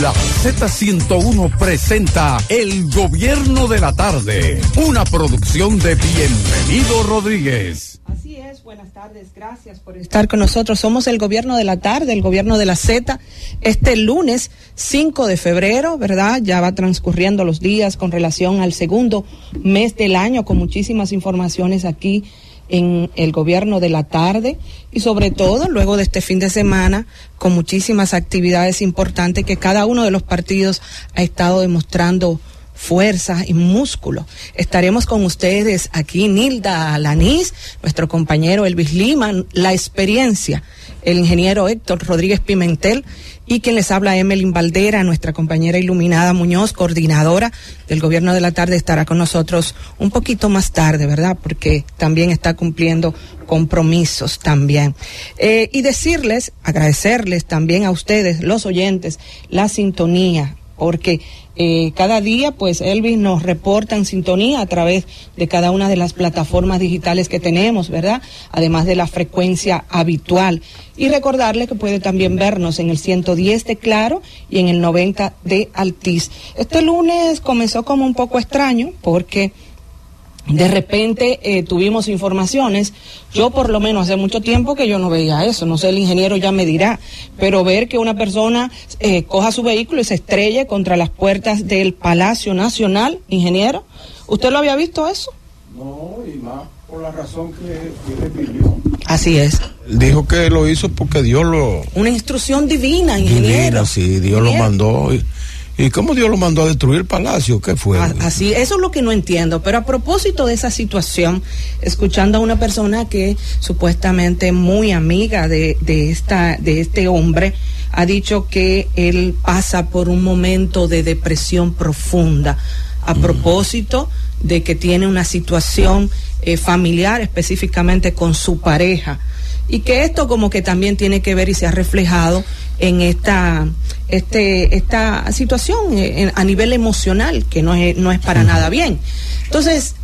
La Z101 presenta El Gobierno de la Tarde, una producción de Bienvenido Rodríguez. Así es, buenas tardes, gracias por estar con nosotros. Somos el Gobierno de la Tarde, el Gobierno de la Z. Este lunes 5 de febrero, ¿verdad? Ya va transcurriendo los días con relación al segundo mes del año, con muchísimas informaciones aquí en el gobierno de la tarde y sobre todo luego de este fin de semana con muchísimas actividades importantes que cada uno de los partidos ha estado demostrando fuerza y músculo. Estaremos con ustedes aquí Nilda Lanís, nuestro compañero Elvis Lima, la experiencia, el ingeniero Héctor Rodríguez Pimentel y quien les habla Emelin Valdera, nuestra compañera iluminada Muñoz, coordinadora del gobierno de la tarde, estará con nosotros un poquito más tarde, ¿verdad? Porque también está cumpliendo compromisos también. Eh, y decirles, agradecerles también a ustedes, los oyentes, la sintonía, porque eh, cada día, pues Elvis nos reporta en sintonía a través de cada una de las plataformas digitales que tenemos, ¿verdad? Además de la frecuencia habitual. Y recordarle que puede también vernos en el 110 de Claro y en el 90 de Altiz. Este lunes comenzó como un poco extraño porque de repente eh, tuvimos informaciones, yo por lo menos hace mucho tiempo que yo no veía eso, no sé, el ingeniero ya me dirá, pero ver que una persona eh, coja su vehículo y se estrelle contra las puertas del Palacio Nacional, ingeniero, ¿usted lo había visto eso? No, y más por la razón que, que. Así es. Dijo que lo hizo porque Dios lo... Una instrucción divina, ingeniero. Divina, sí, Dios lo mandó. Y, ¿Y cómo Dios lo mandó a destruir el palacio? ¿Qué fue? Así, eso es lo que no entiendo. Pero a propósito de esa situación, escuchando a una persona que supuestamente muy amiga de, de, esta, de este hombre, ha dicho que él pasa por un momento de depresión profunda. A propósito de que tiene una situación eh, familiar, específicamente con su pareja y que esto como que también tiene que ver y se ha reflejado en esta este esta situación eh, a nivel emocional que no es no es para nada bien. Entonces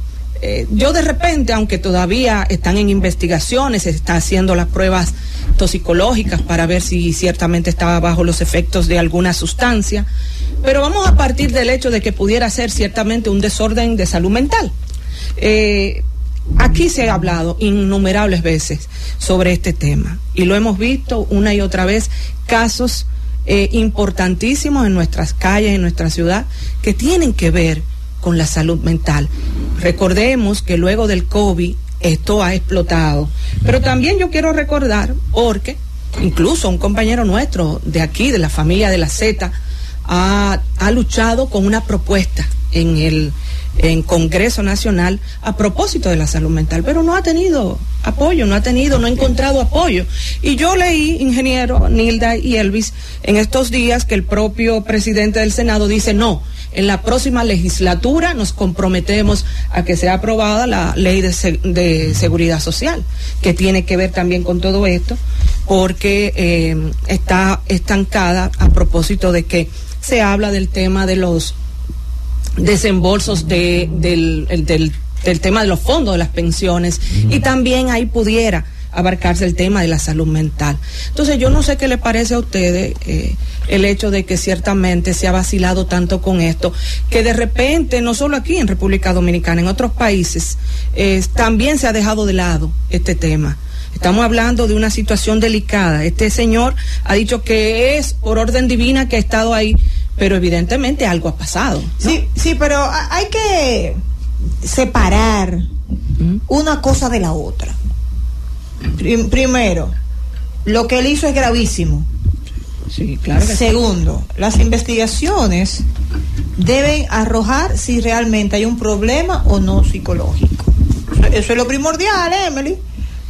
eh, yo de repente aunque todavía están en investigaciones se están haciendo las pruebas toxicológicas para ver si ciertamente estaba bajo los efectos de alguna sustancia pero vamos a partir del hecho de que pudiera ser ciertamente un desorden de salud mental. Eh, Aquí se ha hablado innumerables veces sobre este tema y lo hemos visto una y otra vez, casos eh, importantísimos en nuestras calles, en nuestra ciudad, que tienen que ver con la salud mental. Recordemos que luego del COVID esto ha explotado, pero también yo quiero recordar, porque incluso un compañero nuestro de aquí, de la familia de la Z, ha, ha luchado con una propuesta en el en Congreso Nacional a propósito de la salud mental, pero no ha tenido apoyo, no ha tenido, no ha encontrado apoyo. Y yo leí, ingeniero Nilda y Elvis, en estos días que el propio presidente del Senado dice no. En la próxima legislatura nos comprometemos a que sea aprobada la ley de, de seguridad social, que tiene que ver también con todo esto, porque eh, está estancada a propósito de que se habla del tema de los desembolsos de, del, del, del, tema de los fondos de las pensiones y también ahí pudiera abarcarse el tema de la salud mental. Entonces yo no sé qué le parece a ustedes eh, el hecho de que ciertamente se ha vacilado tanto con esto, que de repente, no solo aquí en República Dominicana, en otros países, eh, también se ha dejado de lado este tema. Estamos hablando de una situación delicada. Este señor ha dicho que es por orden divina que ha estado ahí pero evidentemente algo ha pasado. Sí, sí, pero hay que separar una cosa de la otra. Primero, lo que él hizo es gravísimo. Sí, claro. Segundo, las investigaciones deben arrojar si realmente hay un problema o no psicológico. Eso es lo primordial, Emily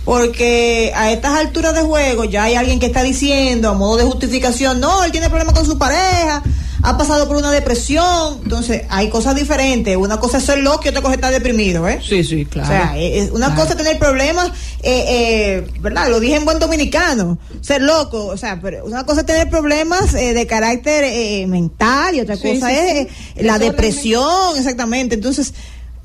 porque a estas alturas de juego ya hay alguien que está diciendo a modo de justificación, no, él tiene problemas con su pareja, ha pasado por una depresión, entonces hay cosas diferentes. Una cosa es ser loco y otra cosa es estar deprimido, ¿eh? Sí, sí, claro. O sea, es una cosa es tener problemas, eh, eh, ¿verdad? Lo dije en buen dominicano, ser loco, o sea, pero una cosa es tener problemas eh, de carácter eh, mental y otra cosa es la depresión, exactamente. Entonces,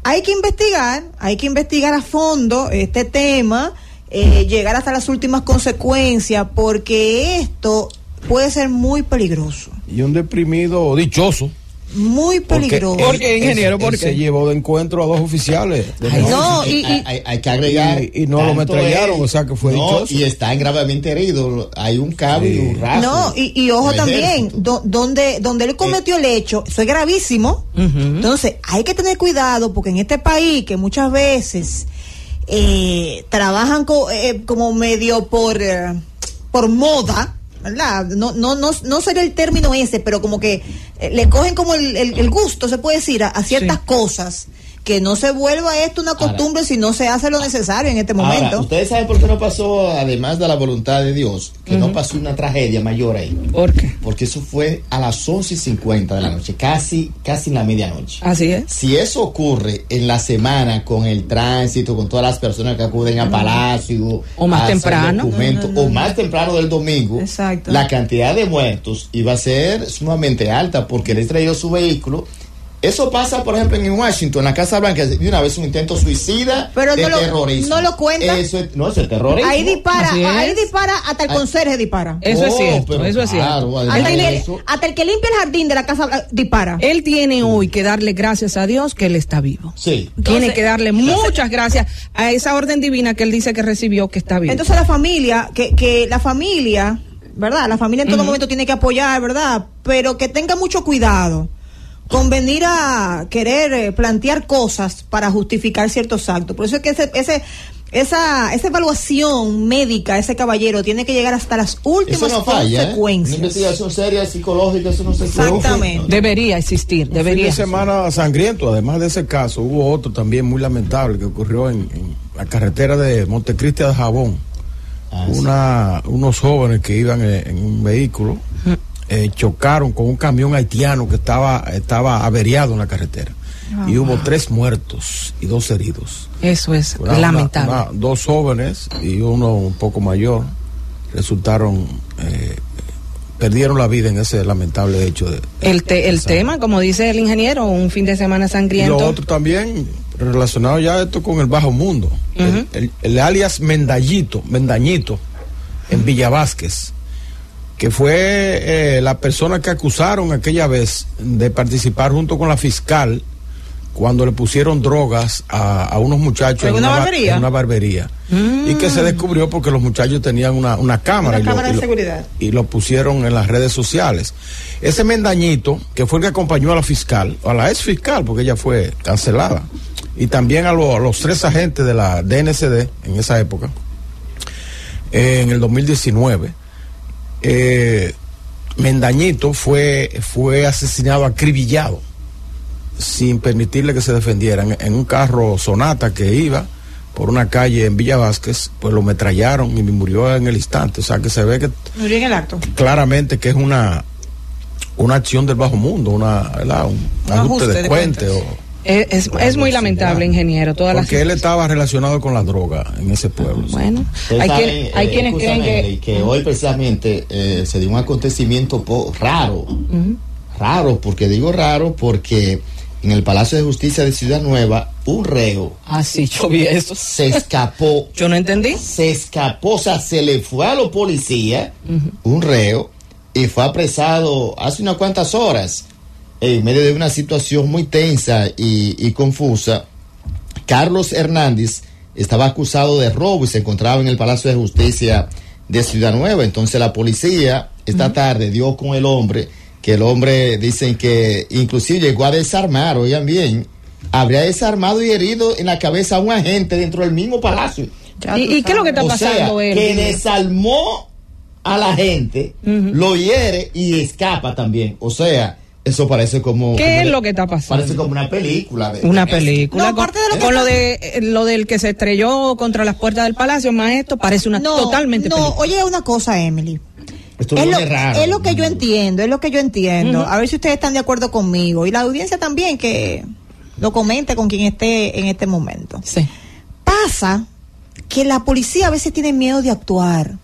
hay que investigar, hay que investigar a fondo este tema. llegar hasta las últimas consecuencias porque esto puede ser muy peligroso. Y un deprimido dichoso. Muy peligroso. ¿Por qué, ingeniero? ¿Por él qué? se llevó de encuentro a dos oficiales. de Ay, ejército. no, y- hay, y- hay- hay que agregar. Y- y no lo él- o sea que fue no, dichoso. Y está gravemente herido. Hay un cabo y un rasgo. No, y, y ojo también, do- donde, donde él cometió el hecho, eso es gravísimo. Entonces, hay que tener cuidado porque en este país que muchas veces eh, trabajan co- eh, como medio por, eh, por moda, ¿verdad? No, no, no, no sería el término ese, pero como que eh, le cogen como el, el- el gusto, se puede decir, a, a ciertas Sí. cosas. Que no se vuelva esto una Ahora- costumbre si no se hace lo necesario en este momento. Ahora, ¿ustedes saben por qué no pasó, además de la voluntad de Dios, que no pasó una tragedia mayor ahí? ¿Por qué? Porque eso fue a las 11 y 50 de la noche, casi, casi en la medianoche. Así es. Si eso ocurre en la semana con el tránsito, con todas las personas que acuden a Palacio, O más a temprano. documentos, No, no, no, o más temprano del domingo, Exacto. la cantidad de muertos iba a ser sumamente alta porque él extraído su vehículo. Eso pasa, por ejemplo, en Washington, en la Casa Blanca, de una vez un intento suicida Pero de no lo- terrorismo. no lo cuenta. Eso es, no, eso es terrorismo. Ahí dispara, ahí dispara, hasta el Ay. conserje dispara. Eso es Oh, cierto, eso es cierto. claro, Hasta el, hasta el que limpia el jardín de la casa eh, dispara. Él tiene hoy que darle gracias a Dios que él está vivo. Sí. tiene que darle muchas gracias a esa orden divina que él dice que recibió que está vivo. Entonces la familia, que, que la familia, ¿verdad? La familia en todo momento tiene que apoyar, ¿verdad? Pero que tenga mucho cuidado con venir a querer eh, plantear cosas para justificar ciertos actos. Por eso es que ese, ese, esa, esa evaluación médica, ese caballero, tiene que llegar hasta las últimas Eso no falla, ¿eh? Una consecuencias. investigación seria, psicológica, eso no se Exactamente. debería existir, Un debería. fin de semana sangriento, además de ese caso, hubo otro también muy lamentable que ocurrió en, en la carretera de Montecristi de Jabón. Ah, sí. Una, unos jóvenes que iban en, en un vehículo eh, chocaron con un camión haitiano que estaba, estaba averiado en la carretera. y hubo tres muertos y dos heridos. Eso es Una- lamentable. una- dos jóvenes y uno un poco mayor resultaron, eh, perdieron la vida en ese lamentable hecho. De, el te- el tema, como dice el ingeniero, un fin de semana y sangriento. lo otro también relacionado ya esto con el bajo mundo. El, el alias Mendallito, Mendañito, en Villa Vázquez, que fue eh, la persona que acusaron aquella vez de participar junto con la fiscal cuando le pusieron drogas a, a unos muchachos ¿En una bar- barbería? en una barbería. Y que se descubrió porque los muchachos tenían una, una cámara. Una y lo- y de lo- seguridad. y lo pusieron en las redes sociales. Ese Mendañito, que fue el que acompañó a la fiscal, a la ex fiscal, porque ella fue cancelada, y también a, lo- a los tres agentes de la DNCD en esa época, eh, en el 2019, eh, Mendañito fue, fue asesinado, acribillado, sin permitirle que se defendieran, en un carro Sonata que iba por una calle en Villa Vázquez, pues lo metrallaron y murió en el instante. O sea que se ve que Murió en el acto. claramente que es una una acción del bajo mundo, una, ¿verdad? un, ajuste, ajuste de, de cuente. o- es, es- muy lamentable, ingeniero. Todas las Porque él estaba relacionado con la droga en ese pueblo. Bueno, Ustedes hay, quien- hay eh, quienes creen escúchame, que. que hoy precisamente eh, se dio un acontecimiento po- raro, raro, porque digo raro porque en el Palacio de Justicia de Ciudad Nueva un reo Ah, sí, yo vi eso. se escapó, Yo no entendí. se escapó, o sea, se le fue a los policías, un reo, y fue apresado hace unas cuantas horas en medio de una situación muy tensa y, y confusa. Carlos Hernández estaba acusado de robo y se encontraba en el Palacio de Justicia de Ciudad Nueva. Entonces la policía esta tarde dio con el hombre, que el hombre dicen que inclusive llegó a desarmar, oigan bien, habría desarmado y herido en la cabeza a un agente dentro del mismo palacio. ¿Y, qué es lo que está O sea, pasando él? que desarmó a la gente, lo hiere y escapa también. O sea, eso parece como... ¿Qué como es lo que está pasando? Parece como una película. de- Una de- película. No, con, aparte de lo que con está- lo de eh, lo del que se estrelló contra las puertas del palacio, más esto parece una No, totalmente no, película. oye una cosa, Emily. Esto Es es lo, raro. es lo que yo entiendo, es lo que yo entiendo. A ver si ustedes están de acuerdo conmigo. Y la audiencia también que lo comente con quien esté en este momento. Sí. Pasa que la policía a veces tiene miedo de actuar.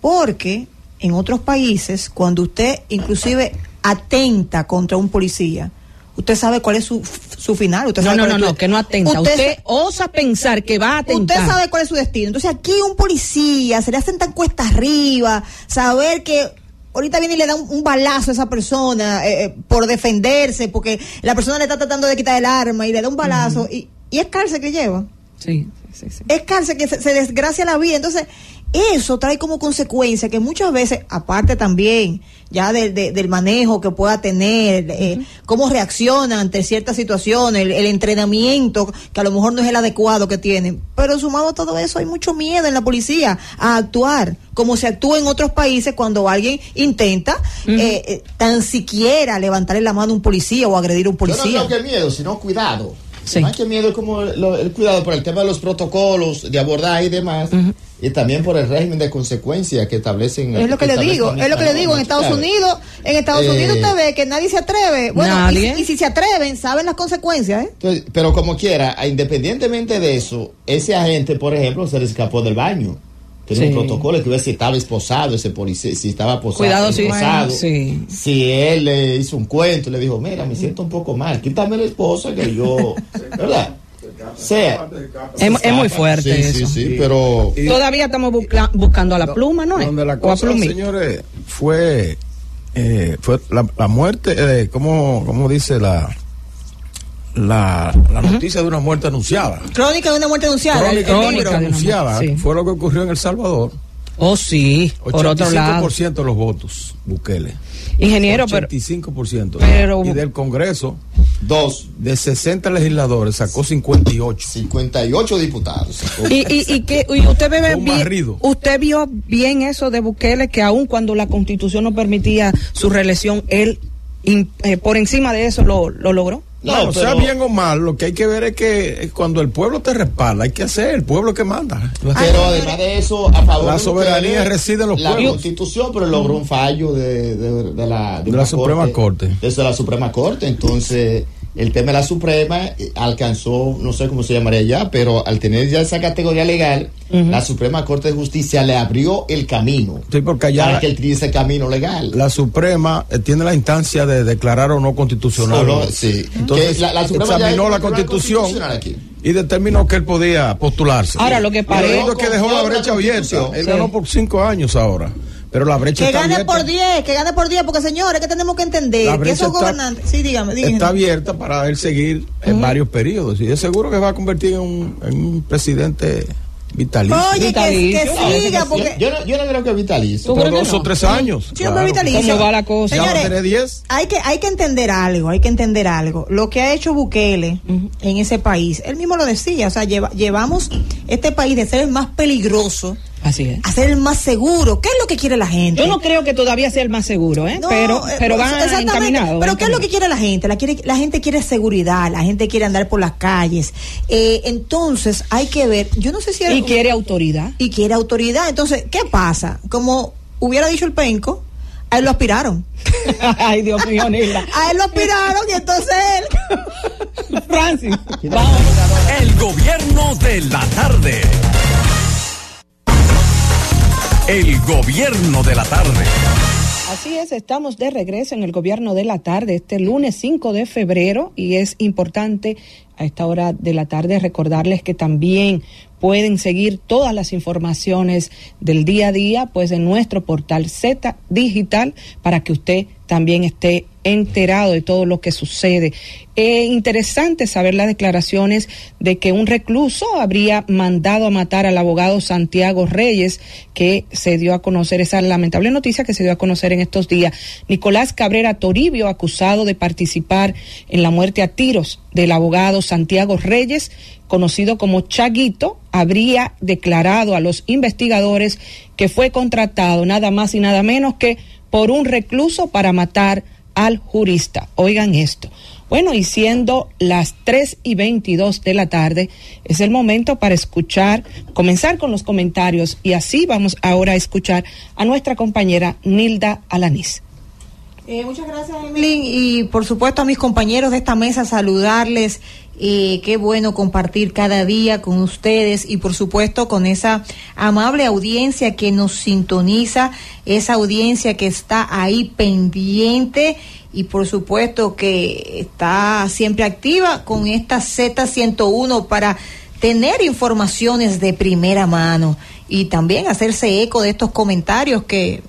Porque en otros países, cuando usted inclusive atenta contra un policía, usted sabe cuál es su, su final. Usted No, sabe no, no, no, que no atenta. Usted, sa- osa pensar que va a atentar. Usted sabe cuál es su destino. Entonces aquí un policía se le hacen tan cuesta arriba, saber que ahorita viene y le da un, un balazo a esa persona eh, eh, por defenderse, porque la persona le está tratando de quitar el arma y le da un balazo, y, y es cárcel que lleva. Sí, sí, sí. Es cárcel que se, se desgracia la vida. Entonces, eso trae como consecuencia que muchas veces, aparte también ya de- de- del manejo que pueda tener, eh, cómo reacciona ante ciertas situaciones, el, el entrenamiento que a lo mejor no es el adecuado que tienen. Pero sumado a todo eso, hay mucho miedo en la policía a actuar como se actúa en otros países cuando alguien intenta eh, eh, tan siquiera levantarle la mano a un policía o agredir a un Yo no policía. creo que miedo, sino cuidado. Sí. Más que miedo es como lo- el cuidado por el tema de los protocolos de abordaje y demás. Y también por el régimen de consecuencias que establecen. Es lo que le establecen digo, es lo que le digo. En Estados Claro. Unidos, en Estados Eh, Unidos usted ve que nadie se atreve. Bueno, y, Nadie. si- y si se atreven, saben las consecuencias, ¿eh? Entonces, pero como quiera, independientemente de eso, ese agente, por ejemplo, se le escapó del baño. Tiene Sí. un protocolo que ver si estaba esposado ese policía, si estaba posado, Cuidado, sí. esposado. Sí. Si él le hizo un cuento, le dijo, mira, me siento un poco mal, quítame la esposa que yo, ¿verdad? Sea. Es, es muy fuerte Sí, eso. sí, sí, pero... Y- Todavía estamos busca- buscando a la pluma, ¿no es? Donde la o a cosa, Plumita. señores, fue, eh, fue la, la muerte, eh, ¿cómo, cómo dice la, la, la noticia de una muerte anunciada? Crónica de una muerte anunciada. el- el Crónica libro. de una anunciada muerte, sí. fue lo que ocurrió en El Salvador. Oh, sí, por otro lado. 85% de los votos, Bukele. Ingeniero, pero, 85%. pero- y del Congreso, Dos, de 60 legisladores, sacó 58. 58 diputados. y, y, y que y usted ve Un bien, barrido. usted vio bien eso de Bukele que aun cuando la Constitución no permitía su reelección, él in- eh, por encima de eso lo, lo logró. No, Bueno, sea pero- bien o mal, lo que hay que ver es que eh, cuando el pueblo te respalda, hay que hacer, el pueblo que manda. Pero además de eso, a favor La de soberanía ustedes, reside en los la pueblos. constitución, pero logró un fallo de, de- de la, De la Suprema Corte. Desde la Suprema Corte. Entonces, el tema de la Suprema eh, alcanzó, no sé cómo se llamaría ya, pero al tener ya esa categoría legal, la Suprema Corte de Justicia le abrió el camino Sí, porque allá para que él tuviese camino legal. la Suprema eh, tiene la instancia de declarar o no constitucional. Solo- sí. Entonces, Que la- la Suprema ya examinó la constitución constitucional aquí. y determinó que él podía postularse. Ahora, lo que Lo parece- es que dejó la brecha abierta. Él Sí. ganó por cinco años ahora. Pero la brecha Que está gane abierta. por 10, que gane por 10, porque señores, que tenemos que entender La que esos está- gobernantes. Sí, dígame, dígame. Está abierta para él seguir en varios periodos. Y es seguro que va a convertir en un, en un presidente vitalicio. Oye, que, Vitalicio. que No, siga, yo- porque. Yo, no, yo no creo que vitalicio. ¿Tú por que dos no? o tres años. Siempre claro. vitalicio. ¿Cómo va la cosa? Ya va a Señores, tener 10. Hay que, hay que entender algo, hay que entender algo. Lo que ha hecho Bukele en ese país, él mismo lo decía, o sea, lleva- llevamos este país de ser el más peligroso Así es. a ser el más seguro. ¿Qué es lo que quiere la gente? Yo no creo que todavía sea el más seguro, ¿eh? No, pero eh, pero va exactamente. encaminado. Pero ¿qué es lo que quiere la gente? La, quiere, la gente quiere seguridad, la gente quiere andar por las calles. Eh, entonces, hay que ver, yo no sé si... Y quiere autoridad. y quiere autoridad. Entonces, ¿qué pasa? Como hubiera dicho el penco, a él lo aspiraron. Ay, Dios mío, Nilda. A él lo aspiraron y entonces él... Francis, vamos. El gobierno de la tarde. El gobierno de la tarde. Así es, estamos de regreso en el gobierno de la tarde este lunes 5 de febrero y es importante a esta hora de la tarde recordarles que también pueden seguir todas las informaciones del día a día pues en nuestro portal Z Digital para que usted también esté enterado de todo lo que sucede. Eh, interesante saber las declaraciones de que un recluso habría mandado a matar al abogado Santiago Reyes, que se dio a conocer esa lamentable noticia que se dio a conocer en estos días. Nicolás Cabrera Toribio, acusado de participar en la muerte a tiros del abogado Santiago Reyes, conocido como Chaguito, habría declarado a los investigadores que fue contratado nada más y nada menos que por un recluso para matar al jurista. Oigan esto. Bueno, y siendo las 3 y 22 de la tarde, es el momento para escuchar, comenzar con los comentarios y así vamos ahora a escuchar a nuestra compañera Nilda Alanís. Eh, muchas gracias, Emily. Y por supuesto a mis compañeros de esta mesa saludarles. Eh, qué bueno compartir cada día con ustedes y por supuesto con esa amable audiencia que nos sintoniza, esa audiencia que está ahí pendiente y por supuesto que está siempre activa con esta Z101 para tener informaciones de primera mano y también hacerse eco de estos comentarios que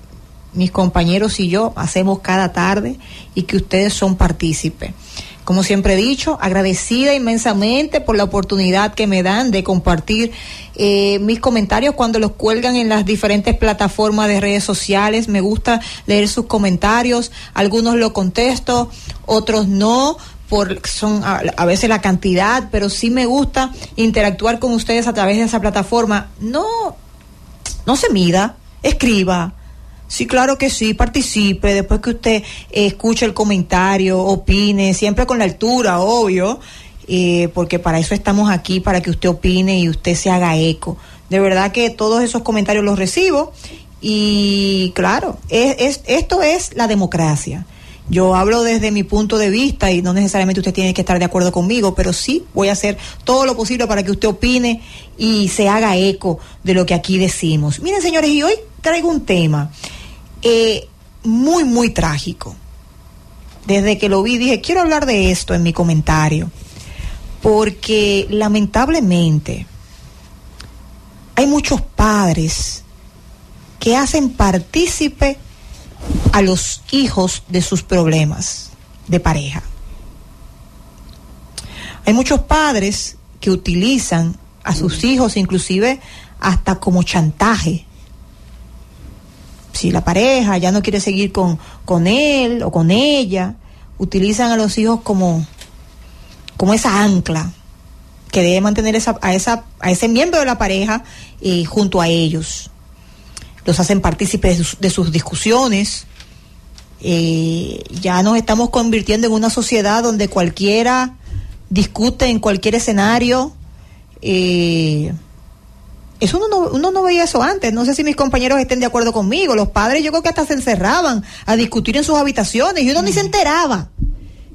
mis compañeros y yo hacemos cada tarde y que ustedes son partícipes. Como siempre he dicho, agradecida inmensamente por la oportunidad que me dan de compartir eh, mis comentarios cuando los cuelgan en las diferentes plataformas de redes sociales. Me gusta leer sus comentarios, algunos lo contesto, otros no, por son a, a, veces la cantidad, pero sí me gusta interactuar con ustedes a través de esa plataforma. No, no se mida, escriba, Sí, claro que sí, participe, después que usted eh, escuche el comentario, opine, siempre con la altura, obvio, eh, porque para eso estamos aquí, para que usted opine y usted se haga eco. De verdad que todos esos comentarios los recibo y claro, es, es, esto es la democracia. Yo hablo desde mi punto de vista y no necesariamente usted tiene que estar de acuerdo conmigo, pero sí voy a hacer todo lo posible para que usted opine y se haga eco de lo que aquí decimos. Miren, señores, y hoy traigo un tema eh, muy, muy trágico. Desde que lo vi dije, quiero hablar de esto en mi comentario, porque lamentablemente hay muchos padres que hacen partícipe a los hijos de sus problemas de pareja. Hay muchos padres que utilizan a sus hijos inclusive hasta como chantaje si la pareja ya no quiere seguir con, con él o con ella, utilizan a los hijos como, como esa ancla que debe mantener esa, a, esa, a ese miembro de la pareja eh, junto a ellos. Los hacen partícipes de sus, discusiones. Eh, ya nos estamos convirtiendo en una sociedad donde cualquiera discute en cualquier escenario. Eh, eso uno no, uno no veía eso antes. No sé si mis compañeros estén de acuerdo conmigo. Los padres yo creo que hasta se encerraban a discutir en sus habitaciones y uno ni se enteraba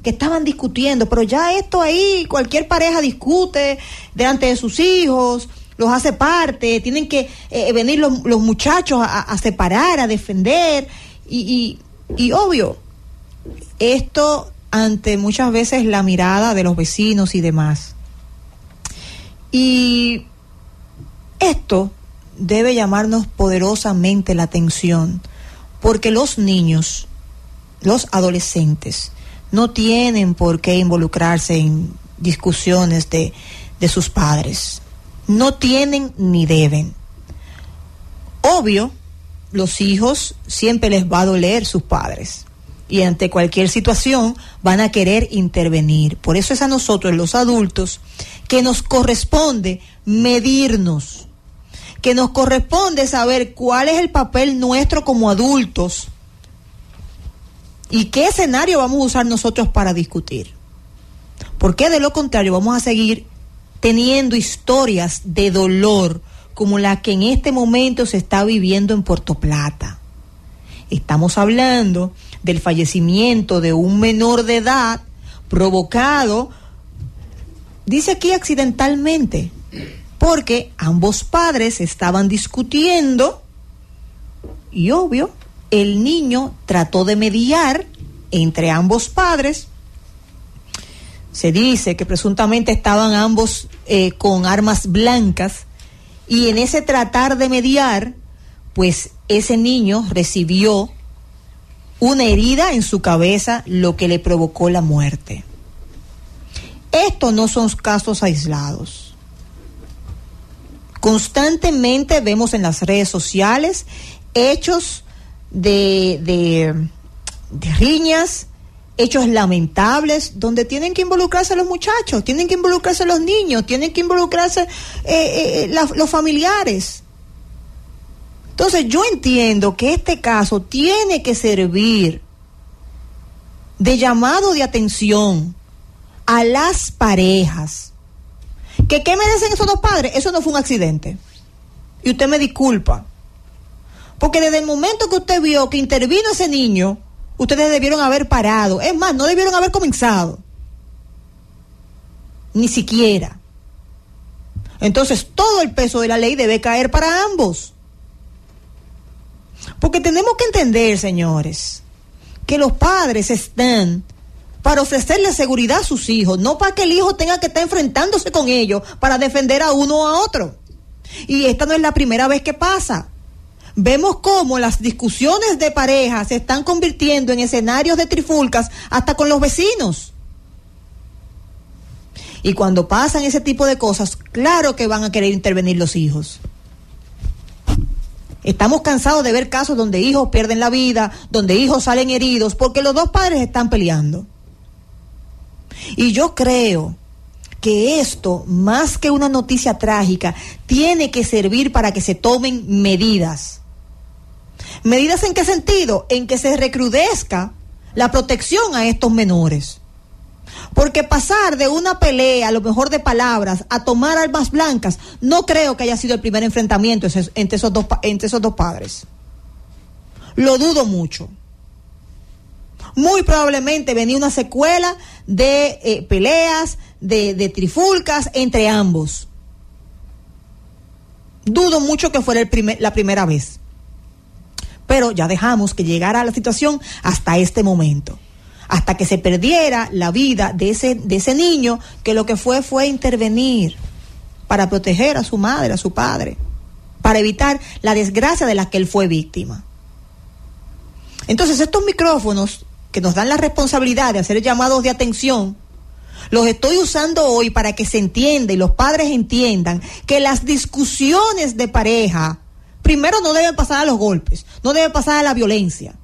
que estaban discutiendo. Pero ya esto ahí, cualquier pareja discute delante de sus hijos, los hace parte, tienen que eh, venir los, los muchachos a, a, separar, a defender. Y, y, y obvio, esto ante muchas veces la mirada de los vecinos y demás. Y esto debe llamarnos poderosamente la atención, porque los niños, los adolescentes, no tienen por qué involucrarse en discusiones de, de sus padres. No tienen ni deben. Obvio, los hijos siempre les va a doler sus padres y ante cualquier situación van a querer intervenir. Por eso es a nosotros, los adultos, que nos corresponde medirnos que nos corresponde saber cuál es el papel nuestro como adultos y qué escenario vamos a usar nosotros para discutir. Porque de lo contrario vamos a seguir teniendo historias de dolor como la que en este momento se está viviendo en Puerto Plata. Estamos hablando del fallecimiento de un menor de edad provocado, dice aquí accidentalmente, porque ambos padres estaban discutiendo y obvio, el niño trató de mediar entre ambos padres. Se dice que presuntamente estaban ambos eh, con armas blancas y en ese tratar de mediar, pues ese niño recibió una herida en su cabeza, lo que le provocó la muerte. Estos no son casos aislados. Constantemente vemos en las redes sociales hechos de, de, riñas, hechos lamentables donde tienen que involucrarse los muchachos, tienen que involucrarse los niños, tienen que involucrarse eh, eh, los familiares. Entonces yo entiendo que este caso tiene que servir de llamado de atención a las parejas ¿Que qué merecen esos dos padres? Eso no fue un accidente. Y usted me disculpa. Porque desde el momento que usted vio que intervino ese niño, ustedes debieron haber parado. Es más, no debieron haber comenzado. Ni siquiera. Entonces, todo el peso de la ley debe caer para ambos. Porque tenemos que entender, señores, que los padres están para ofrecerle seguridad a sus hijos, no para que el hijo tenga que estar enfrentándose con ellos para defender a uno o a otro. Y esta no es la primera vez que pasa. vemos cómo las discusiones de pareja se están convirtiendo en escenarios de trifulcas hasta con los vecinos. Y cuando pasan ese tipo de cosas, claro que van a querer intervenir los hijos. Estamos cansados de ver casos donde hijos pierden la vida, donde hijos salen heridos, porque los dos padres están peleando. Y yo creo que esto, más que una noticia trágica, tiene que servir para que se tomen medidas. ¿Medidas en qué sentido? En que se recrudezca la protección a estos menores. Porque pasar de una pelea, a lo mejor de palabras, a tomar armas blancas, no creo que haya sido el primer enfrentamiento entre esos dos, entre esos dos padres. Lo dudo mucho. Muy probablemente venía una secuela de eh, peleas, de, de, trifulcas entre ambos. Dudo mucho que fuera el primer, la primera vez. Pero ya dejamos que llegara la situación hasta este momento hasta que se perdiera la vida de ese, de ese niño que lo que fue fue intervenir para proteger a su madre, a su padre, para evitar la desgracia de la que él fue víctima. Entonces estos micrófonos que nos dan la responsabilidad de hacer llamados de atención, los estoy usando hoy para que se entienda y los padres entiendan que las discusiones de pareja, primero no deben pasar a los golpes, no deben pasar a la violencia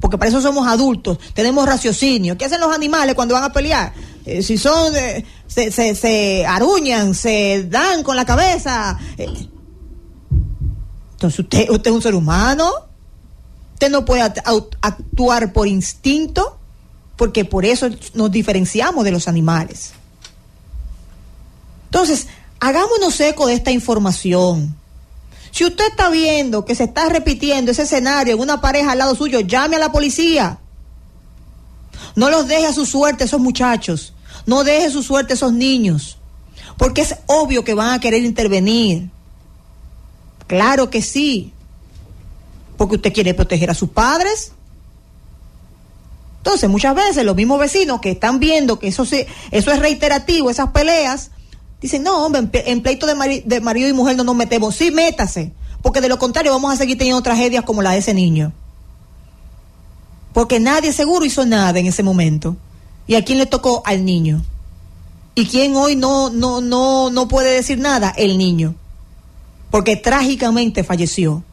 porque para eso somos adultos, tenemos raciocinio. ¿Qué hacen los animales cuando van a pelear? Eh, si son, eh, se, se, se, aruñan, se dan con la cabeza. Eh. Entonces usted, usted es un ser humano, usted no puede actuar por instinto, porque por eso nos diferenciamos de los animales. Entonces, hagámonos eco de esta información si usted está viendo que se está repitiendo ese escenario en una pareja al lado suyo, llame a la policía. No los deje a su suerte esos muchachos. No deje su suerte esos niños. Porque es obvio que van a querer intervenir. Claro que sí. Porque usted quiere proteger a sus padres. Entonces, muchas veces los mismos vecinos que están viendo que eso, se, eso es reiterativo, esas peleas, Dicen, no, hombre, en, pleito de, marido y mujer no nos metemos. Sí, métase, porque de lo contrario vamos a seguir teniendo tragedias como la de ese niño. Porque nadie seguro hizo nada en ese momento. ¿Y a quién le tocó? Al niño. ¿Y quién hoy no, no, no, no puede decir nada? El niño. Porque trágicamente falleció.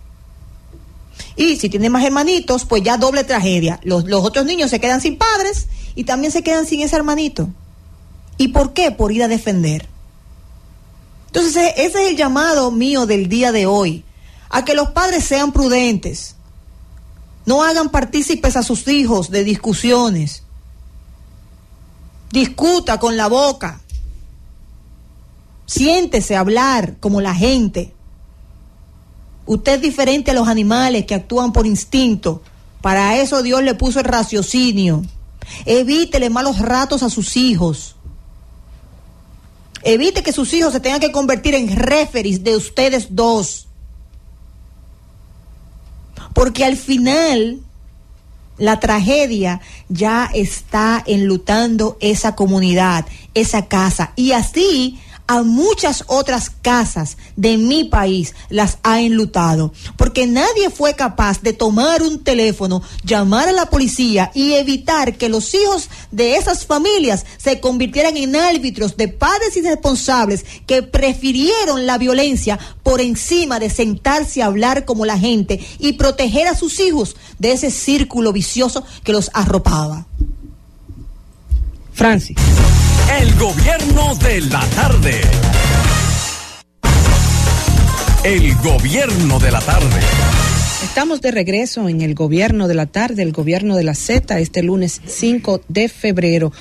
Y si tiene más hermanitos, pues ya doble tragedia. Los, otros niños se quedan sin padres y también se quedan sin ese hermanito. ¿Y por qué? Por ir a defender. Entonces, ese es el llamado mío del día de hoy, a que los padres sean prudentes, no hagan partícipes a sus hijos de discusiones, discuta con la boca, siéntese hablar como la gente. Usted es diferente a los animales que actúan por instinto. Para eso Dios le puso el raciocinio. Evítele malos ratos a sus hijos. Evite que sus hijos se tengan que convertir en referis de ustedes dos. Porque al final la tragedia ya está enlutando esa comunidad, esa casa. Y así a muchas otras casas de mi país las ha enlutado, porque nadie fue capaz de tomar un teléfono, llamar a la policía y evitar que los hijos de esas familias se convirtieran en árbitros de padres irresponsables que prefirieron la violencia por encima de sentarse a hablar como la gente y proteger a sus hijos de ese círculo vicioso que los arropaba. Francis. El gobierno de la tarde. El gobierno de la tarde. Estamos de regreso en el gobierno de la tarde, el gobierno de la Z, este lunes 5 de febrero.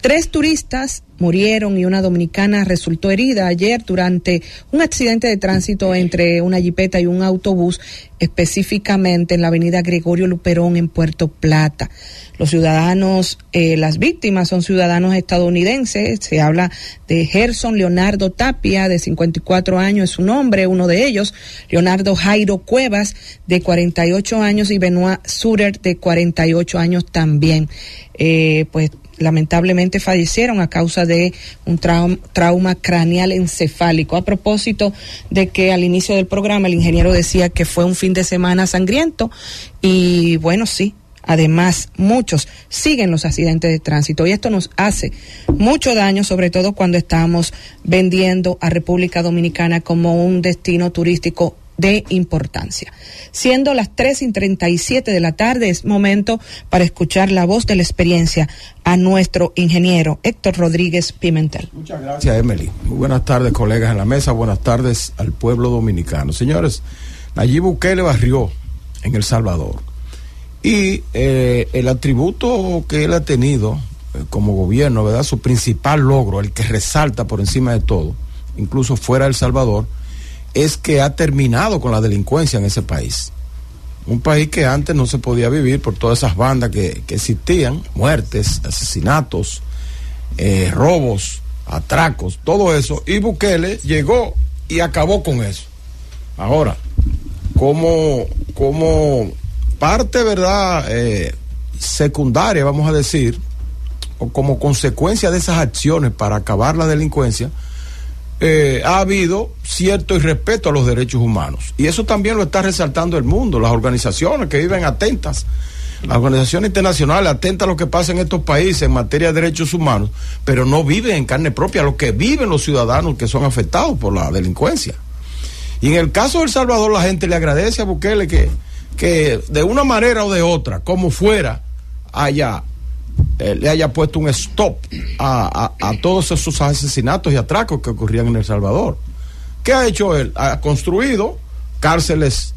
Tres turistas murieron y una dominicana resultó herida ayer durante un accidente de tránsito entre una jipeta y un autobús, específicamente en la avenida Gregorio Luperón en Puerto Plata. Los ciudadanos, eh, las víctimas son ciudadanos estadounidenses. Se habla de Gerson Leonardo Tapia, de 54 años, es su nombre, uno de ellos. Leonardo Jairo Cuevas, de 48 años, y Benoit Surer, de 48 años también. eh, pues lamentablemente fallecieron a causa de un trauma, craneal encefálico. A propósito de que al inicio del programa el ingeniero decía que fue un fin de semana sangriento y bueno, sí, Además, muchos siguen los accidentes de tránsito y esto nos hace mucho daño, sobre todo cuando estamos vendiendo a República Dominicana como un destino turístico de importancia. Siendo las 3 y 37 de la tarde, es momento para escuchar la voz de la experiencia a nuestro ingeniero Héctor Rodríguez Pimentel. Muchas gracias, Emily. Muy buenas tardes, colegas en la mesa. Buenas tardes al pueblo dominicano. Señores, Nayib Bukele barrió en El Salvador. Y eh, el atributo que él ha tenido eh, como gobierno, ¿verdad? Su principal logro, el que resalta por encima de todo, incluso fuera de El Salvador, es que ha terminado con la delincuencia en ese país. Un país que antes no se podía vivir por todas esas bandas que, que existían, muertes, asesinatos, eh, robos, atracos, todo eso. Y Bukele llegó y acabó con eso. Ahora, como, como parte, ¿verdad? Eh, secundaria, vamos a decir, o como consecuencia de esas acciones para acabar la delincuencia, eh, ha habido cierto irrespeto a los derechos humanos. Y eso también lo está resaltando el mundo, las organizaciones que viven atentas, las organizaciones internacionales atentas a lo que pasa en estos países en materia de derechos humanos, pero no viven en carne propia lo que viven los ciudadanos que son afectados por la delincuencia. Y en el caso de El Salvador, la gente le agradece a Bukele que, que de una manera o de otra, como fuera, haya eh, le haya puesto un stop a, a, todos esos asesinatos y atracos que ocurrían en El Salvador. ¿Qué ha hecho él? Ha construido cárceles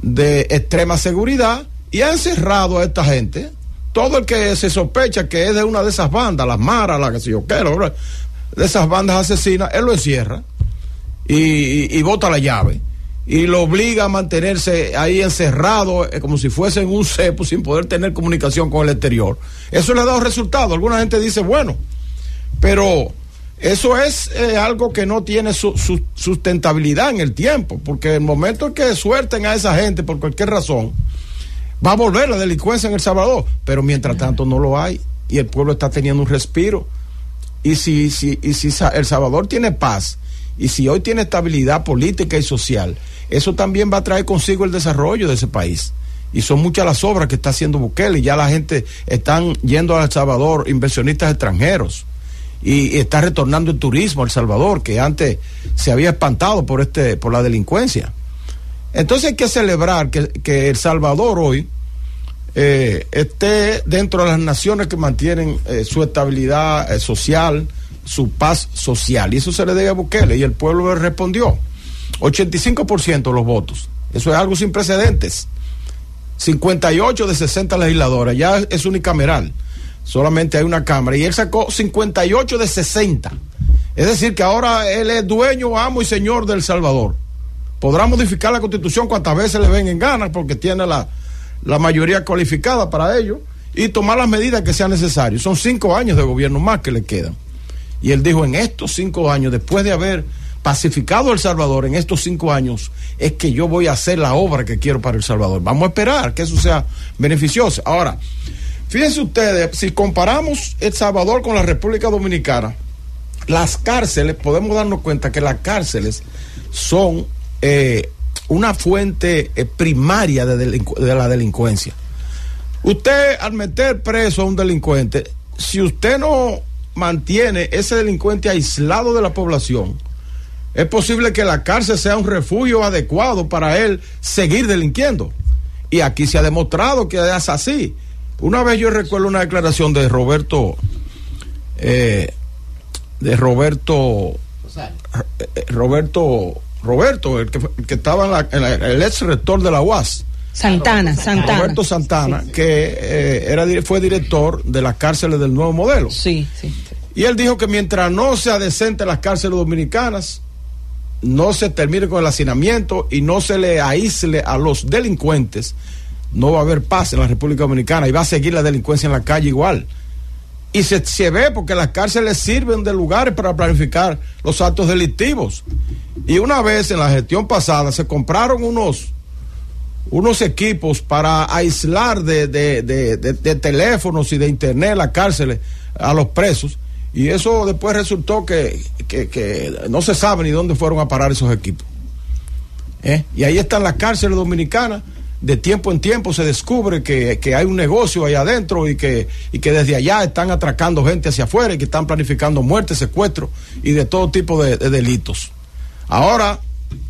de extrema seguridad y ha encerrado a esta gente. Todo el que se sospecha que es de una de esas bandas, las maras, las que se yo quiero, de esas bandas asesinas, él lo encierra y, y bota la llave y lo obliga a mantenerse ahí encerrado eh, como si fuese en un cepo sin poder tener comunicación con el exterior. Eso le ha dado resultado. Alguna gente dice, bueno, pero eso es eh, algo que no tiene su, su, sustentabilidad en el tiempo, porque el momento en que suelten a esa gente por cualquier razón, va a volver la delincuencia en El Salvador, pero mientras tanto no lo hay y el pueblo está teniendo un respiro. Y si, si, y si El Salvador tiene paz, y si hoy tiene estabilidad política y social, eso también va a traer consigo el desarrollo de ese país. Y son muchas las obras que está haciendo Bukele. Y ya la gente están yendo a El Salvador, inversionistas extranjeros. Y, está retornando el turismo a El Salvador, que antes se había espantado por, este, por la delincuencia. Entonces hay que celebrar que, que El Salvador hoy eh, esté dentro de las naciones que mantienen eh, su estabilidad eh, social, su paz social. Y eso se le debe a Bukele. Y el pueblo le respondió. 85% de los votos. Eso es algo sin precedentes. 58 de 60 legisladoras, ya es unicameral. Solamente hay una cámara. Y él sacó 58 de 60. Es decir, que ahora él es dueño, amo y señor del Salvador. Podrá modificar la constitución cuantas veces le ven en ganas porque tiene la, la mayoría cualificada para ello y tomar las medidas que sean necesarias. Son cinco años de gobierno más que le quedan. Y él dijo, en estos cinco años, después de haber pacificado El Salvador en estos cinco años, es que yo voy a hacer la obra que quiero para El Salvador. Vamos a esperar que eso sea beneficioso. Ahora, fíjense ustedes, si comparamos El Salvador con la República Dominicana, las cárceles, podemos darnos cuenta que las cárceles son eh, una fuente eh, primaria de, de la delincuencia. Usted, al meter preso a un delincuente, si usted no mantiene ese delincuente aislado de la población, es posible que la cárcel sea un refugio adecuado para él seguir delinquiendo. Y aquí se ha demostrado que es así. Una vez yo recuerdo una declaración de Roberto, eh, de Roberto, eh, Roberto, Roberto, el que, el que estaba en la, en la, el ex rector de la UAS. Santana, Santana. Roberto Santana, sí, que eh, era, fue director de las cárceles del nuevo modelo. Sí, sí. Y él dijo que mientras no sea decente las cárceles dominicanas, no se termine con el hacinamiento y no se le aísle a los delincuentes, no va a haber paz en la República Dominicana y va a seguir la delincuencia en la calle igual. Y se, se ve porque las cárceles sirven de lugares para planificar los actos delictivos. Y una vez en la gestión pasada se compraron unos unos equipos para aislar de, de, de, de, teléfonos y de internet las cárceles a los presos. Y eso después resultó que, que, que no se sabe ni dónde fueron a parar esos equipos. ¿Eh? Y ahí están las cárceles dominicanas. De tiempo en tiempo se descubre que, que, hay un negocio ahí adentro y que, y que desde allá están atracando gente hacia afuera y que están planificando muertes, secuestros y de todo tipo de, de delitos. Ahora,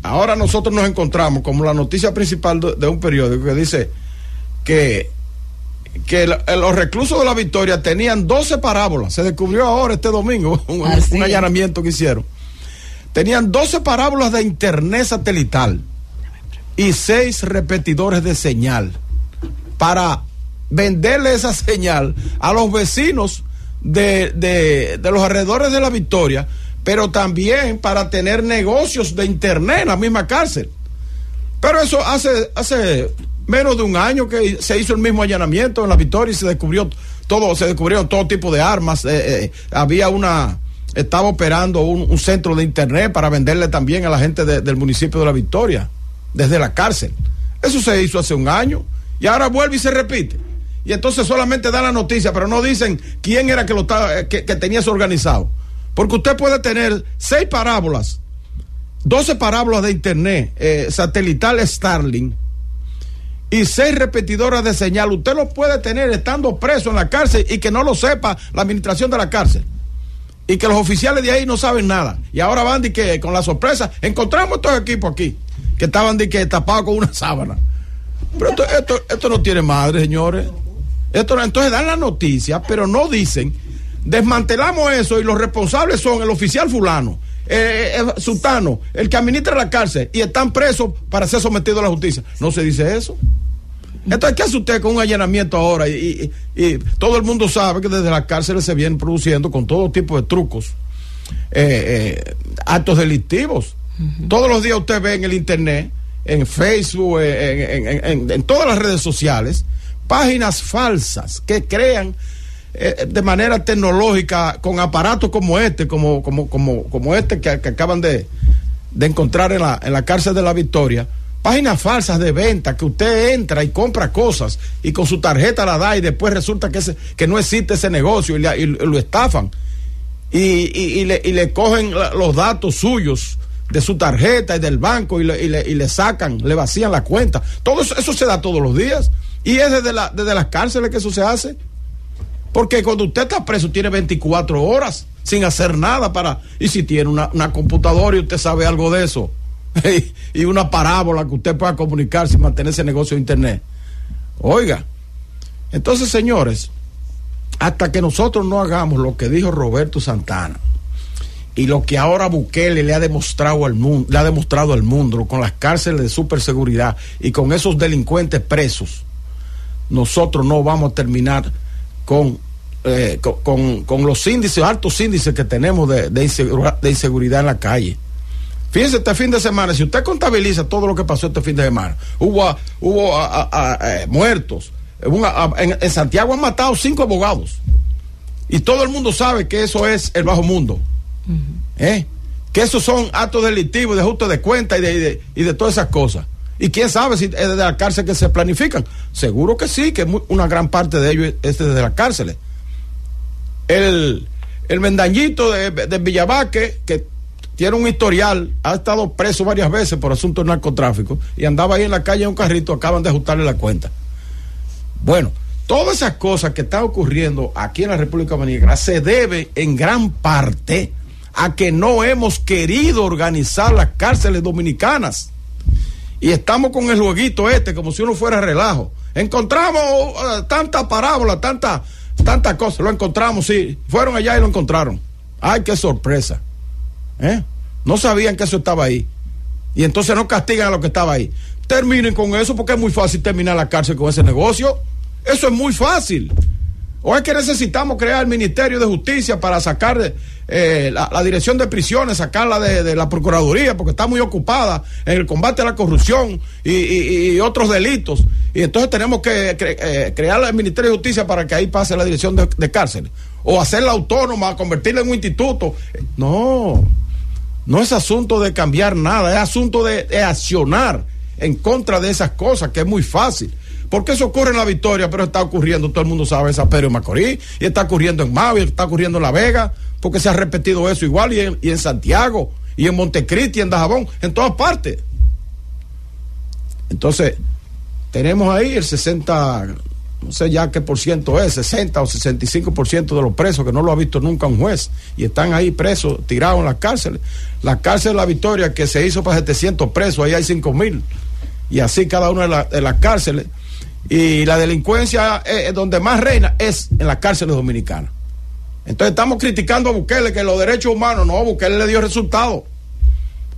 ahora nosotros nos encontramos como la noticia principal de, un periódico que dice que, que los reclusos de la Victoria tenían 12 parábolas. Se descubrió ahora este domingo un, un allanamiento que hicieron tenían 12 parábolas de internet satelital y 6 repetidores de señal para venderle esa señal a los vecinos de, de, de, los alrededores de la Victoria, pero también para tener negocios de internet en la misma cárcel. Pero eso hace, hace menos de un año que se hizo el mismo allanamiento en la Victoria y se descubrió todo, se descubrieron todo tipo de armas. Eh, eh, había una, estaba operando un, centro de internet para venderle también a la gente de, del municipio de La Victoria, desde la cárcel. Eso se hizo hace un año y ahora vuelve y se repite. Y entonces solamente dan la noticia, pero no dicen quién era que, lo estaba, que, que tenía eso organizado. Porque usted puede tener seis parábolas, 12 parábolas de internet eh, satelital Starlink y seis repetidoras de señal. Usted lo puede tener estando preso en la cárcel y que no lo sepa la administración de la cárcel y que los oficiales de ahí no saben nada. Y ahora van de que con la sorpresa, encontramos estos equipos aquí, que estaban de que tapados con una sábana. Pero esto, esto, esto no tiene madre, señores. Esto, entonces dan la noticia, pero no dicen, desmantelamos eso y los responsables son el oficial fulano, eh, el sultano, el que administra la cárcel y están presos para ser sometidos a la justicia. No se dice eso. Entonces, ¿qué hace usted con un allanamiento ahora? Y, y, y, todo el mundo sabe que desde las cárceles se vienen produciendo con todo tipo de trucos eh, eh, actos delictivos. Uh -huh. Todos los días usted ve en el internet, en Facebook, en, en, en, en todas las redes sociales, páginas falsas que crean eh, de manera tecnológica con aparatos como este, como, como, como, como este que, que acaban de, de encontrar en la, en la cárcel de la Victoria páginas falsas de venta que usted entra y compra cosas y con su tarjeta la da y después resulta que, ese, que no existe ese negocio y, le, y lo estafan y, y, le, y, le, cogen los datos suyos de su tarjeta y del banco y le, y le, sacan, le vacían la cuenta. Todo eso, eso, se da todos los días y es desde, la, desde las cárceles que eso se hace. Porque cuando usted está preso tiene 24 horas sin hacer nada para... Y si tiene una, una computadora y usted sabe algo de eso, y una parábola que usted pueda comunicarse y mantener ese negocio de internet. Oiga, entonces señores, hasta que nosotros no hagamos lo que dijo Roberto Santana y lo que ahora Bukele le ha demostrado al mundo, le ha demostrado al mundo con las cárceles de superseguridad y con esos delincuentes presos, nosotros no vamos a terminar con eh, con, con, con, los índices, altos índices que tenemos de, de, inseguridad, de inseguridad en la calle. Fíjense, este fin de semana, si usted contabiliza todo lo que pasó este fin de semana, hubo, hubo a, a, a, eh, muertos. En, en, Santiago han matado cinco abogados. Y todo el mundo sabe que eso es el bajo mundo. Uh -huh. ¿Eh? Que esos son actos delictivos, de ajuste de cuenta y de, y de, y de todas esas cosas. Y quién sabe si es desde la cárcel que se planifican. Seguro que sí, que una gran parte de ellos es desde las cárceles. El, el mendañito de, de Villabaque, que tiene un historial, ha estado preso varias veces por asuntos de narcotráfico y andaba ahí en la calle en un carrito, acaban de ajustarle la cuenta. Bueno, todas esas cosas que están ocurriendo aquí en la República Dominicana se debe en gran parte a que no hemos querido organizar las cárceles dominicanas. Y estamos con el jueguito este, como si uno fuera relajo. Encontramos uh, tanta parábola, tanta, tanta cosa. Lo encontramos, sí. Fueron allá y lo encontraron. Ay, qué sorpresa. ¿Eh? No sabían que eso estaba ahí. Y entonces no castigan a lo que estaba ahí. Terminen con eso porque es muy fácil terminar la cárcel con ese negocio. Eso es muy fácil. O es que necesitamos crear el Ministerio de Justicia para sacar eh, la, dirección de prisiones, sacarla de, de, la Procuraduría, porque está muy ocupada en el combate a la corrupción y, otros delitos. Y entonces tenemos que eh, crear el Ministerio de Justicia para que ahí pase la dirección de, de cárceles. O hacerla autónoma, convertirla en un instituto. No, no es asunto de cambiar nada, es asunto de accionar en contra de esas cosas, que es muy fácil. Porque eso ocurre en la Victoria, pero está ocurriendo, todo el mundo sabe, en San Pedro y Macorís, y está ocurriendo en Mavi, está ocurriendo en La Vega, porque se ha repetido eso igual, y en, y Santiago, y en Montecristi, en Dajabón, en todas partes. Entonces, tenemos ahí el 60, no sé ya qué por ciento es, 60 o 65 por ciento de los presos que no lo ha visto nunca un juez y están ahí presos, tirados en las cárceles. La cárcel de la Victoria que se hizo para 700 presos, ahí hay 5 mil y así cada una de las cárceles. Y la delincuencia eh, donde más reina es en las cárceles dominicanas. Entonces estamos criticando a Bukele que los derechos humanos, no, Bukele le dio resultado.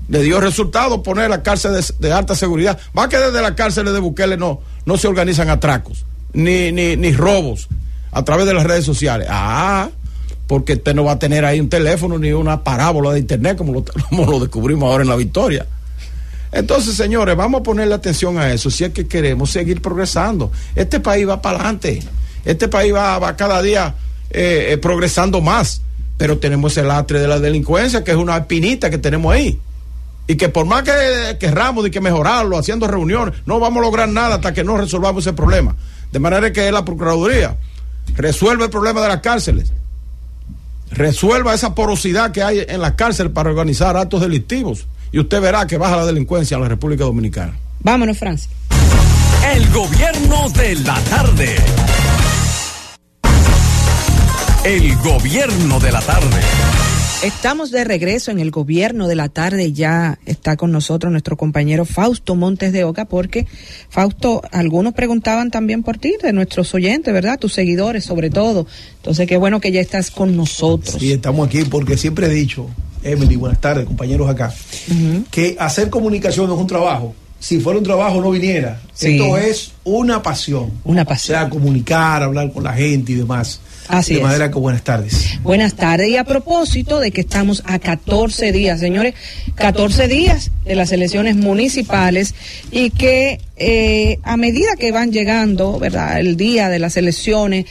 Le dio resultado poner la cárcel de, de alta seguridad. Va que desde las cárceles de Bukele no, no se organizan atracos, ni, ni, ni robos a través de las redes sociales. Ah, porque usted no va a tener ahí un teléfono ni una parábola de internet como lo, como lo descubrimos ahora en la victoria. Entonces, señores, vamos a ponerle atención a eso si es que queremos seguir progresando. Este país va para adelante. Este país va, cada día eh, eh, progresando más. Pero tenemos el lastre de la delincuencia, que es una espinita que tenemos ahí. Y que por más que querramos y que mejorarlo, haciendo reuniones, no vamos a lograr nada hasta que no resolvamos ese problema. De manera que la Procuraduría resuelva el problema de las cárceles. Resuelva esa porosidad que hay en las cárceles para organizar actos delictivos. Y usted verá que baja la delincuencia en la República Dominicana. Vámonos, Francis. El gobierno de la tarde. El gobierno de la tarde. Estamos de regreso en el gobierno de la tarde. Ya está con nosotros nuestro compañero Fausto Montes de Oca, porque Fausto, algunos preguntaban también por ti, de nuestros oyentes, ¿verdad? Tus seguidores, sobre todo. Entonces, qué bueno que ya estás con nosotros. Sí, estamos aquí porque siempre he dicho, Emily, buenas tardes, compañeros acá, que hacer comunicación no es un trabajo. Si fuera un trabajo no viniera. Sí. Esto es una pasión. Una pasión. O sea, comunicar, hablar con la gente y demás. Así de es. manera que buenas tardes. Buenas tardes. Y a propósito de que estamos a 14 días, señores, 14 días de las elecciones municipales y que eh, a medida que van llegando, ¿verdad? El día de las elecciones,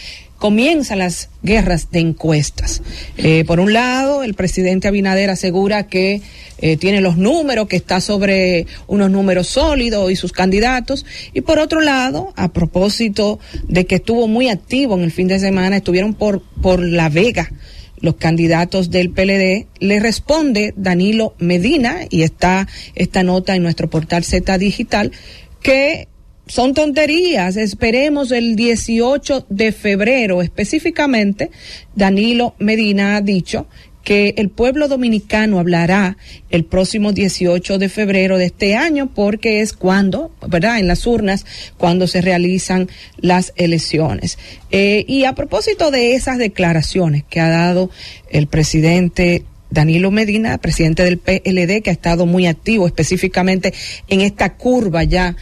comienzan las guerras de encuestas. Eh, por un lado, el presidente Abinader asegura que eh, tiene los números, que está sobre unos números sólidos y sus candidatos. Y por otro lado, a propósito de que estuvo muy activo en el fin de semana, estuvieron por, por La Vega los candidatos del PLD, le responde Danilo Medina, y está esta nota en nuestro portal Z Digital, que son tonterías. Esperemos el 18 de febrero específicamente. Danilo Medina ha dicho que el pueblo dominicano hablará el próximo 18 de febrero de este año porque es cuando, ¿verdad? En las urnas, cuando se realizan las elecciones. Eh, y a propósito de esas declaraciones que ha dado el presidente Danilo Medina, presidente del PLD, que ha estado muy activo específicamente en esta curva ya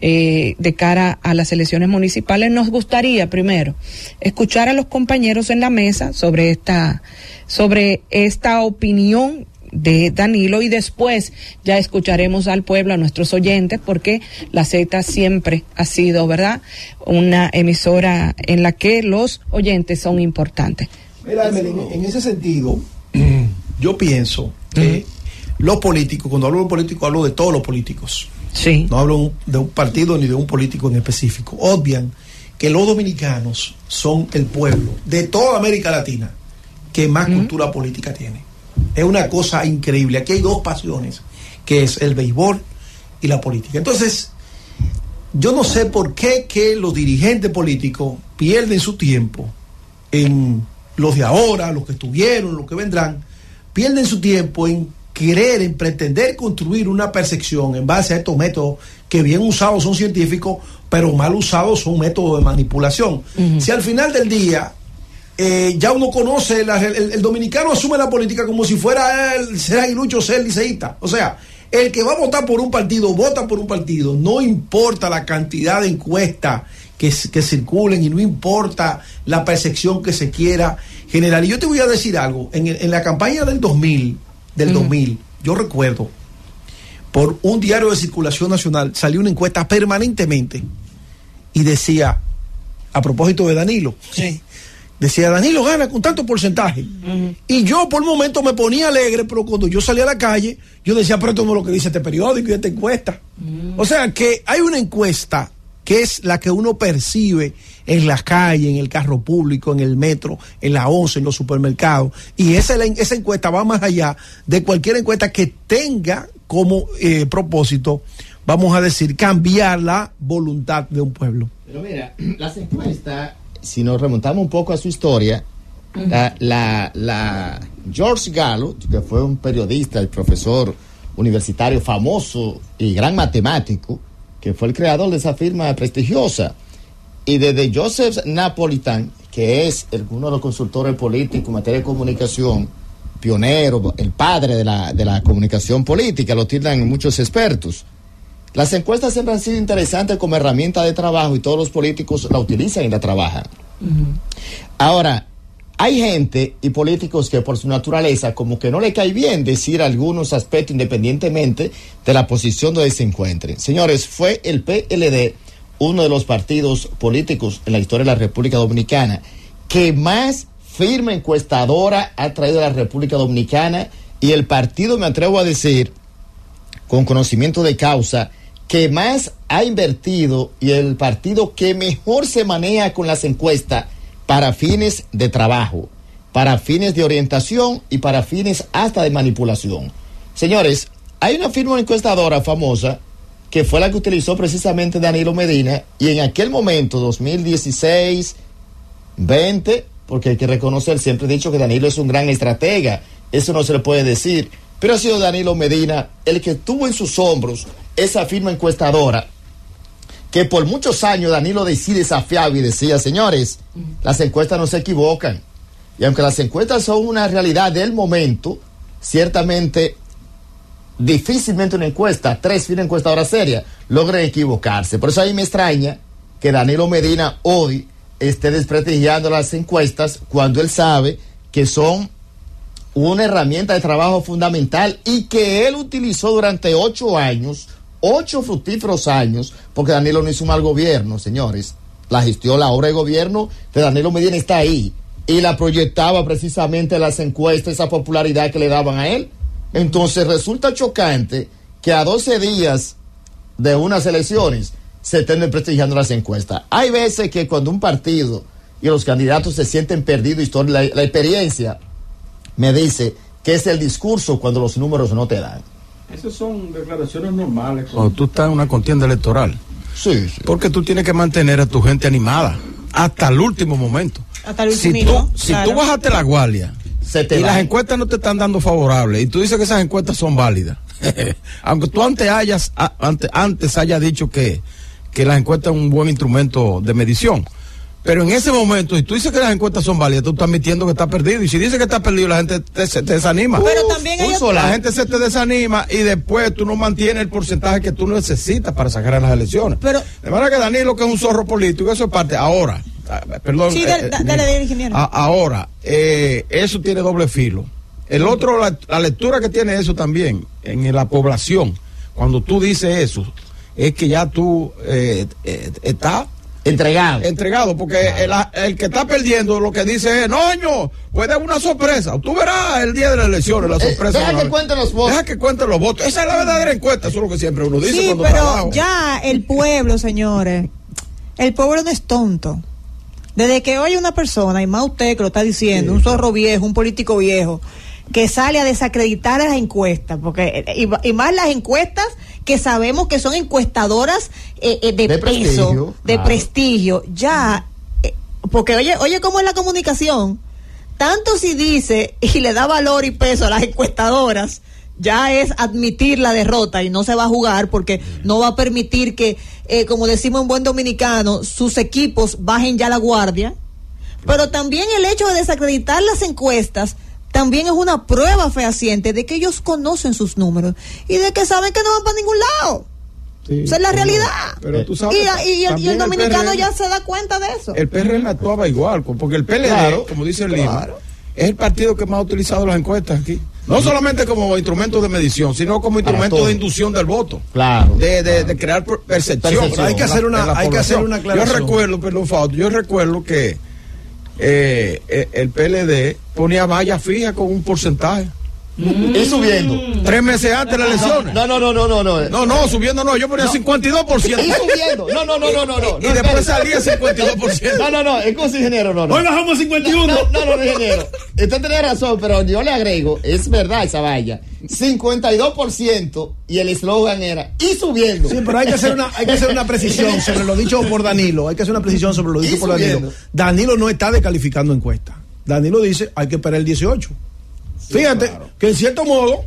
eh, de cara a las elecciones municipales, nos gustaría primero escuchar a los compañeros en la mesa sobre esta, sobre esta opinión de Danilo y después ya escucharemos al pueblo, a nuestros oyentes, porque la Z siempre ha sido, ¿verdad?, una emisora en la que los oyentes son importantes. Mira, Emily, en, ese sentido, yo pienso que los políticos, cuando hablo de políticos, hablo de todos los políticos. Sí. No hablo de un partido ni de un político en específico. Obvian que los dominicanos son el pueblo de toda América Latina que más cultura política tiene. Es una cosa increíble. Aquí hay dos pasiones, que es el béisbol y la política. Entonces, yo no sé por qué que los dirigentes políticos pierden su tiempo en los de ahora, los que estuvieron, los que vendrán, pierden su tiempo en querer, en pretender construir una percepción en base a estos métodos que bien usados son científicos, pero mal usados son métodos de manipulación. Si al final del día eh, ya uno conoce, la- el, el dominicano asume la política como si fuera el ser aguilucho, ser liceísta. O sea, el que va a votar por un partido, vota por un partido, no importa la cantidad de encuestas que, que circulen y no importa la percepción que se quiera generar. Y yo te voy a decir algo, en, en la campaña del 2000, del 2000, yo recuerdo, por un diario de circulación nacional salió una encuesta permanentemente y decía, a propósito de Danilo, Decía, Danilo gana con tanto porcentaje. Y yo por un momento me ponía alegre, pero cuando yo salía a la calle, yo decía, pero esto no es lo que dice este periódico y esta encuesta. O sea que hay una encuesta que es la que uno percibe en la calle, en el carro público, en el metro, en la once, en los supermercados. Y esa, esa encuesta va más allá de cualquier encuesta que tenga como eh, propósito, vamos a decir, cambiar la voluntad de un pueblo. Pero mira, las encuestas si nos remontamos un poco a su historia, la, la, la, George Gallo, que fue un periodista, el profesor universitario famoso y gran matemático, que fue el creador de esa firma prestigiosa, y desde Joseph Napolitan, que es uno de los consultores políticos en materia de comunicación, pionero, el padre de la, de la comunicación política, lo tienen muchos expertos. Las encuestas siempre han sido interesantes como herramienta de trabajo y todos los políticos la utilizan y la trabajan. Ahora, hay gente y políticos que por su naturaleza como que no le cae bien decir algunos aspectos independientemente de la posición donde se encuentren. Señores, fue el PLD uno de los partidos políticos en la historia de la República Dominicana que más firma encuestadora ha traído a la República Dominicana y el partido, me atrevo a decir, con conocimiento de causa, que más ha invertido y el partido que mejor se maneja con las encuestas para fines de trabajo, para fines de orientación y para fines hasta de manipulación. Señores, hay una firma encuestadora famosa que fue la que utilizó precisamente Danilo Medina y en aquel momento, 2016, 20, porque hay que reconocer, siempre he dicho que Danilo es un gran estratega, eso no se le puede decir, pero ha sido Danilo Medina el que tuvo en sus hombros esa firma encuestadora que por muchos años Danilo decía desafiaba y decía, señores, las encuestas no se equivocan. Y aunque las encuestas son una realidad del momento, ciertamente difícilmente una encuesta, tres firmas encuestadoras serias, logren equivocarse. Por eso ahí me extraña que Danilo Medina hoy esté desprestigiando las encuestas cuando él sabe que son una herramienta de trabajo fundamental y que él utilizó durante ocho años, ocho fructíferos años, porque Danilo no hizo mal gobierno, señores. La gestión, la obra de gobierno de Danilo Medina está ahí y la proyectaba precisamente las encuestas, esa popularidad que le daban a él. Entonces resulta chocante que a 12 días de unas elecciones se estén desprestigiando las encuestas. Hay veces que cuando un partido y los candidatos se sienten perdidos, la, la experiencia me dice que es el discurso cuando los números no te dan. Esas son declaraciones normales. Cuando tú estás en una contienda electoral. Sí, sí. Porque tú tienes que mantener a tu gente animada hasta el último momento. Hasta el si último. Tú, si tú bajaste la guardia Se te y las encuestas no te están dando favorables y tú dices que esas encuestas son válidas, aunque tú antes hayas antes, antes hayas dicho que, que las encuestas son un buen instrumento de medición pero en ese momento, si tú dices que las encuestas son válidas, tú estás admitiendo que está perdido. Y si dices que está perdido, la gente te, te desanima. Pero también hay La gente se te desanima y después tú no mantienes el porcentaje que tú necesitas para sacar a las elecciones. Pero, de manera que Danilo, que es un zorro político, eso es parte. Ahora, ah, perdón. Sí, dale, eh, dale, ingeniero. ahora, eh, eso tiene doble filo. El otro, la, lectura que tiene eso también en la población, cuando tú dices eso, es que ya tú eh, eh estás Entregado. Entregado, porque el, que está perdiendo lo que dice es, no, puede haber una sorpresa. Tú verás el día de las elecciones la eh, sorpresa. deja que cuenten los votos. Deja que cuenten los votos. Esa es la verdadera encuesta, eso es lo que siempre uno dice. Sí, pero ya el pueblo, señores, el pueblo no es tonto. Desde que oye una persona, y más usted que lo está diciendo, un zorro viejo, un político viejo, que sale a desacreditar a las encuestas, porque y, más las encuestas que sabemos que son encuestadoras eh, eh, de, peso, de prestigio, ya, eh, porque oye, oye cómo es la comunicación, tanto si dice y le da valor y peso a las encuestadoras, ya es admitir la derrota y no se va a jugar porque no va a permitir que, como decimos en buen dominicano, sus equipos bajen ya la guardia. Pero también el hecho de desacreditar las encuestas también es una prueba fehaciente de que ellos conocen sus números y de que saben que no van para ningún lado. Esa es la realidad. Pero tú sabes, y, el, dominicano ya se da cuenta de eso. El PRM actuaba igual, porque el PLD, como dice el libro, es el partido que más ha utilizado las encuestas aquí. No solamente como instrumento de medición, sino como instrumento de inducción del voto. Claro. De, de, crear percepción. hay que hacer una, hay que hacer una aclaración. Yo recuerdo, perdón, Fausto, yo recuerdo que eh, eh, el PLD ponía valla fija con un porcentaje. Y subiendo. Tres meses antes de las elecciones. No, no, no, no, no, no. No, no, subiendo no, yo ponía 52%. Y subiendo. No, no, no, no, no, no. Y después salía 52%. No, no, no, es como ingeniero, no, no. Hoy bajamos a 51. No, no, no, no, ingeniero. Usted tiene razón, pero yo le agrego, es verdad esa valla. 52% y el eslogan era y subiendo. Sí, pero hay que hacer una, hay que hacer una precisión sobre lo dicho por Danilo. Hay que hacer una precisión sobre lo dicho por Danilo. Danilo no está descalificando encuesta. Danilo dice hay que esperar el 18. Fíjate que en cierto modo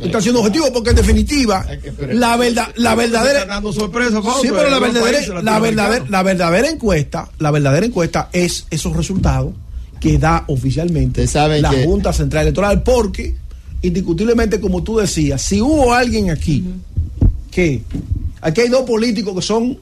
está siendo objetivo porque en definitiva la verdad, la verdadera dando sorpresa, Sí, pero la verdadera, la verdadera, la verdadera encuesta, la verdadera encuesta es esos resultados que da oficialmente la que- Junta Central Electoral, porque indiscutiblemente, como tú decías, si hubo alguien aquí que aquí hay dos políticos que son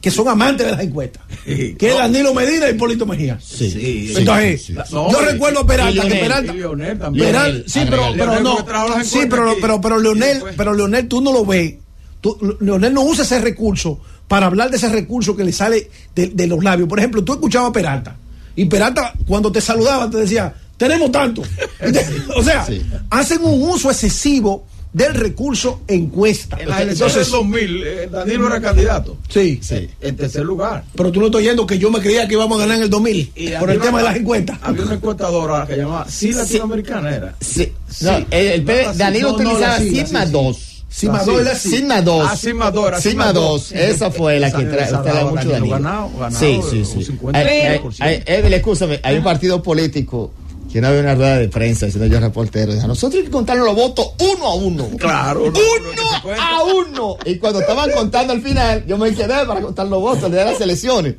que son amantes de las encuestas, Sí. que es Danilo Medina y Hipólito Mejía. Sí, Entonces, sí, sí. yo No, recuerdo a Peralta, que Peralta, Leonel también. Peralta- Leonel, sí, pero, Leonel. pero no, sí, pero, pero, pero Y Leonel, pero Leonel tú no lo ves, tú, Leonel no usa ese recurso para hablar de ese recurso que le sale de, de los labios. Por ejemplo, tú escuchabas a Peralta y Peralta cuando te saludaba te decía, tenemos tanto. o sea, hacen un uso excesivo del recurso encuesta. En las elecciones del 2000, eh, Danilo era candidato. sí, Sí. En tercer lugar. pero tú no estás oyendo que yo me creía que íbamos a ganar en el 2000 Y por el tema una- de las encuestas. Había una encuestadora que llamaba Sí Latinoamericana era. Sí. No, el, No, Danilo no, utilizaba Sigma así, sí. 2. Sigma Así. dos es así. Sigma 2. Ah, era Sigma Sigma 2. dos. Esa fue la que trae. Usted daba mucho Danilo ganado, ganado, Sí, sí, sí. 50%. Ay, ay, ay, Edel, escúchame, hay un partido político que no había una rueda de prensa diciendo yo reportero. dijo, Nosotros hay que contar los votos uno a uno. Claro, no, no, no Uno a uno. Y cuando estaban contando al final, yo me quedé para contar los votos de las elecciones.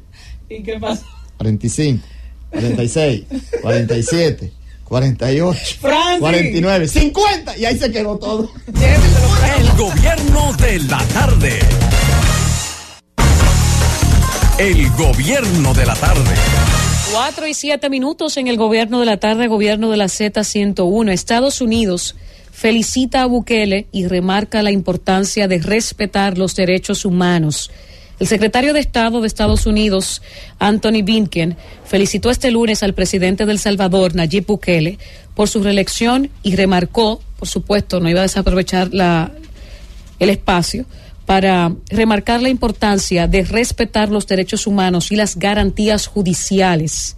¿Y qué pasa? 45, 46, 47, 48, Francis. 49, 50. Y ahí se quedó todo. El gobierno de la tarde. El gobierno de la tarde. Cuatro y siete minutos en el gobierno de la tarde, gobierno de la Z101. Estados Unidos felicita a Bukele y remarca la importancia de respetar los derechos humanos. El secretario de Estado de Estados Unidos, Anthony Blinken, felicitó este lunes al presidente del Salvador, Nayib Bukele, por su reelección y remarcó, por supuesto, no iba a desaprovechar la, el espacio para remarcar la importancia de respetar los derechos humanos y las garantías judiciales.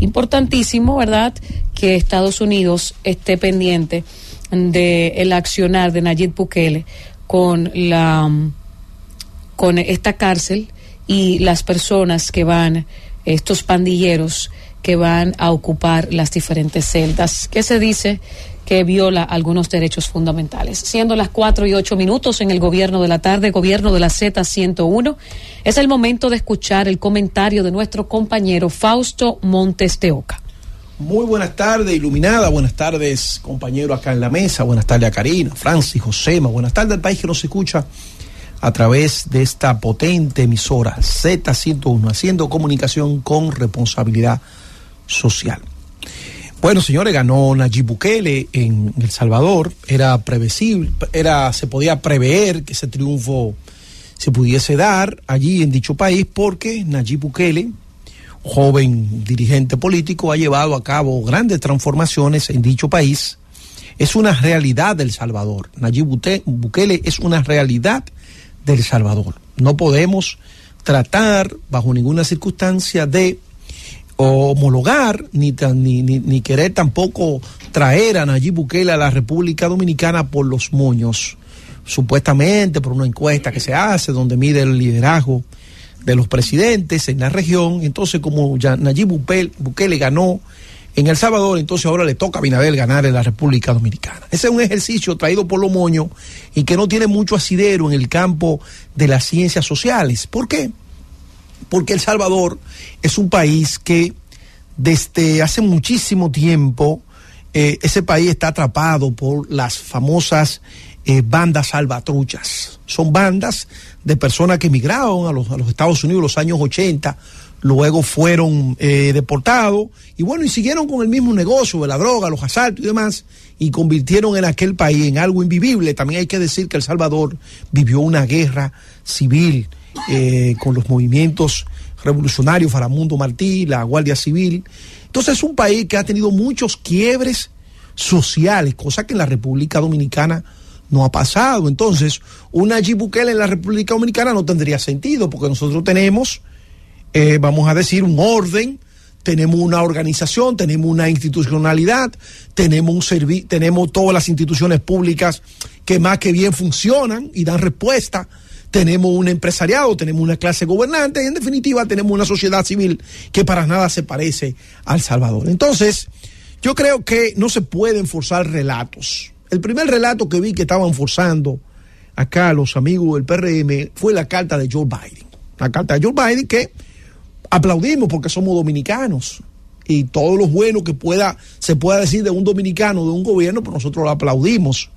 Importantísimo, ¿verdad?, que Estados Unidos esté pendiente del el accionar de Nayib Bukele con la con esta cárcel y las personas que van, estos pandilleros que van a ocupar las diferentes celdas. ¿Qué se dice? Que viola algunos derechos fundamentales. Siendo las cuatro y ocho minutos en el gobierno de la tarde, gobierno de la Z101, es el momento de escuchar el comentario de nuestro compañero Fausto Montes de Oca. Muy buenas tardes, iluminada. Buenas tardes, compañero acá en la mesa. Buenas tardes a Karina, Francis, Josema. Buenas tardes al país que nos escucha a través de esta potente emisora Z101, haciendo comunicación con responsabilidad social. Bueno, señores, ganó Nayib Bukele en El Salvador. Era previsible, era, se podía prever que ese triunfo se pudiese dar allí en dicho país porque Nayib Bukele, joven dirigente político, ha llevado a cabo grandes transformaciones en dicho país. Es una realidad del Salvador. Nayib Bukele es una realidad del Salvador. No podemos tratar bajo ninguna circunstancia de homologar ni, ni, ni, ni, querer tampoco traer a Nayib Bukele a la República Dominicana por los moños, supuestamente por una encuesta que se hace donde mide el liderazgo de los presidentes en la región. Entonces, como ya Nayib Bukele, ganó en El Salvador, entonces ahora le toca a Binader ganar en la República Dominicana. Ese es un ejercicio traído por los moños y que no tiene mucho asidero en el campo de las ciencias sociales. ¿Por qué? Porque El Salvador es un país que desde hace muchísimo tiempo eh, ese país está atrapado por las famosas eh, bandas salvatruchas. Son bandas de personas que emigraron a los, Estados Unidos en los años 80, luego fueron eh, deportados y bueno, y siguieron con el mismo negocio de la droga, los asaltos y demás, y convirtieron en aquel país en algo invivible. También hay que decir que El Salvador vivió una guerra civil eh, con los movimientos revolucionario Faramundo Martí, la Guardia Civil. Entonces es un país que ha tenido muchos quiebres sociales, cosa que en la República Dominicana no ha pasado. Entonces, una Nayib en la República Dominicana no tendría sentido, porque nosotros tenemos, eh, vamos a decir, un orden, tenemos una organización, tenemos una institucionalidad, tenemos un servi tenemos todas las instituciones públicas que más que bien funcionan y dan respuesta. Tenemos un empresariado, tenemos una clase gobernante y en definitiva tenemos una sociedad civil que para nada se parece al Salvador. Entonces, yo creo que no se pueden forzar relatos. El primer relato que vi que estaban forzando acá los amigos del PRM fue la carta de Joe Biden. La carta de Joe Biden que aplaudimos porque somos dominicanos y todo lo bueno que pueda se pueda decir de un dominicano, de un gobierno, pues nosotros lo aplaudimos.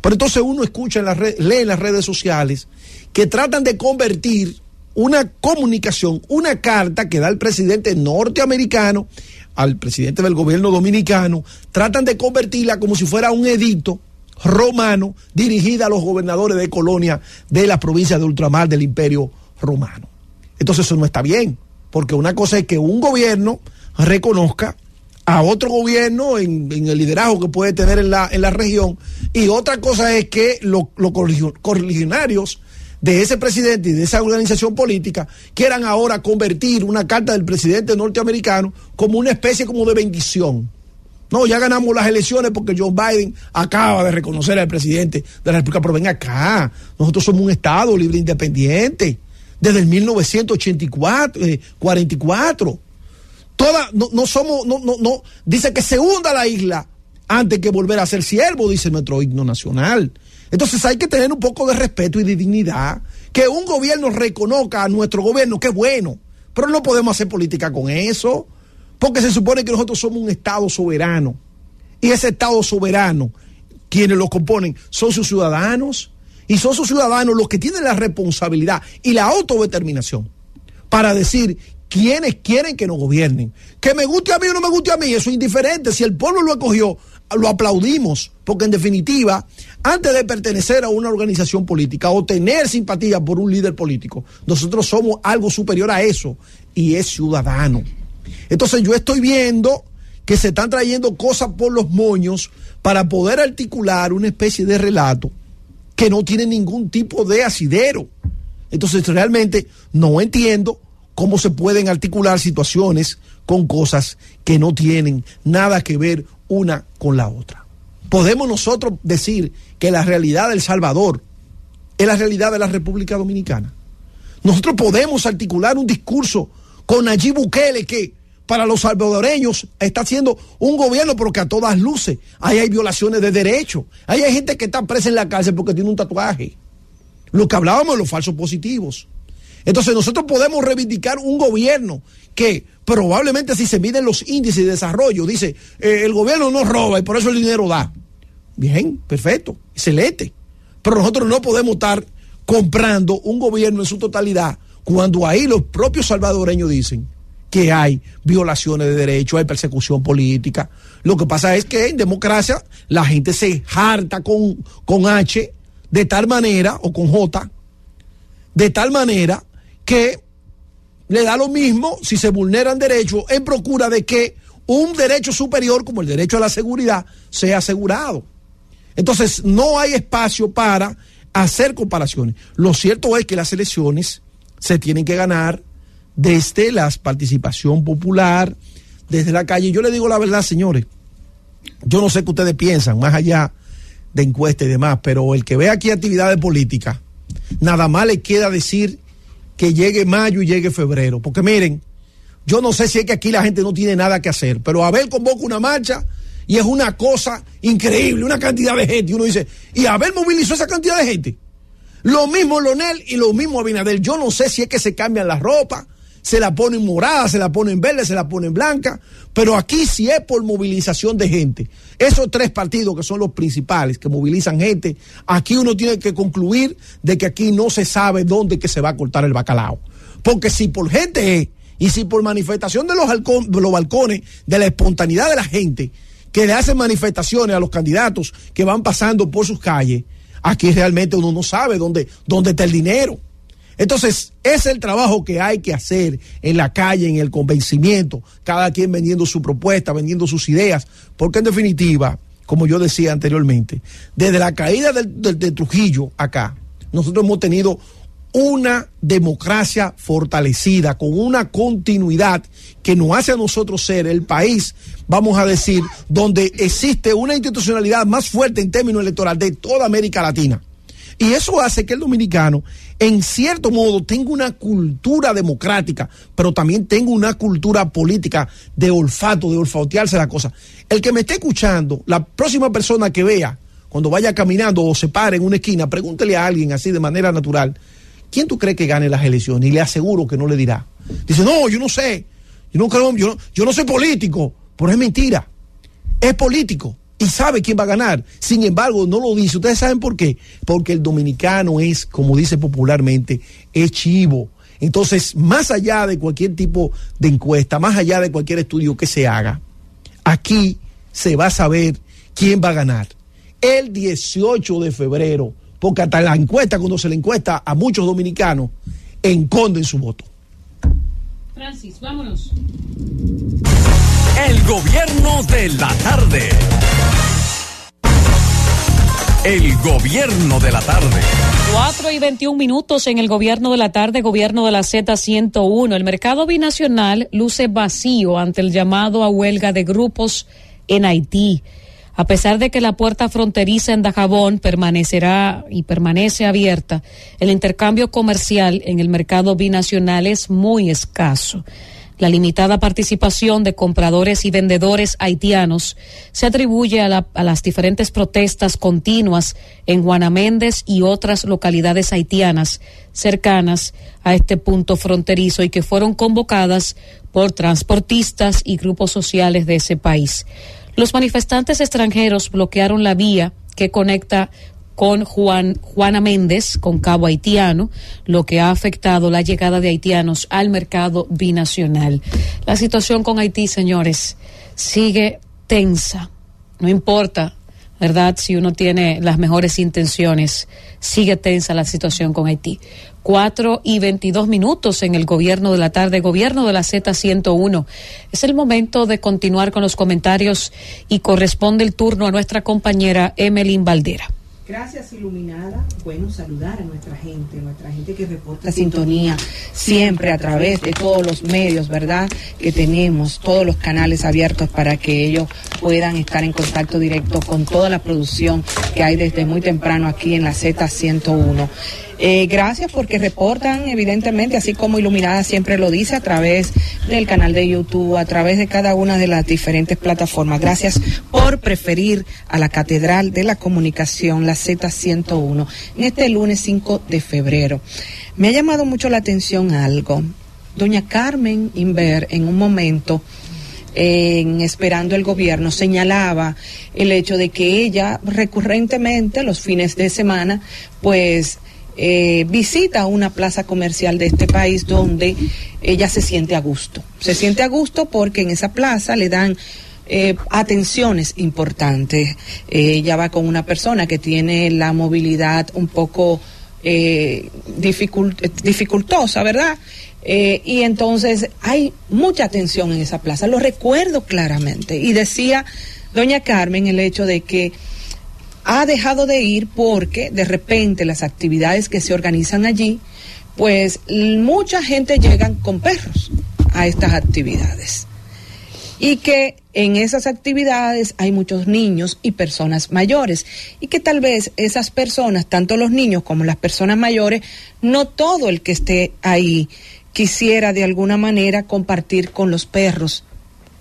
Pero entonces uno escucha en las lee en las redes sociales que tratan de convertir una comunicación, una carta que da el presidente norteamericano al presidente del gobierno dominicano, tratan de convertirla como si fuera un edicto romano dirigida a los gobernadores de colonia de la provincia de ultramar del imperio romano. Entonces eso no está bien, porque una cosa es que un gobierno reconozca a otro gobierno en, el liderazgo que puede tener en la, en la región y otra cosa es que los correligionarios de ese presidente y de esa organización política quieran ahora convertir una carta del presidente norteamericano como una especie como de bendición. No, ya ganamos las elecciones porque Joe Biden acaba de reconocer al presidente de la República. Pero ven acá, nosotros somos un Estado libre e independiente desde el 1984, 44. Eh, Toda, no, no somos, no, no, no, dice que se hunda la isla antes que volver a ser siervo, dice nuestro himno nacional. Entonces hay que tener un poco de respeto y de dignidad. Que un gobierno reconozca a nuestro gobierno, qué bueno. Pero no podemos hacer política con eso. Porque se supone que nosotros somos un Estado soberano. Y ese Estado soberano, quienes lo componen, son sus ciudadanos. Y son sus ciudadanos los que tienen la responsabilidad y la autodeterminación para decir quiénes quieren que nos gobiernen. Que me guste a mí o no me guste a mí, eso es indiferente. Si el pueblo lo escogió, lo aplaudimos, porque en definitiva, antes de pertenecer a una organización política o tener simpatía por un líder político, nosotros somos algo superior a eso y es ciudadano. Entonces yo estoy viendo que se están trayendo cosas por los moños para poder articular una especie de relato que no tiene ningún tipo de asidero. Entonces realmente no entiendo cómo se pueden articular situaciones con cosas que no tienen nada que ver una con la otra. Podemos nosotros decir que la realidad del Salvador es la realidad de la República Dominicana. Nosotros podemos articular un discurso con Nayib Bukele que para los salvadoreños está haciendo un gobierno pero que a todas luces ahí hay violaciones de derechos. Ahí hay gente que está presa en la cárcel porque tiene un tatuaje. Lo que hablábamos de los falsos positivos. Entonces nosotros podemos reivindicar un gobierno que probablemente si se miden los índices de desarrollo, dice, eh, el gobierno no roba y por eso el dinero da. Bien, perfecto, excelente. Pero nosotros no podemos estar comprando un gobierno en su totalidad cuando ahí los propios salvadoreños dicen que hay violaciones de derechos, hay persecución política. Lo que pasa es que en democracia la gente se harta con, con H de tal manera, o con J, de tal manera que le da lo mismo si se vulneran derechos en procura de que un derecho superior como el derecho a la seguridad sea asegurado. Entonces, no hay espacio para hacer comparaciones. Lo cierto es que las elecciones se tienen que ganar desde la participación popular, desde la calle. Yo le digo la verdad, señores, yo no sé qué ustedes piensan, más allá de encuestas y demás, pero el que ve aquí actividades políticas, nada más le queda decir que llegue mayo y llegue febrero. Porque miren, yo no sé si es que aquí la gente no tiene nada que hacer, pero Abel convoca una marcha y es una cosa increíble, una cantidad de gente. Y uno dice, ¿y Abel movilizó esa cantidad de gente? Lo mismo Lonel y lo mismo Abinader. Yo no sé si es que se cambian las ropas, se la ponen morada, se la ponen verde, se la ponen blanca, pero aquí sí es por movilización de gente. Esos tres partidos que son los principales, que movilizan gente, aquí uno tiene que concluir de que aquí no se sabe dónde que se va a cortar el bacalao. Porque si por gente es, y si por manifestación de los, los balcones, de la espontaneidad de la gente, que le hacen manifestaciones a los candidatos que van pasando por sus calles, aquí realmente uno no sabe dónde, dónde está el dinero. Entonces, es el trabajo que hay que hacer en la calle, en el convencimiento, cada quien vendiendo su propuesta, vendiendo sus ideas, porque en definitiva, como yo decía anteriormente, desde la caída del- de Trujillo acá, nosotros hemos tenido una democracia fortalecida, con una continuidad que nos hace a nosotros ser el país, vamos a decir, donde existe una institucionalidad más fuerte en términos electorales de toda América Latina. Y eso hace que el dominicano, en cierto modo, tenga una cultura democrática, pero también tenga una cultura política de olfato, de olfatearse la cosa. El que me esté escuchando, la próxima persona que vea, cuando vaya caminando o se pare en una esquina, pregúntele a alguien así de manera natural, ¿quién tú crees que gane las elecciones? Y le aseguro que no le dirá. Dice, no, yo no sé, yo no creo, yo no soy político, pero es mentira. Es político y sabe quién va a ganar. Sin embargo, no lo dice. ¿Ustedes saben por qué? Porque el dominicano es, como dice popularmente, es chivo. Entonces, más allá de cualquier tipo de encuesta, más allá de cualquier estudio que se haga, aquí se va a saber quién va a ganar. El 18 de febrero, porque hasta la encuesta, cuando se le encuesta a muchos dominicanos, enconden su voto. Francis, vámonos. El gobierno de la tarde. El gobierno de la tarde. 4 y 21 minutos en el gobierno de la tarde, gobierno de la Z101. El mercado binacional luce vacío ante el llamado a huelga de grupos en Haití. A pesar de que la puerta fronteriza en Dajabón permanecerá y permanece abierta, el intercambio comercial en el mercado binacional es muy escaso. La limitada participación de compradores y vendedores haitianos se atribuye a, la- a las diferentes protestas continuas en Juana Méndez y otras localidades haitianas cercanas a este punto fronterizo y que fueron convocadas por transportistas y grupos sociales de ese país. Los manifestantes extranjeros bloquearon la vía que conecta con Juan, Juana Méndez, con Cabo Haitiano, lo que ha afectado la llegada de haitianos al mercado binacional. La situación con Haití, señores, sigue tensa. No importa, ¿verdad? Si uno tiene las mejores intenciones, sigue tensa la situación con Haití. Cuatro y veintidós minutos en el gobierno de la tarde, gobierno de la Z101. Es el momento de continuar con los comentarios y corresponde el turno a nuestra compañera Emeline Valdera. Gracias, Iluminada. Bueno, saludar a nuestra gente, nuestra gente que reporta sintonía siempre a través de todos los medios, ¿verdad? Que tenemos, todos los canales abiertos para que ellos puedan estar en contacto directo con toda la producción que hay desde muy temprano aquí en la Z101. Eh, gracias porque reportan, evidentemente, así como Iluminada siempre lo dice, a través del canal de YouTube, a través de cada una de las diferentes plataformas. Gracias por preferir a la Catedral de la Comunicación, la Z101, en este lunes 5 de febrero. Me ha llamado mucho la atención algo. Doña Carmen Inver, en un momento, en Esperando el Gobierno señalaba el hecho de que ella recurrentemente los fines de semana pues eh, visita una plaza comercial de este país donde ella se siente a gusto. Se siente a gusto porque en esa plaza le dan eh, atenciones importantes. Eh, ella va con una persona que tiene la movilidad un poco dificult- dificultosa, ¿verdad? Y entonces hay mucha atención en esa plaza, lo recuerdo claramente. Y decía doña Carmen el hecho de que ha dejado de ir porque de repente las actividades que se organizan allí, pues mucha gente llegan con perros a estas actividades. Y que en esas actividades hay muchos niños y personas mayores. Y que tal vez esas personas, tanto los niños como las personas mayores, no todo el que esté ahí quisiera de alguna manera compartir con los perros.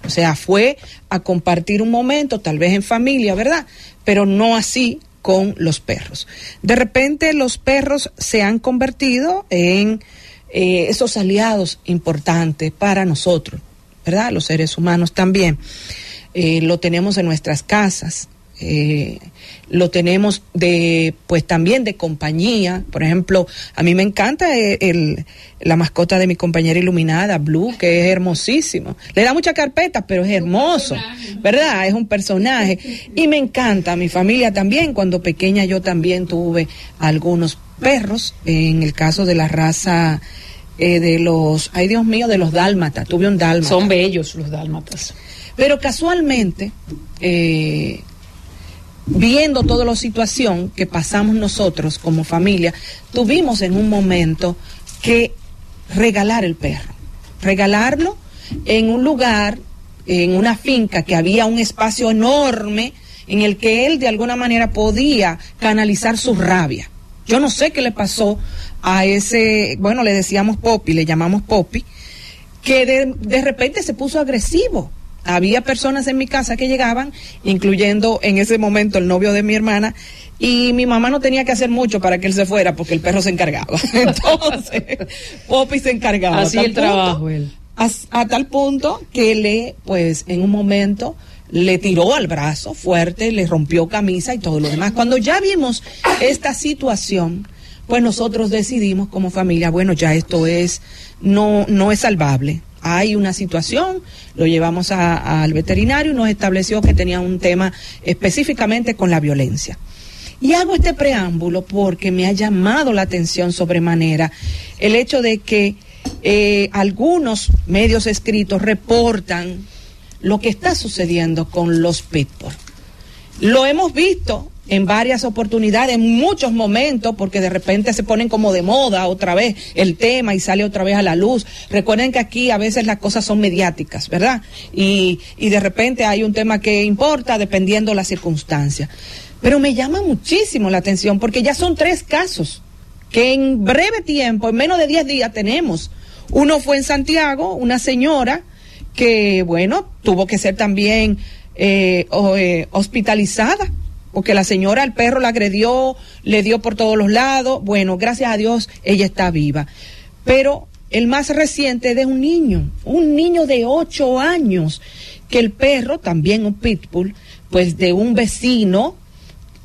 O sea, fue a compartir un momento, tal vez en familia, ¿verdad? Pero no así con los perros. De repente los perros se han convertido en eh, esos aliados importantes para nosotros, ¿verdad? Los seres humanos también. Eh, lo tenemos en nuestras casas, eh, lo tenemos de pues también de compañía. Por ejemplo a mí me encanta eh, el, la mascota de mi compañera iluminada Blue que es hermosísimo. Le da mucha carpeta pero es hermoso verdad es un personaje. Y me encanta mi familia también. Cuando pequeña yo también tuve algunos perros, en el caso de la raza eh, de los, ay Dios mío, de los dálmatas, tuve un dálmata. Son bellos los dálmatas. Pero casualmente, eh, viendo toda la situación que pasamos nosotros como familia, tuvimos en un momento que regalar el perro, regalarlo en un lugar, en una finca que había un espacio enorme en el que él de alguna manera podía canalizar su rabia. Yo no sé qué le pasó a ese, bueno, le decíamos Poppy, le llamamos Poppy, que de, de repente se puso agresivo había personas en mi casa que llegaban, incluyendo en ese momento el novio de mi hermana, y mi mamá no tenía que hacer mucho para que él se fuera porque el perro se encargaba. Entonces, Poppy se encargaba. Así el trabajo él. A, a, tal punto que le, pues, en un momento le tiró al brazo fuerte, le rompió camisa y todo lo demás. Cuando ya vimos esta situación, pues nosotros decidimos como familia, bueno, ya esto es, no, no es salvable hay una situación, lo llevamos al veterinario y nos estableció que tenía un tema específicamente con la violencia. Y hago este preámbulo porque me ha llamado la atención sobremanera el hecho de que eh, algunos medios escritos reportan lo que está sucediendo con los pitbull. Lo hemos visto en varias oportunidades, en muchos momentos, porque de repente se ponen como de moda otra vez el tema y sale otra vez a la luz. Recuerden que aquí a veces las cosas son mediáticas, ¿verdad? Y, y de repente hay un tema que importa dependiendo la circunstancia. Pero me llama muchísimo la atención porque ya son tres casos que en breve tiempo, en menos de 10 días tenemos. Uno fue en Santiago, una señora que, bueno, tuvo que ser también eh, eh, hospitalizada porque la señora, el perro la agredió, le dio por todos los lados. Bueno, gracias a Dios, ella está viva. Pero el más reciente es de un niño, un niño de ocho años, que el perro, también un pitbull, pues de un vecino,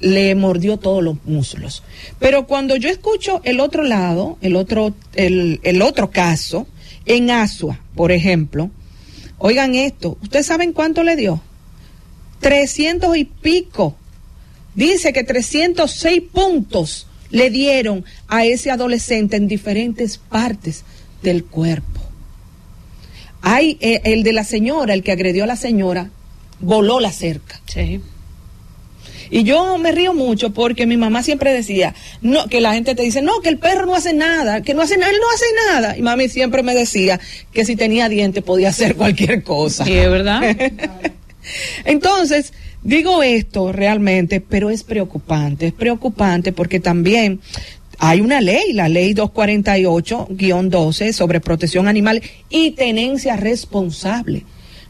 le mordió todos los muslos. Pero cuando yo escucho el otro lado, el otro, el, el otro caso, en Asua, por ejemplo, oigan esto, ¿ustedes saben cuánto le dio? Trescientos y pico dice que 306 puntos le dieron a ese adolescente en diferentes partes del cuerpo. Hay eh, el de la señora, el que agredió a la señora, voló la cerca. Sí. Y yo me río mucho porque mi mamá siempre decía, no, que la gente te dice, no, que el perro no hace nada, que no hace nada, él no hace nada. Y mami siempre me decía que si tenía dientes podía hacer cualquier cosa. Sí, es verdad. Entonces, Digo esto realmente, pero es preocupante, es preocupante porque también hay una ley, la ley 248-12 sobre protección animal y tenencia responsable.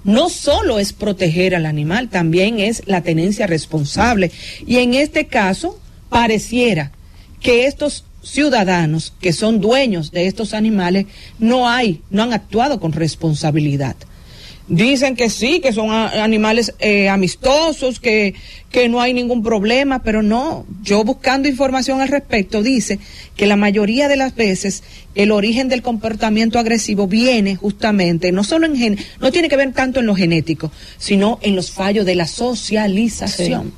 No solo es proteger al animal, también es la tenencia responsable. Y en este caso, pareciera que estos ciudadanos que son dueños de estos animales no hay, no han actuado con responsabilidad. Dicen que sí, que son animales eh, amistosos, que, que no hay ningún problema, pero no. Yo buscando información al respecto, dice que la mayoría de las veces el origen del comportamiento agresivo viene justamente, no solo en gen, no tiene que ver tanto en lo genético, sino en los fallos de la socialización.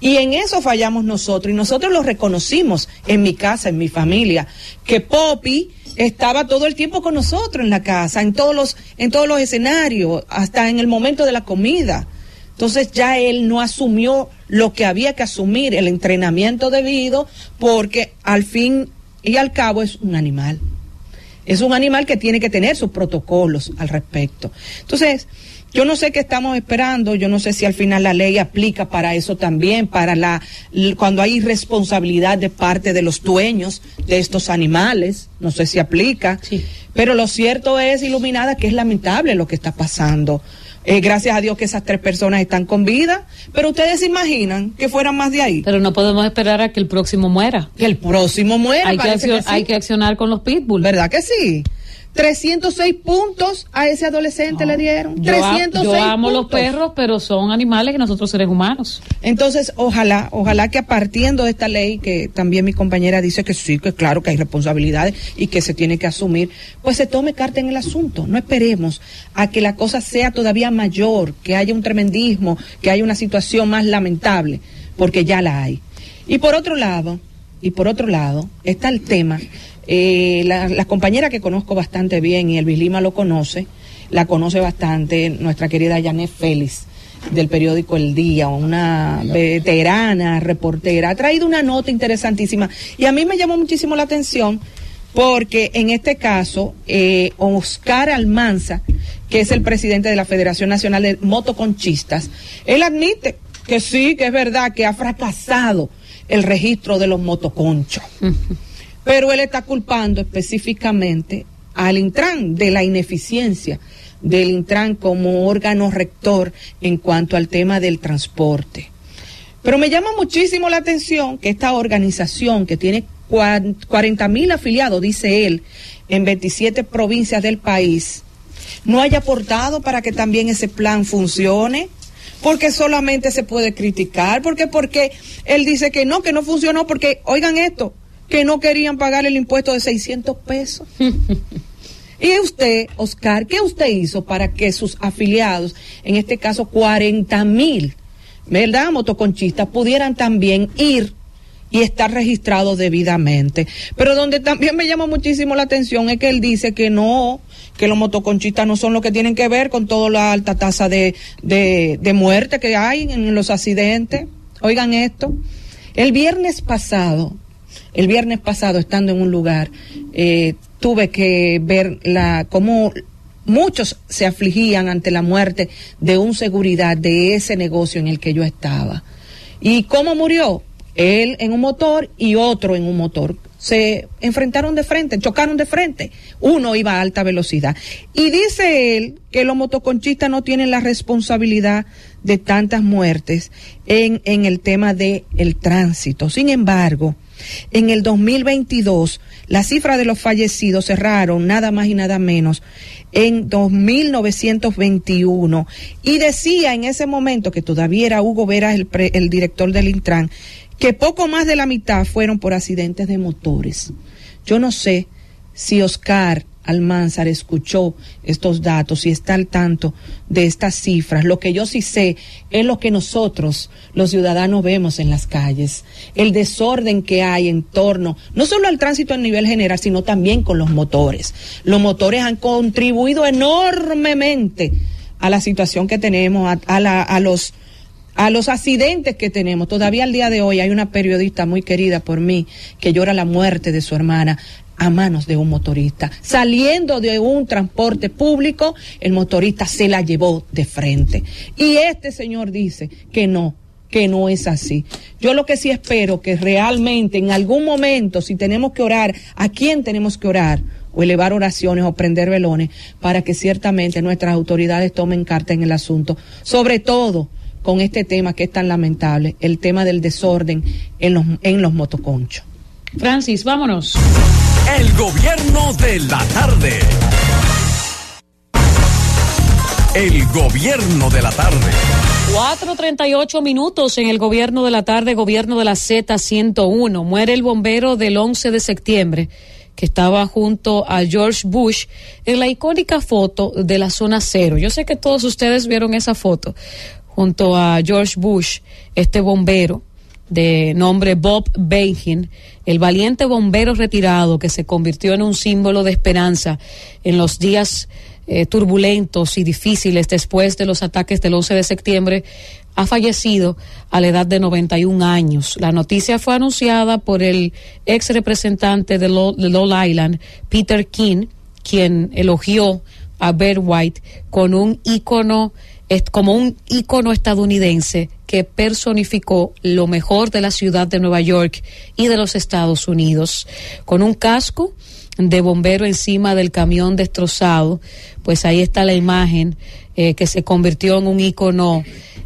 Y en eso fallamos nosotros, y nosotros lo reconocimos en mi casa, en mi familia, que Poppy estaba todo el tiempo con nosotros en la casa, en todos los, en todos los escenarios, hasta en el momento de la comida. Entonces ya él no asumió lo que había que asumir, el entrenamiento debido, porque al fin y al cabo es un animal. Es un animal que tiene que tener sus protocolos al respecto. Entonces, yo no sé qué estamos esperando, yo no sé si al final la ley aplica para eso también, para la cuando hay responsabilidad de parte de los dueños de estos animales, no sé si aplica, sí. pero lo cierto es, Iluminada, que es lamentable lo que está pasando. Eh, gracias a Dios que esas tres personas están con vida, pero ustedes se imaginan que fueran más de ahí. Pero no podemos esperar a que el próximo muera. Que el próximo muera. Hay, que, parece accion- que sí. hay que accionar con los pitbull. ¿Verdad que sí? 306 puntos a ese adolescente le dieron. Yo, a- 306 yo amo los perros, pero son animales que nosotros seres humanos. Entonces, ojalá, ojalá que a partiendo de esta ley, que también mi compañera dice que sí, que claro que hay responsabilidades y que se tiene que asumir, pues se tome carta en el asunto. No esperemos a que la cosa sea todavía mayor, que haya un tremendismo, que haya una situación más lamentable, porque ya la hay. Y por otro lado, y por otro lado está el tema, eh, la, la compañera que conozco bastante bien y Elvis Lima lo conoce, la conoce bastante nuestra querida Janet Félix del periódico El Día, una veterana reportera, ha traído una nota interesantísima y a mí me llamó muchísimo la atención porque en este caso eh, Oscar Almanza, que es el presidente de la Federación Nacional de Motoconchistas, él admite que sí, que es verdad que ha fracasado el registro de los motoconchos, pero él está culpando específicamente al Intran de la ineficiencia del Intran como órgano rector en cuanto al tema del transporte. Pero me llama muchísimo la atención que esta organización que tiene 40 mil afiliados, dice él, en 27 provincias del país, no haya aportado para que también ese plan funcione porque solamente se puede criticar, porque porque él dice que no, que no funcionó, porque oigan esto, que no querían pagar el impuesto de 600 pesos. y usted, Oscar, ¿qué usted hizo para que sus afiliados, en este caso 40 mil, ¿verdad? Motoconchistas, pudieran también ir y estar registrados debidamente. Pero donde también me llama muchísimo la atención es que él dice que no, que los motoconchistas no son lo que tienen que ver con toda la alta tasa de, de, de muerte que hay en los accidentes. Oigan esto. El viernes pasado, el viernes pasado, estando en un lugar, eh, tuve que ver la cómo muchos se afligían ante la muerte de un seguridad de ese negocio en el que yo estaba. ¿Y cómo murió? Él en un motor y otro en un motor. Se enfrentaron de frente, chocaron de frente. Uno iba a alta velocidad. Y dice él que los motoconchistas no tienen la responsabilidad de tantas muertes en, en el tema del el tránsito. Sin embargo, en el 2022, la cifra de los fallecidos cerraron nada más y nada menos en 2921. Y decía en ese momento, que todavía era Hugo Vera el, pre, el director del Intran, que poco más de la mitad fueron por accidentes de motores. Yo no sé si Oscar Almanzar escuchó estos datos y está al tanto de estas cifras. Lo que yo sí sé es lo que nosotros, los ciudadanos, vemos en las calles. El desorden que hay en torno, no solo al tránsito a nivel general, sino también con los motores. Los motores han contribuido enormemente a la situación que tenemos, a, la, a los a los accidentes que tenemos. Todavía al día de hoy hay una periodista muy querida por mí que llora la muerte de su hermana a manos de un motorista. Saliendo de un transporte público, el motorista se la llevó de frente. Y este señor dice que no, que no es así. Yo lo que sí espero que realmente en algún momento, si tenemos que orar, ¿a quién tenemos que orar? o elevar oraciones o prender velones para que ciertamente nuestras autoridades tomen carta en el asunto, sobre todo con este tema que es tan lamentable, el tema del desorden en los, en los motoconchos. Francis, vámonos. El gobierno de la tarde. El gobierno de la tarde. 4.38 minutos en el gobierno de la tarde, gobierno de la Z101. Muere el bombero del 11 de septiembre que estaba junto a George Bush en la icónica foto de la zona cero. Yo sé que todos ustedes vieron esa foto junto a George Bush, este bombero de nombre Bob Benhin, el valiente bombero retirado que se convirtió en un símbolo de esperanza en los días eh, turbulentos y difíciles después de los ataques del 11 de septiembre, ha fallecido a la edad de 91 años. La noticia fue anunciada por el ex representante de, Lo de Long Island, Peter King, quien elogió a Bert White con un ícono como un ícono estadounidense que personificó lo mejor de la ciudad de Nueva York y de los Estados Unidos. Con un casco de bombero encima del camión destrozado, pues ahí está la imagen eh, que se convirtió en un ícono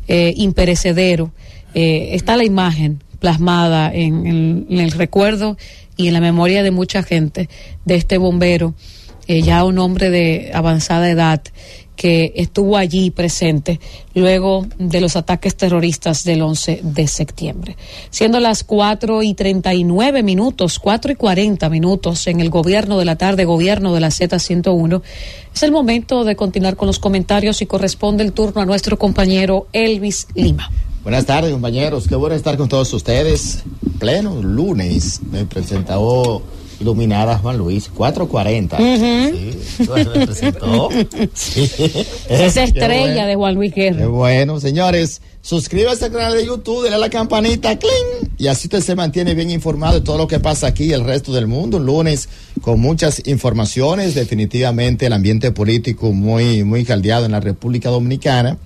eh, imperecedero. Eh, está la imagen plasmada en, en, en, el recuerdo y en la memoria de mucha gente de este bombero, ya un hombre de avanzada edad que estuvo allí presente luego de los ataques terroristas del 11 de septiembre. Siendo las 4 y 39 minutos, 4 y 40 minutos en el gobierno de la tarde, gobierno de la Z101, es el momento de continuar con los comentarios y corresponde el turno a nuestro compañero Elvis Lima. Buenas tardes, compañeros. Qué bueno estar con todos ustedes. Pleno lunes me presentó iluminada Juan Luis, 440. Sí, me presentó. Sí. Esa estrella bueno. de Juan Luis Qué Guerra. bueno, señores. Suscríbase al canal de YouTube, dale a la campanita, ¡cling! Y así usted se mantiene bien informado de todo lo que pasa aquí y el resto del mundo. Un lunes con muchas informaciones. Definitivamente el ambiente político muy, muy caldeado en la República Dominicana.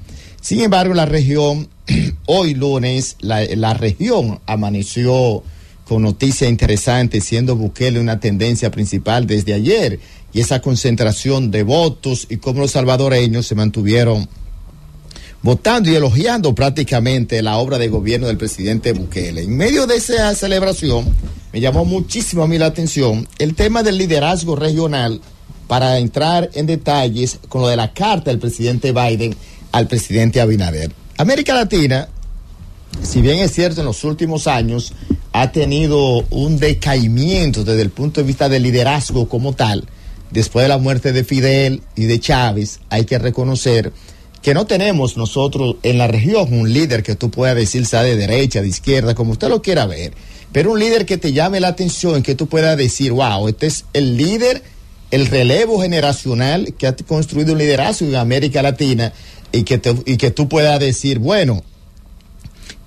Sin embargo, la región, hoy lunes, la, la región amaneció con noticias interesantes, siendo Bukele una tendencia principal desde ayer. Y esa concentración de votos y cómo los salvadoreños se mantuvieron votando y elogiando prácticamente la obra de gobierno del presidente Bukele. En medio de esa celebración, me llamó muchísimo a mí la atención el tema del liderazgo regional para entrar en detalles con lo de la carta del presidente Biden al presidente Abinader. América Latina, si bien es cierto en los últimos años, ha tenido un decaimiento desde el punto de vista del liderazgo como tal, después de la muerte de Fidel y de Chávez, hay que reconocer que no tenemos nosotros en la región un líder que tú puedas decir sea de derecha, de izquierda, como usted lo quiera ver, pero un líder que te llame la atención, que tú puedas decir, wow, este es el líder, el relevo generacional que ha construido un liderazgo en América Latina y que, y que tú puedas decir, bueno,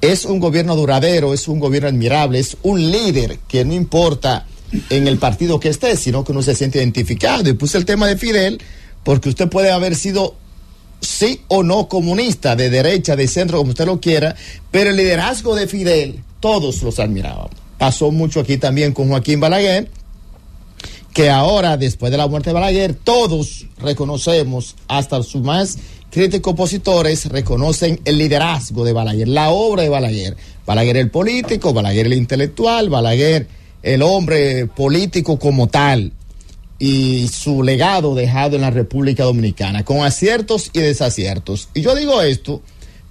es un gobierno duradero, es un gobierno admirable, es un líder que no importa en el partido que esté, sino que uno se siente identificado. Y puse el tema de Fidel porque usted puede haber sido sí o no comunista, de derecha, de centro, como usted lo quiera, pero el liderazgo de Fidel, todos los admirábamos. Pasó mucho aquí también con Joaquín Balaguer, que ahora, después de la muerte de Balaguer, todos reconocemos, hasta sus más críticos opositores, reconocen el liderazgo de Balaguer, la obra de Balaguer. Balaguer el político, Balaguer el intelectual, Balaguer el hombre político como tal y su legado dejado en la República Dominicana, con aciertos y desaciertos. Y yo digo esto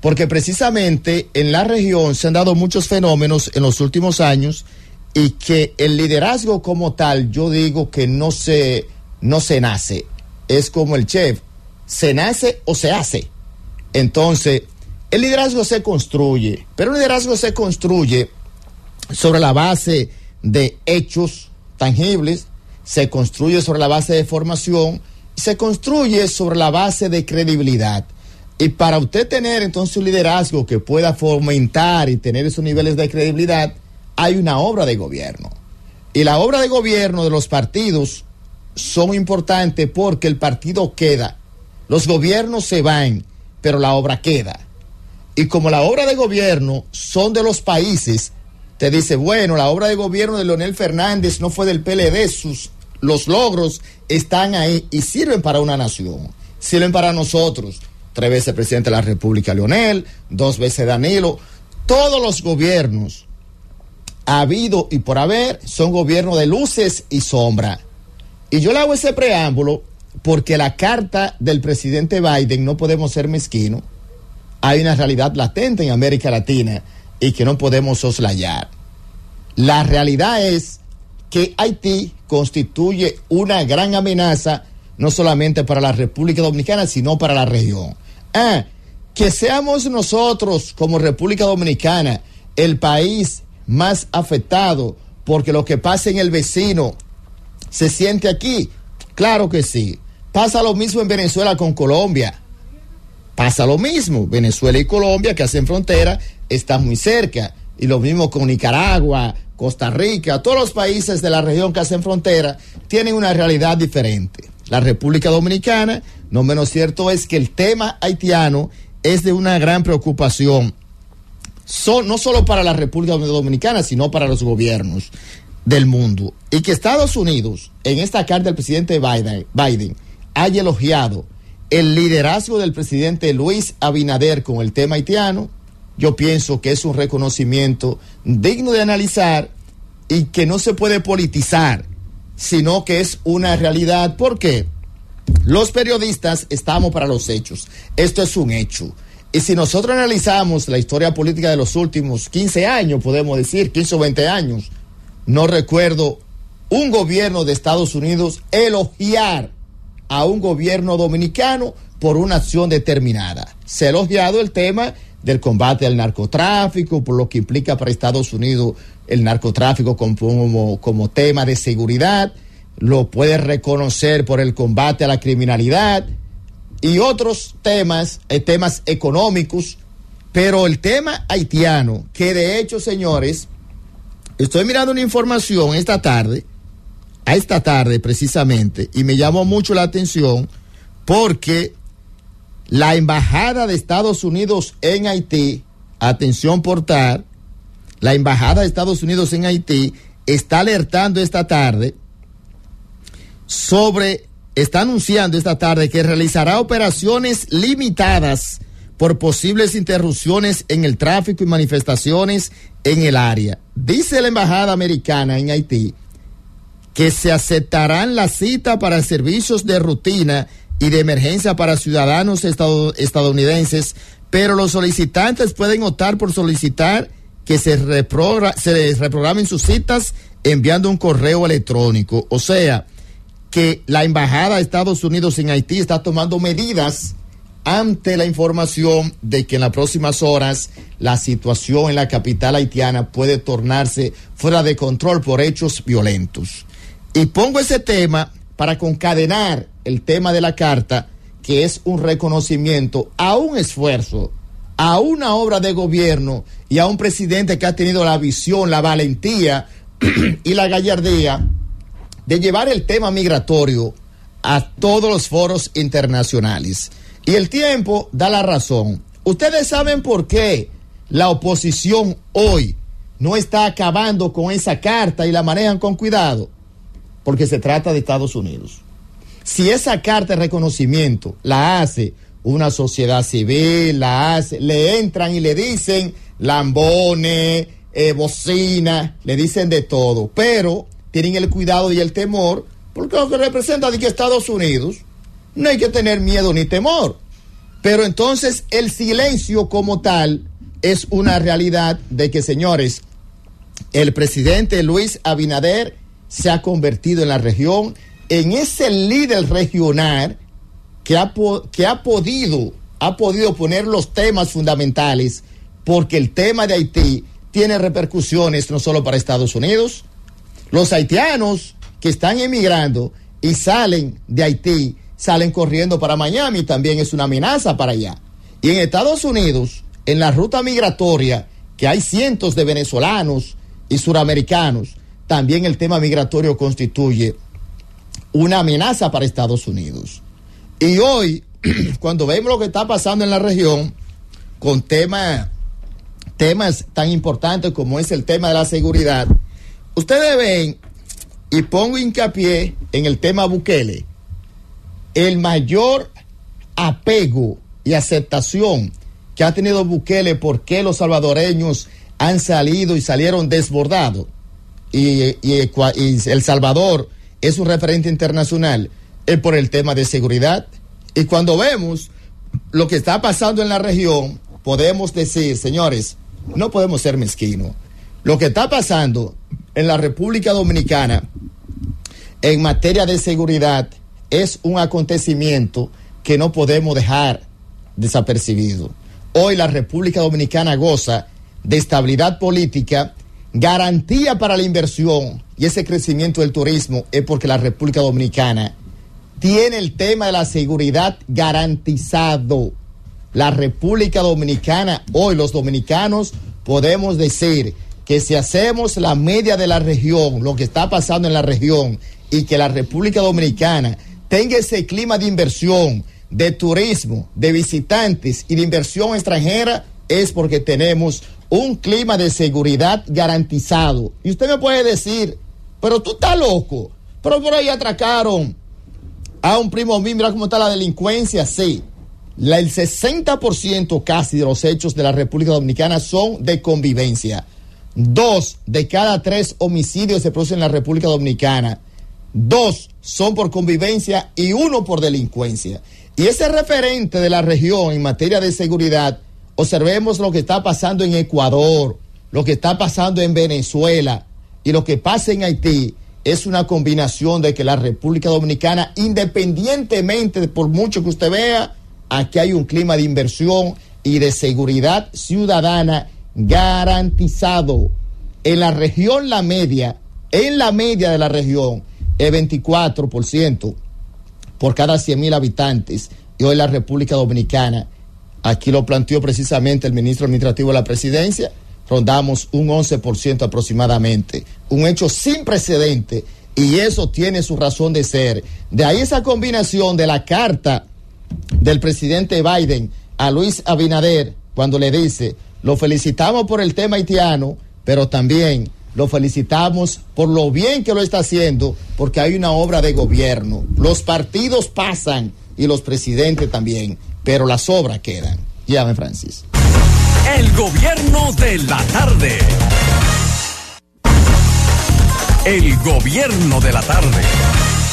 porque precisamente en la región se han dado muchos fenómenos en los últimos años y que el liderazgo como tal, yo digo que no se, no se nace, es como el chef, se nace o se hace. Entonces, el liderazgo se construye, pero el liderazgo se construye sobre la base de hechos tangibles, se construye sobre la base de formación se construye sobre la base de credibilidad. Y para usted tener entonces un liderazgo que pueda fomentar y tener esos niveles de credibilidad, hay una obra de gobierno. Y la obra de gobierno de los partidos son importantes porque el partido queda. Los gobiernos se van, pero la obra queda. Y como la obra de gobierno son de los países, te dice, bueno, la obra de gobierno de Leonel Fernández no fue del PLD, sus, los logros están ahí y sirven para una nación, sirven para nosotros. Tres veces presidente de la República Leonel, dos veces Danilo, todos los gobiernos ha habido y por haber son gobiernos de luces y sombra. Y yo le hago ese preámbulo porque la carta del presidente Biden no podemos ser mezquinos. Hay una realidad latente en América Latina y que no podemos soslayar. La realidad es que Haití constituye una gran amenaza no solamente para la República Dominicana, sino para la región. Ah, que seamos nosotros como República Dominicana el país más afectado porque lo que pasa en el vecino se siente aquí. Claro que sí. Pasa lo mismo en Venezuela con Colombia. Pasa lo mismo. Venezuela y Colombia, que hacen frontera, están muy cerca. Y lo mismo con Nicaragua, Costa Rica, todos los países de la región que hacen frontera tienen una realidad diferente. La República Dominicana, no menos cierto es que el tema haitiano es de una gran preocupación, no solo para la República Dominicana, sino para los gobiernos del mundo. Y que Estados Unidos, en esta carta del presidente Biden, Biden haya elogiado el liderazgo del presidente Luis Abinader con el tema haitiano, yo pienso que es un reconocimiento digno de analizar y que no se puede politizar, sino que es una realidad. ¿Por qué? Los periodistas estamos para los hechos. Esto es un hecho. Y si nosotros analizamos la historia política de los últimos 15 años, podemos decir 15 o 20 años, no recuerdo un gobierno de Estados Unidos elogiar a un gobierno dominicano por una acción determinada. Se ha elogiado el tema del combate al narcotráfico, por lo que implica para Estados Unidos el narcotráfico como, como tema de seguridad, lo puede reconocer por el combate a la criminalidad y otros temas, eh, temas económicos, pero el tema haitiano, que de hecho, señores, estoy mirando una información esta tarde, a esta tarde precisamente, y me llamó mucho la atención porque la Embajada de Estados Unidos en Haití, atención portal, la Embajada de Estados Unidos en Haití está alertando esta tarde sobre, está anunciando esta tarde que realizará operaciones limitadas por posibles interrupciones en el tráfico y manifestaciones en el área. Dice la Embajada Americana en Haití que se aceptarán la cita para servicios de rutina y de emergencia para ciudadanos estadounidenses, pero los solicitantes pueden optar por solicitar que se, se reprogramen sus citas enviando un correo electrónico. O sea, que la Embajada de Estados Unidos en Haití está tomando medidas ante la información de que en las próximas horas la situación en la capital haitiana puede tornarse fuera de control por hechos violentos. Y pongo ese tema para concadenar el tema de la carta, que es un reconocimiento a un esfuerzo, a una obra de gobierno y a un presidente que ha tenido la visión, la valentía y la gallardía de llevar el tema migratorio a todos los foros internacionales. Y el tiempo da la razón. Ustedes saben por qué la oposición hoy no está acabando con esa carta y la manejan con cuidado. Porque se trata de Estados Unidos. Si esa carta de reconocimiento la hace una sociedad civil, la hace, le entran y le dicen lambones, eh, bocina, le dicen de todo, pero tienen el cuidado y el temor, porque lo que representa de que Estados Unidos no hay que tener miedo ni temor. Pero entonces el silencio como tal es una realidad de que, señores, el presidente Luis Abinader se ha convertido en la región en ese líder regional que ha, que ha podido ha podido poner los temas fundamentales porque el tema de Haití tiene repercusiones no solo para Estados Unidos, los haitianos que están emigrando y salen de Haití, salen corriendo para Miami, también es una amenaza para allá. Y en Estados Unidos, en la ruta migratoria, que hay cientos de venezolanos y suramericanos, también el tema migratorio constituye una amenaza para Estados Unidos. Y hoy, cuando vemos lo que está pasando en la región, con temas tan importantes como es el tema de la seguridad, ustedes ven, y pongo hincapié en el tema Bukele, el mayor apego y aceptación que ha tenido Bukele porque los salvadoreños han salido y salieron desbordados. Y, y El Salvador es un referente internacional es por el tema de seguridad. Y cuando vemos lo que está pasando en la región, podemos decir, señores, no podemos ser mezquinos. Lo que está pasando en la República Dominicana en materia de seguridad es un acontecimiento que no podemos dejar desapercibido. Hoy la República Dominicana goza de estabilidad política, garantía para la inversión y ese crecimiento del turismo es porque la República Dominicana tiene el tema de la seguridad garantizado. La República Dominicana, hoy los dominicanos podemos decir que si hacemos la media de la región, lo que está pasando en la región, y que la República Dominicana tenga ese clima de inversión, de turismo, de visitantes y de inversión extranjera, es porque tenemos un clima de seguridad garantizado. Y usted me puede decir, pero tú estás loco, pero por ahí atracaron a un primo mío, mira cómo está la delincuencia, sí. El 60% casi de los hechos de la República Dominicana son de convivencia. Dos de cada tres homicidios se producen en la República Dominicana. Dos son por convivencia y uno por delincuencia. Y ese referente de la región en materia de seguridad, observemos lo que está pasando en Ecuador, lo que está pasando en Venezuela y lo que pasa en Haití es una combinación de que la República Dominicana, independientemente de por mucho que usted vea, aquí hay un clima de inversión y de seguridad ciudadana garantizado. En la región, la media, en la media de la región, es 24% por cada 100 mil habitantes. Y hoy la República Dominicana, aquí lo planteó precisamente el ministro administrativo de la presidencia, rondamos un 11% aproximadamente. Un hecho sin precedente y eso tiene su razón de ser. De ahí esa combinación de la carta del presidente Biden a Luis Abinader cuando le dice, lo felicitamos por el tema haitiano, pero también lo felicitamos por lo bien que lo está haciendo, porque hay una obra de gobierno. Los partidos pasan y los presidentes también, pero las obras quedan. Llame, Francis. El gobierno de la tarde. El gobierno de la tarde.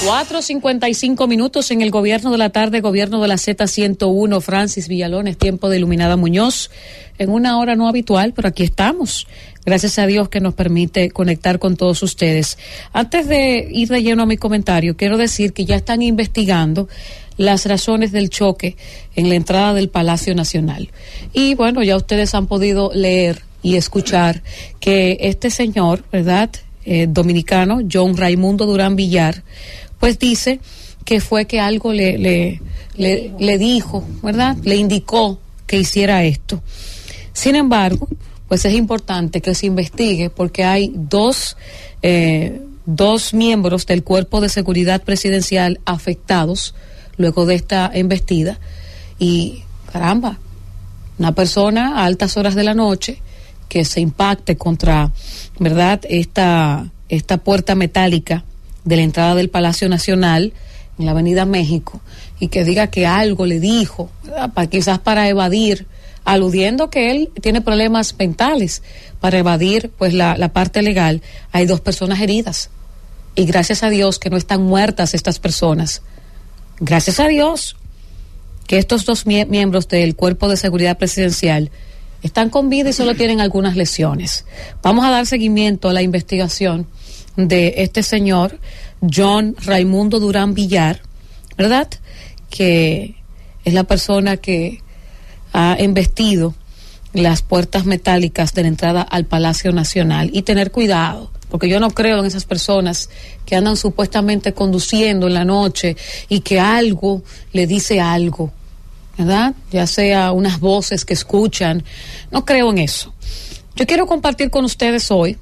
4.55 minutos en el gobierno de la tarde, gobierno de la Z101, Francis Villalones, tiempo de Iluminada Muñoz, en una hora no habitual, pero aquí estamos. Gracias a Dios que nos permite conectar con todos ustedes. Antes de ir de lleno a mi comentario, quiero decir que ya están investigando las razones del choque en la entrada del Palacio Nacional. Y bueno, ya ustedes han podido leer y escuchar que este señor, ¿verdad? Eh, dominicano, John Raimundo Durán Villar, pues dice que fue que algo le, le, le, dijo, ¿verdad? Le indicó que hiciera esto. Sin embargo, pues es importante que se investigue porque hay dos, eh, dos miembros del cuerpo de seguridad presidencial afectados luego de esta embestida y caramba, una persona a altas horas de la noche que se impacte contra, ¿verdad?, esta, esta puerta metálica de la entrada del Palacio Nacional en la Avenida México y que diga que algo le dijo, para, quizás para evadir, aludiendo que él tiene problemas mentales, para evadir pues la, la parte legal, hay dos personas heridas. Y gracias a Dios que no están muertas estas personas. Gracias a Dios que estos dos mie miembros del Cuerpo de Seguridad Presidencial están con vida y solo tienen algunas lesiones. Vamos a dar seguimiento a la investigación de este señor, John Raimundo Durán Villar, ¿verdad? Que es la persona que ha embestido las puertas metálicas de la entrada al Palacio Nacional y tener cuidado, porque yo no creo en esas personas que andan supuestamente conduciendo en la noche y que algo le dice algo, ¿verdad? Ya sea unas voces que escuchan, no creo en eso. Yo quiero compartir con ustedes hoy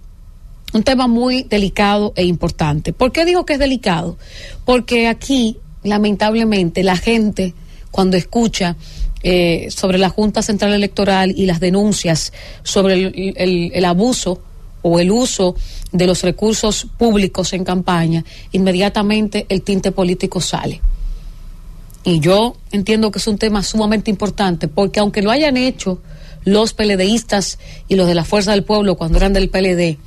un tema muy delicado e importante. ¿Por qué digo que es delicado? Porque aquí, lamentablemente, la gente, cuando escucha eh, sobre la Junta Central Electoral y las denuncias sobre el, abuso o el uso de los recursos públicos en campaña, inmediatamente el tinte político sale. Y yo entiendo que es un tema sumamente importante, porque aunque lo hayan hecho los PLDistas y los de la Fuerza del Pueblo cuando eran del PLD,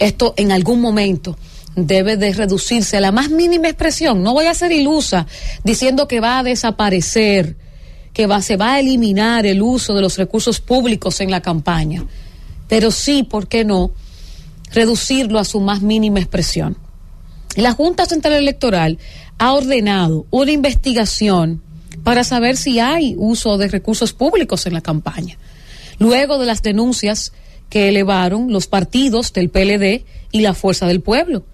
esto en algún momento debe de reducirse a la más mínima expresión. No voy a ser ilusa diciendo que va a desaparecer, que va, se va a eliminar el uso de los recursos públicos en la campaña, pero sí, ¿por qué no?, reducirlo a su más mínima expresión. La Junta Central Electoral ha ordenado una investigación para saber si hay uso de recursos públicos en la campaña. Luego de las denuncias que elevaron los partidos del PLD y la Fuerza del Pueblo,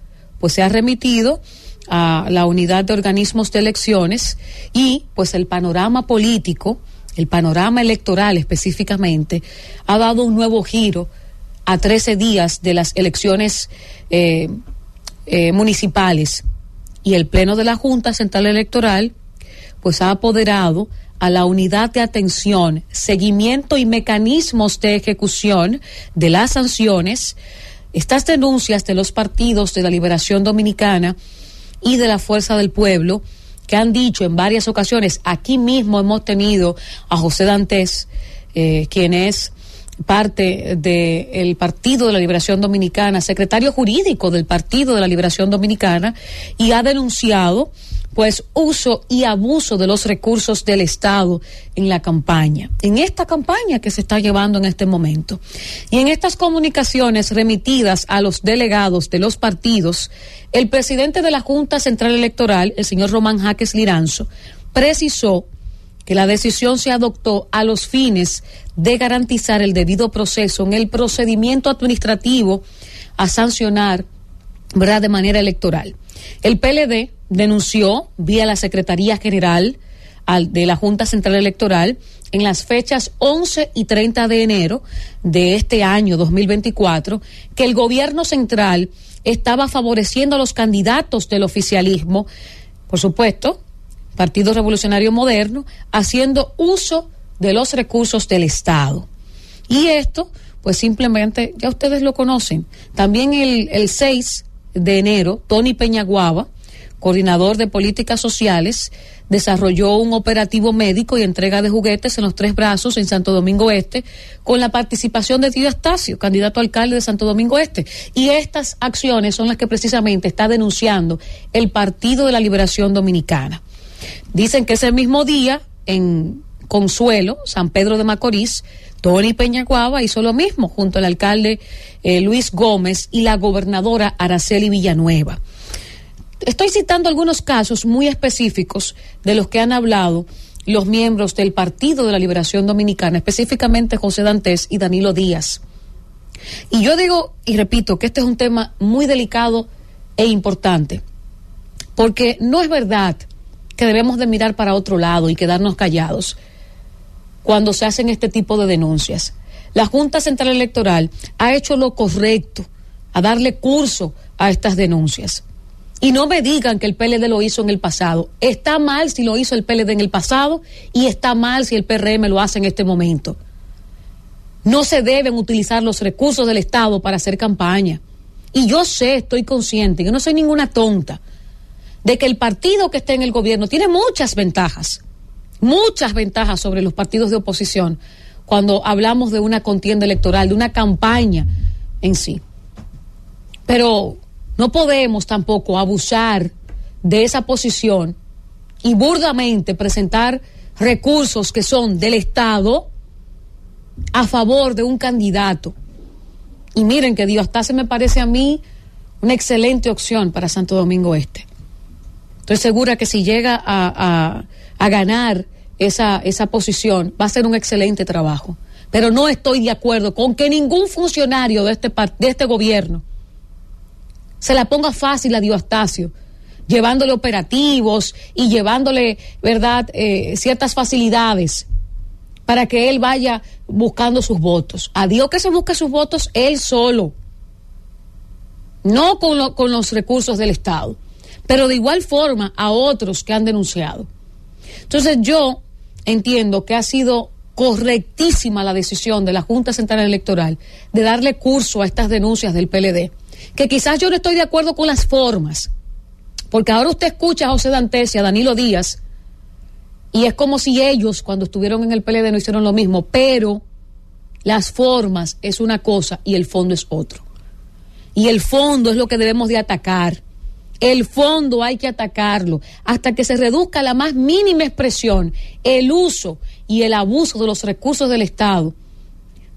pues se ha remitido a la unidad de organismos de elecciones y pues el panorama político, el panorama electoral específicamente, ha dado un nuevo giro a 13 días de las elecciones eh, eh, municipales. Y el Pleno de la Junta Central Electoral pues ha apoderado a la unidad de atención, seguimiento y mecanismos de ejecución de las sanciones, estas denuncias de los partidos de la Liberación Dominicana y de la Fuerza del Pueblo, que han dicho en varias ocasiones, aquí mismo hemos tenido a José Dantes, eh, quien es parte del Partido de la Liberación Dominicana, secretario jurídico del Partido de la Liberación Dominicana, y ha denunciado pues uso y abuso de los recursos del Estado en la campaña, en esta campaña que se está llevando en este momento. Y en estas comunicaciones remitidas a los delegados de los partidos, el presidente de la Junta Central Electoral, el señor Román Jaques Liranzo, precisó que la decisión se adoptó a los fines de garantizar el debido proceso en el procedimiento administrativo a sancionar ¿verdad? de manera electoral. El PLD denunció vía la Secretaría General de la Junta Central Electoral en las fechas 11 y 30 de enero de este año 2024 que el gobierno central estaba favoreciendo a los candidatos del oficialismo, por supuesto, Partido Revolucionario Moderno, haciendo uso de los recursos del Estado. Y esto, pues simplemente, ya ustedes lo conocen. También el, el 6 de enero, Tony Peñaguaba, coordinador de políticas sociales, desarrolló un operativo médico y entrega de juguetes en los tres brazos en Santo Domingo Este, con la participación de Tío Astacio, candidato a alcalde de Santo Domingo Este. Y estas acciones son las que precisamente está denunciando el Partido de la Liberación Dominicana. Dicen que ese mismo día, en Consuelo, San Pedro de Macorís, Tony Peñaguaba hizo lo mismo junto al alcalde eh, Luis Gómez y la gobernadora Araceli Villanueva. Estoy citando algunos casos muy específicos de los que han hablado los miembros del Partido de la Liberación Dominicana, específicamente José Dantes y Danilo Díaz. Y yo digo y repito que este es un tema muy delicado e importante, porque no es verdad que debemos de mirar para otro lado y quedarnos callados cuando se hacen este tipo de denuncias. La Junta Central Electoral ha hecho lo correcto a darle curso a estas denuncias. Y no me digan que el PLD lo hizo en el pasado. Está mal si lo hizo el PLD en el pasado y está mal si el PRM lo hace en este momento. No se deben utilizar los recursos del Estado para hacer campaña. Y yo sé, estoy consciente, que no soy ninguna tonta, de que el partido que está en el gobierno tiene muchas ventajas, muchas ventajas sobre los partidos de oposición cuando hablamos de una contienda electoral, de una campaña en sí. Pero no podemos tampoco abusar de esa posición y burdamente presentar recursos que son del Estado a favor de un candidato. Y miren que Dios hasta se me parece a mí una excelente opción para Santo Domingo Este. Estoy segura que si llega a, a ganar esa, esa posición va a ser un excelente trabajo. Pero no estoy de acuerdo con que ningún funcionario de este, de este gobierno se la ponga fácil a Diostacio, llevándole operativos y llevándole, ¿verdad?, eh, ciertas facilidades para que él vaya buscando sus votos. A Dios que se busque sus votos él solo, no con, con los recursos del Estado, pero de igual forma a otros que han denunciado. Entonces yo entiendo que ha sido correctísima la decisión de la Junta Central Electoral de darle curso a estas denuncias del PLD que quizás yo no estoy de acuerdo con las formas, porque ahora usted escucha a José Dantes y a Danilo Díaz, y es como si ellos cuando estuvieron en el PLD no hicieron lo mismo, pero las formas es una cosa y el fondo es otro. Y el fondo es lo que debemos de atacar. El fondo hay que atacarlo hasta que se reduzca la más mínima expresión el uso y el abuso de los recursos del Estado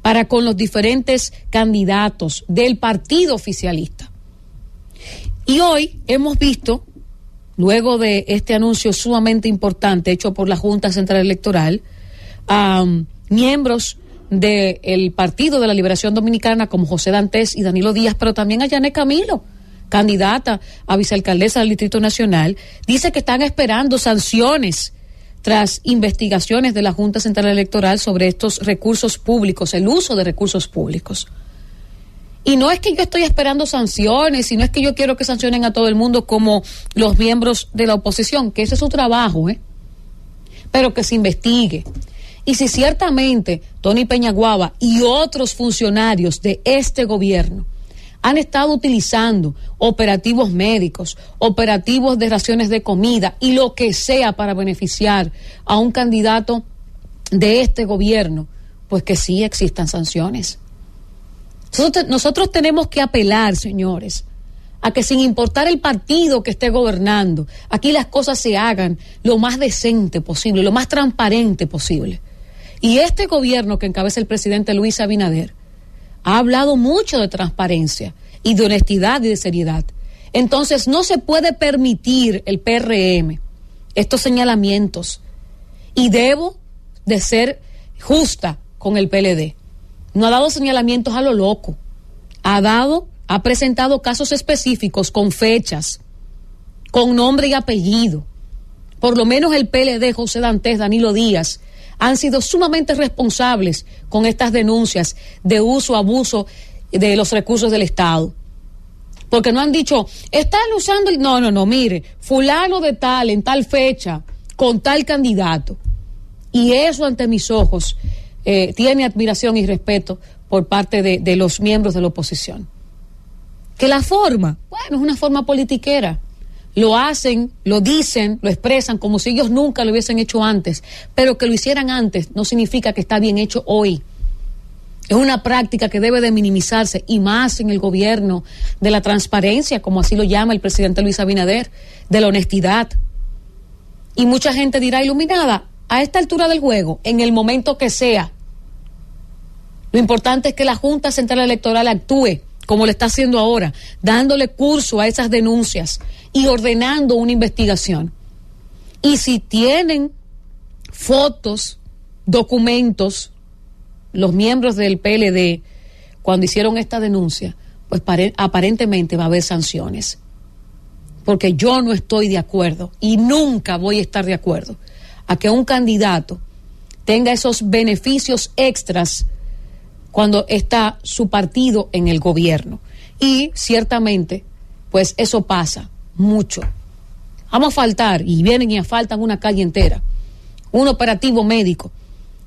para con los diferentes candidatos del partido oficialista. Y hoy hemos visto, luego de este anuncio sumamente importante hecho por la Junta Central Electoral, a miembros del Partido de la Liberación Dominicana como José Dantes y Danilo Díaz, pero también a Yané Camilo, candidata a vicealcaldesa del Distrito Nacional, dice que están esperando sanciones tras investigaciones de la Junta Central Electoral sobre estos recursos públicos, el uso de recursos públicos. Y no es que yo estoy esperando sanciones, y no es que yo quiero que sancionen a todo el mundo como los miembros de la oposición, que ese es su trabajo, ¿eh? pero que se investigue. Y si ciertamente Tony Peñaguaba y otros funcionarios de este gobierno han estado utilizando operativos médicos, operativos de raciones de comida y lo que sea para beneficiar a un candidato de este gobierno, pues que sí existan sanciones. Nosotros, tenemos que apelar, señores, a que sin importar el partido que esté gobernando, aquí las cosas se hagan lo más decente posible, lo más transparente posible. Y este gobierno que encabeza el presidente Luis Abinader ha hablado mucho de transparencia y de honestidad y de seriedad. Entonces no se puede permitir el PRM estos señalamientos y debo de ser justa con el PLD. No ha dado señalamientos a lo loco. Ha dado, ha presentado casos específicos con fechas, con nombre y apellido. Por lo menos el PLD, José Dantes, Danilo Díaz, han sido sumamente responsables con estas denuncias de uso, abuso de los recursos del Estado. Porque no han dicho, están usando. No, no, no, mire, fulano de tal, en tal fecha, con tal candidato. Y eso ante mis ojos eh, tiene admiración y respeto por parte de, de los miembros de la oposición. Que la forma, bueno, es una forma politiquera lo hacen, lo dicen, lo expresan como si ellos nunca lo hubiesen hecho antes, pero que lo hicieran antes no significa que está bien hecho hoy. Es una práctica que debe de minimizarse y más en el gobierno de la transparencia, como así lo llama el presidente Luis Abinader, de la honestidad. Y mucha gente dirá, iluminada, a esta altura del juego, en el momento que sea, lo importante es que la Junta Central Electoral actúe como lo está haciendo ahora, dándole curso a esas denuncias y ordenando una investigación. Y si tienen fotos, documentos, los miembros del PLD, cuando hicieron esta denuncia, pues aparentemente va a haber sanciones. Porque yo no estoy de acuerdo y nunca voy a estar de acuerdo a que un candidato tenga esos beneficios extras cuando está su partido en el gobierno. Y ciertamente, pues eso pasa mucho. Vamos a faltar, y vienen y faltan una calle entera, un operativo médico,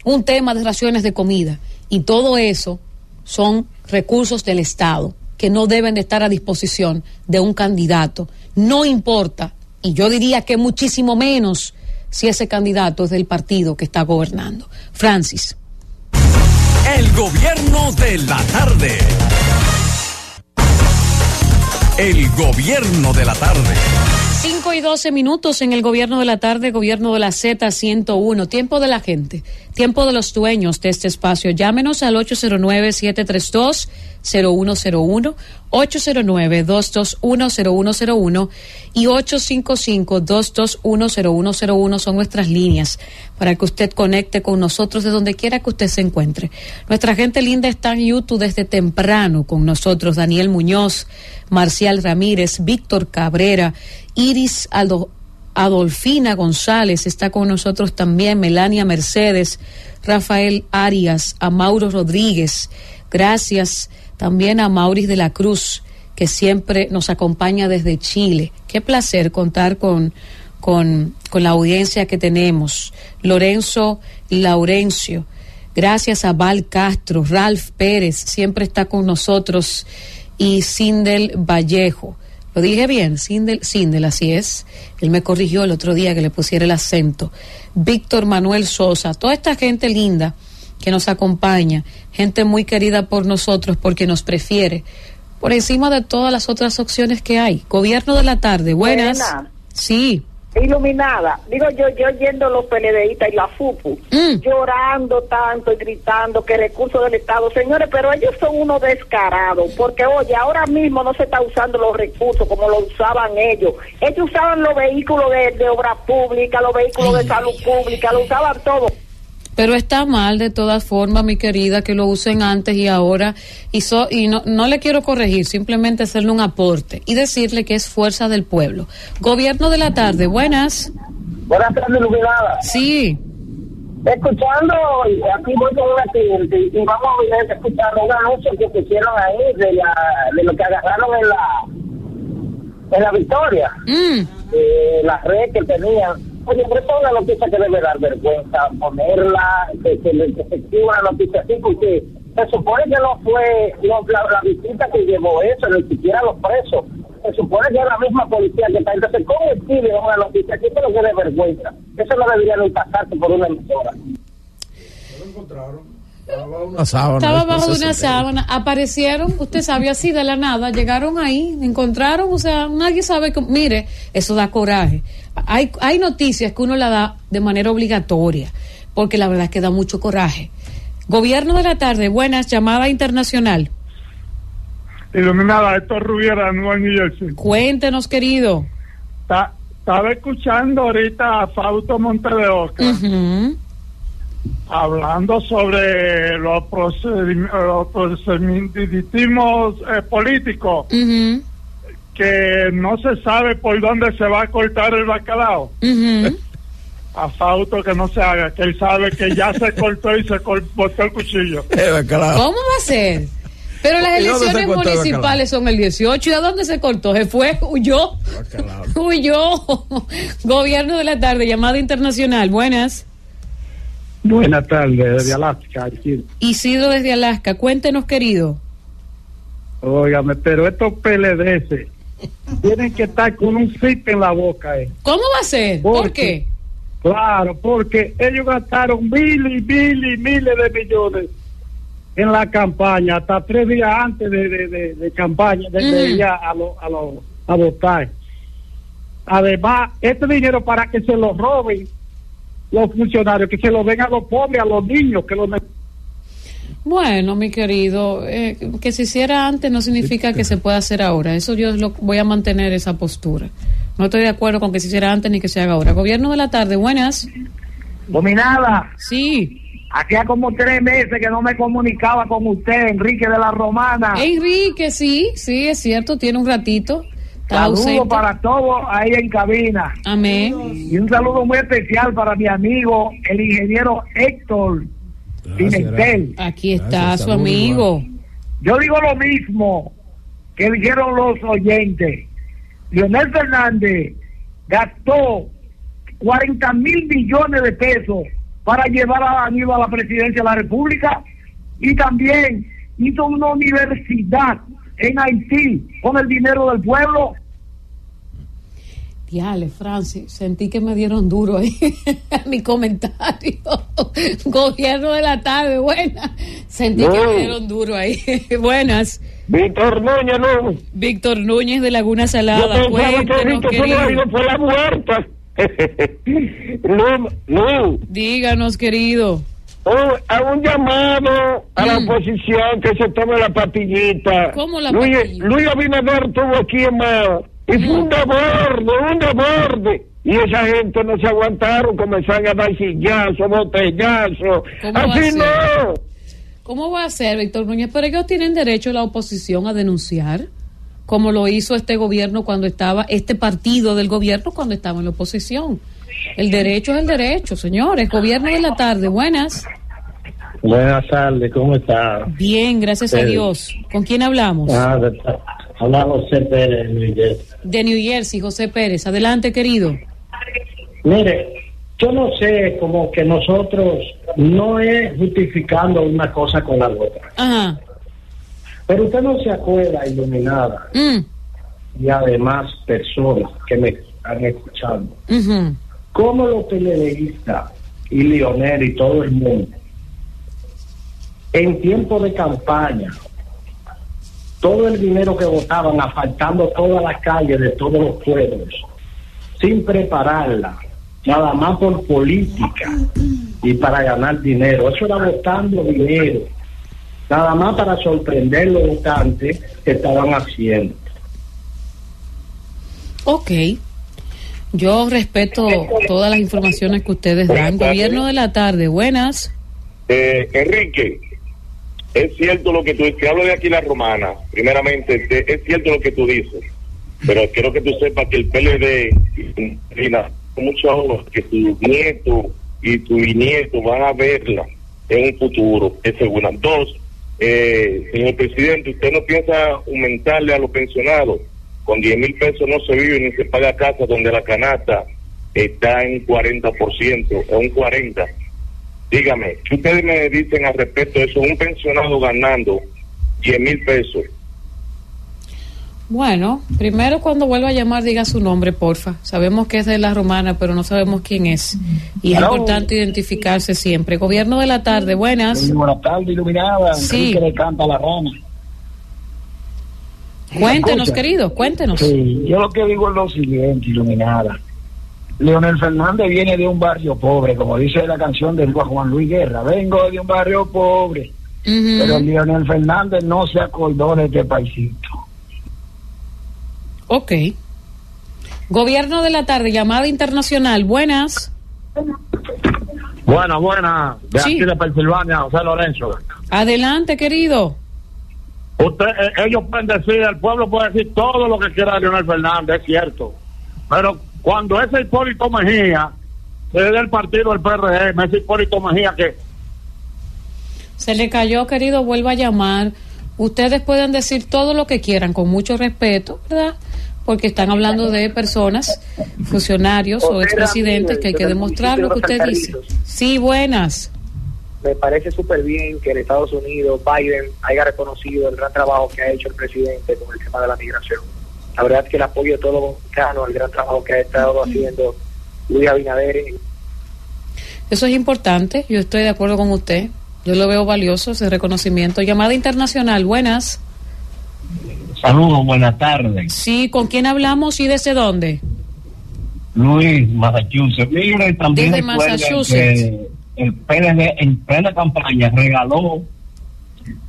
un tema de raciones de comida, y todo eso son recursos del Estado que no deben de estar a disposición de un candidato. No importa, y yo diría que muchísimo menos si ese candidato es del partido que está gobernando. Francis. El gobierno de la tarde. El gobierno de la tarde. 5 y 12 minutos en el gobierno de la tarde, gobierno de la Z101. Tiempo de la gente, tiempo de los dueños de este espacio. Llámenos al 809-732-0101, 809-221-0101 y 855-221-0101 son nuestras líneas para que usted conecte con nosotros de donde quiera que usted se encuentre. Nuestra gente linda está en YouTube desde temprano con nosotros. Daniel Muñoz, Marcial Ramírez, Víctor Cabrera, Iris Adolfina González está con nosotros también, Melania Mercedes, Rafael Arias, a Mauro Rodríguez. Gracias también a Mauris de la Cruz, que siempre nos acompaña desde Chile. Qué placer contar con, con, con la audiencia que tenemos. Lorenzo Laurencio. Gracias a Val Castro, Ralph Pérez, siempre está con nosotros, y Sindel Vallejo. Lo dije bien, Sindel, Sindel, así es. Él me corrigió el otro día que le pusiera el acento. Víctor Manuel Sosa, toda esta gente linda que nos acompaña, gente muy querida por nosotros porque nos prefiere, por encima de todas las otras opciones que hay. Gobierno de la tarde, buenas. Buena. Sí. Iluminada. Digo yo, yo yendo los PLDistas y la FUPU, Mm. llorando tanto y gritando que recursos del Estado. Señores, pero ellos son unos descarados, porque oye, ahora mismo no se está usando los recursos como lo usaban ellos. Ellos usaban los vehículos de, de obra pública, los vehículos de salud pública, lo usaban todo. Pero está mal de todas formas, mi querida, que lo usen antes y ahora. Y, so- y no, no le quiero corregir, simplemente hacerle un aporte y decirle que es fuerza del pueblo. Gobierno de la tarde, buenas. Buenas tardes, iluminada. Sí. Escuchando, aquí voy con una cliente y vamos a ver, escuchando un anuncio que pusieron ahí de, la, de lo que agarraron en la, en la victoria, Mm. eh, la red que tenían. Oye, pero esta es una noticia que debe dar vergüenza ponerla, que, se escriba una noticia así, porque se supone que no fue no, la, la visita que llevó eso, ni siquiera los presos. Se supone que es la misma policía que está. Entonces, ¿cómo escribe una noticia así? Lo que de vergüenza. Eso no debería ni pasarse por una emisora. Una sábana. Estaba bajo de una sábana, aparecieron, usted sabe así de la nada, llegaron ahí, encontraron, o sea, nadie sabe, cómo- mire, eso da coraje. Hay, hay noticias que uno la da de manera obligatoria, porque la verdad es que da mucho coraje. Gobierno de la tarde, buenas, llamada internacional. Iluminada, Héctor Rubiera, Nueva New Jersey. Cuéntenos, querido. Está, Estaba escuchando ahorita a Fausto Montedeoca Ujú. Hablando sobre los, procedim- los procedimientos eh, políticos que no se sabe por dónde se va a cortar el bacalao. A Fausto que no se haga, que él sabe que ya se cortó y se cor- botó el cuchillo. ¿Cómo va a ser? Pero las ¿Y dónde se elecciones cortó el municipales son el 18. ¿Y a dónde se cortó? Se fue, huyó. Huyó. Gobierno de la tarde, llamada internacional. Buenas. Buenas tardes, desde Alaska. aquí. Isidro desde Alaska. Cuéntenos, querido. Óigame, pero estos PLDS tienen que estar con un zip en la boca. Eh. ¿Cómo va a ser? ¿Por qué? Claro, porque ellos gastaron miles y miles y miles de millones en la campaña, hasta tres días antes de, de, de- de campaña, de, ir a, a lo- a lo- a votar. Además, este dinero para que se lo roben los funcionarios, que se lo den a los pobres, a los niños, que lo ne- Bueno, mi querido, eh, que se hiciera antes no significa que se pueda hacer ahora. Eso yo lo, voy a mantener esa postura. No estoy de acuerdo con que se hiciera antes ni que se haga ahora. Gobierno de la tarde, buenas. Dominada. Sí. Hacía como tres meses que no me comunicaba con usted, Enrique de la Romana. Enrique, sí, sí, es cierto, tiene un ratito. Saludos para todos ahí en cabina. Amén. Y un saludo muy especial para mi amigo, el ingeniero Héctor Pimentel. Aquí está su amigo. Yo digo lo mismo que dijeron los oyentes. Leonel Fernández gastó 40 mil millones de pesos para llevar a Danilo a la presidencia de la República y también hizo una universidad en Haití con el dinero del pueblo. Diale, Francis, sentí que me dieron duro ahí mi comentario. Gobierno de la tarde, buena. Sentí que No. me dieron duro ahí. Buenas. Víctor Núñez, no. Víctor Núñez de Laguna Yo Salada. que Víctor se me querido. por la muerta. no, no. Díganos, querido. Oh, a un llamado a la Mm. oposición que se tome la patillita. ¿Cómo la Luis, patilla? Luis Abinader estuvo aquí en y fue un desborde, un desborde. Y esa gente no se aguantaron, comenzaron a dar sillazos, botellazos. ¿Cómo va a Así no. ¿Cómo va a ser, Víctor Núñez? Pero ellos tienen derecho, la oposición, a denunciar, como lo hizo este gobierno cuando estaba, este partido del gobierno cuando estaba en la oposición. El derecho es el derecho, señores. Gobierno de la tarde, buenas. Buenas tardes, ¿cómo está? Bien, gracias a Sí. Dios. ¿Con quién hablamos? Ah, de- habla José Pérez, New Jersey. De New Jersey, José Pérez. Adelante, querido. Mire, yo no sé, como que nosotros no es justificando una cosa con la otra, Ajá. pero usted no se acuerda, iluminada, Mm, y además personas que me están escuchando, ujú. cómo los PLDistas y Lionel y todo el mundo, en tiempo de campaña, todo el dinero que votaban, asfaltando todas las calles de todos los pueblos, sin prepararla, nada más por política y para ganar dinero. Eso era votando dinero, nada más para sorprender los votantes que estaban haciendo. Ok. Yo respeto todas las informaciones que ustedes dan. Gobierno de la tarde, buenas. Eh, Enrique, es cierto lo que tú te hablo de aquí la romana. Primeramente, te- es cierto lo que tú dices, pero quiero que tú sepas que el PLD Mira, mucho ojos que tu nieto y tu bisnieto van a verla en un futuro. Es segura. Dos, eh, señor presidente, ¿usted no piensa aumentarle a los pensionados? Con 10 mil pesos no se vive ni se paga casa donde la canasta está en 40%, en un 40%. Dígame, ¿qué ustedes me dicen al respecto de eso? Un pensionado ganando 10 mil pesos. Bueno, primero cuando vuelva a llamar diga su nombre, porfa. Sabemos que es de la romana, pero no sabemos quién es. Y es Hello. importante identificarse siempre. Gobierno de la tarde, buenas. Muy buenas tardes, iluminada. Sí. De Canta la Rana. Cuéntenos, querido, cuéntenos. Sí, yo lo que digo es lo siguiente, iluminada. Leonel Fernández viene de un barrio pobre, como dice la canción de Juan Luis Guerra. Vengo de un barrio pobre. Pero Leonel Fernández no se acordó de este paisito. Ok. Gobierno de la tarde, llamada internacional. Buenas. Buena, buena. De Sí. aquí de Pensilvania, José Lorenzo. Adelante, querido. Usted, eh, ellos pueden decir, el pueblo puede decir todo lo que quiera Leonel Fernández, es cierto. Pero cuando ese Hipólito Mejía, es del partido del PRM, ese Hipólito Mejía que Se le cayó, querido, vuelva a llamar. Ustedes pueden decir todo lo que quieran, con mucho respeto, ¿verdad? Porque están hablando de personas, funcionarios o expresidentes que hay que demostrar lo que usted dice. Sí, buenas. me parece súper bien que en Estados Unidos Biden haya reconocido el gran trabajo que ha hecho el presidente con el tema de la migración. La verdad es que el apoyo de todos los mexicanos, el gran trabajo que ha estado haciendo Luis Abinader, Eso es importante, yo estoy de acuerdo con usted. Yo lo veo valioso, ese reconocimiento. Llamada internacional, buenas. Saludos, buenas tardes. Sí, ¿con quién hablamos y desde dónde? Luis, Massachusetts. Mire, también Desde Massachusetts. que el PLD en plena campaña regaló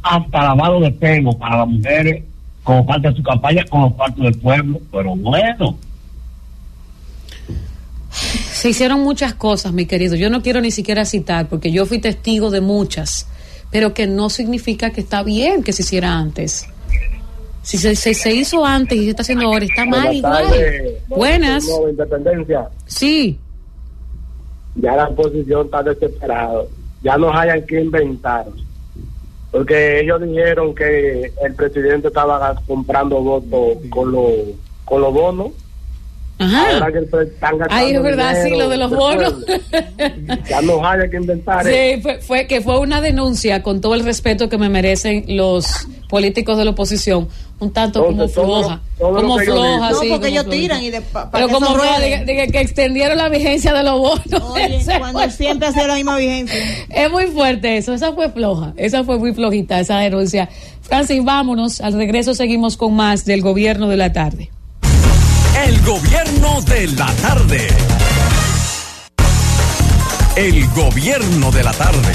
hasta lavado de pelo para las mujeres como parte de su campaña con los partos del pueblo. Pero bueno, Se hicieron muchas cosas, mi querido. Yo no quiero ni siquiera citar, porque yo fui testigo de muchas, pero que no significa que está bien que se hiciera antes. Si se, se, se hizo antes y se está haciendo ahora, está mal Buenas igual. tardes. Buenas. Nueva Independencia, Sí. ya la oposición está desesperada. Ya no hayan que inventar. Porque ellos dijeron que el presidente estaba comprando votos con los con los bonos. Ahora que están Ay, es verdad, sí, lo de los del bonos. pueblo. Ya no haya que inventar. Sí, fue, fue que fue una denuncia con todo el respeto que me merecen los políticos de la oposición, un tanto como Entonces, floja, todo como floja, No, sí, porque como ellos flojita. tiran y de, pa- para Pero que como floja, de, de que- que extendieron la vigencia de los bonos. Oye, cuando fue- siempre ha sido la misma vigencia. Es muy fuerte eso, esa fue floja, esa fue muy flojita, esa denuncia. Francis, vámonos, al regreso seguimos con más del gobierno de la tarde. El gobierno de la tarde. El gobierno de la tarde.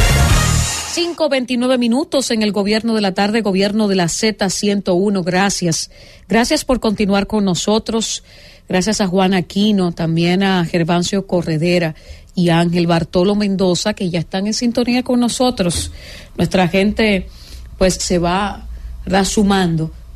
5.29 minutos en el gobierno de la tarde, gobierno de la Z101. Gracias. Gracias por continuar con nosotros. Gracias a Juan Aquino, también a Gervancio Corredera y a Ángel Bartolo Mendoza, que ya están en sintonía con nosotros. Nuestra gente, pues, se va ¿verdad?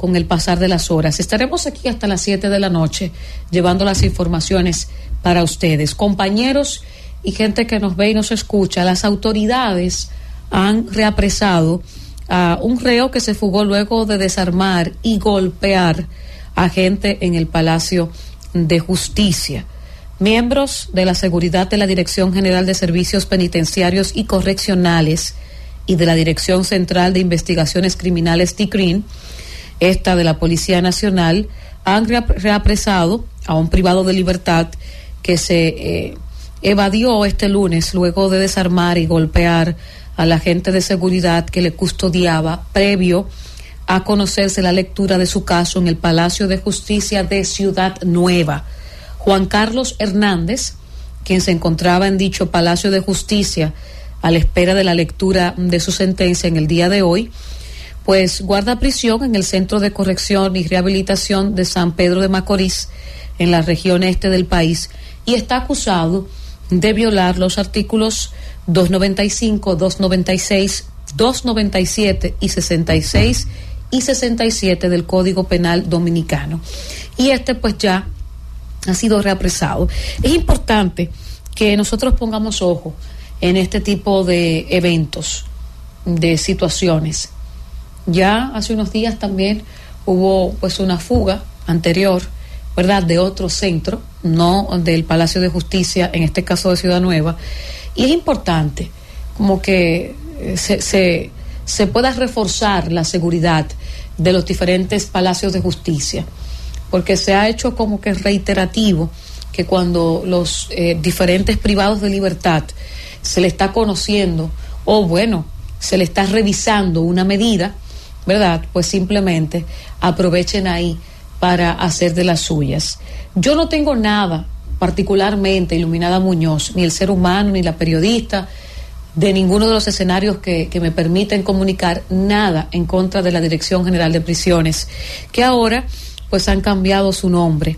Con el pasar de las horas. Estaremos aquí hasta las 7 de la noche llevando las informaciones para ustedes. Compañeros y gente que nos ve y nos escucha, las autoridades han reapresado a un reo que se fugó luego de desarmar y golpear a gente en el Palacio de Justicia. Miembros de la seguridad de la Dirección General de Servicios Penitenciarios y Correccionales y de la Dirección Central de Investigaciones Criminales TICRIN, esta de la Policía Nacional, han rea- reapresado a un privado de libertad que se eh, evadió este lunes luego de desarmar y golpear al agente de seguridad que le custodiaba previo a conocerse la lectura de su caso en el Palacio de Justicia de Ciudad Nueva. Juan Carlos Hernández, quien se encontraba en dicho Palacio de Justicia a la espera de la lectura de su sentencia en el día de hoy, pues guarda prisión en el Centro de Corrección y Rehabilitación de San Pedro de Macorís, en la región este del país, y está acusado de violar los artículos 295, 296, 297 y 66 y 67 del Código Penal Dominicano. Y este pues ya ha sido reapresado. Es importante que nosotros pongamos ojo en este tipo de eventos, de situaciones. Ya hace unos días también hubo pues una fuga anterior, ¿verdad?, de otro centro, no del Palacio de Justicia, en este caso de Ciudad Nueva. Y es importante como que eh, se, se, se pueda reforzar la seguridad de los diferentes palacios de justicia, porque se ha hecho como que reiterativo que cuando los eh, diferentes privados de libertad se le está conociendo o bueno, se le está revisando una medida, ¿verdad? Pues simplemente aprovechen ahí para hacer de las suyas. Yo no tengo nada particularmente, Iluminada Muñoz, ni el ser humano, ni la periodista, de ninguno de los escenarios que, que me permiten comunicar nada en contra de la Dirección General de Prisiones, que ahora pues han cambiado su nombre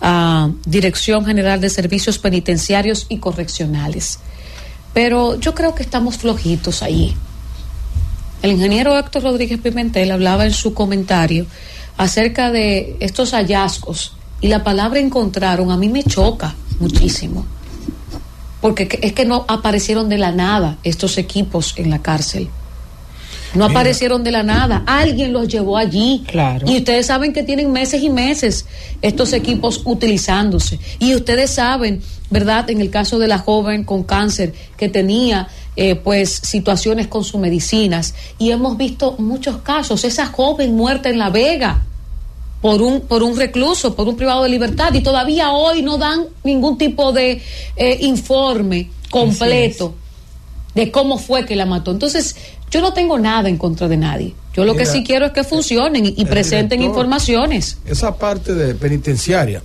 a Dirección General de Servicios Penitenciarios y Correccionales. Pero yo creo que estamos flojitos ahí. El ingeniero Héctor Rodríguez Pimentel hablaba en su comentario acerca de estos hallazgos y la palabra encontraron a mí me choca muchísimo. Porque que- es que no aparecieron de la nada estos equipos en la cárcel. No aparecieron de la nada. Alguien los llevó allí. Claro. Y ustedes saben que tienen meses y meses estos equipos utilizándose. Y ustedes saben, ¿verdad? En el caso de la joven con cáncer que tenía eh, pues situaciones con sus medicinas. Y hemos visto muchos casos. Esa joven muerta en La Vega por un, por un recluso, por un privado de libertad. Y todavía hoy no dan ningún tipo de eh, informe completo de cómo fue que la mató. Entonces, yo no tengo nada en contra de nadie. Yo lo que sí quiero es que funcionen y, presenten director- informaciones. Esa parte de penitenciaria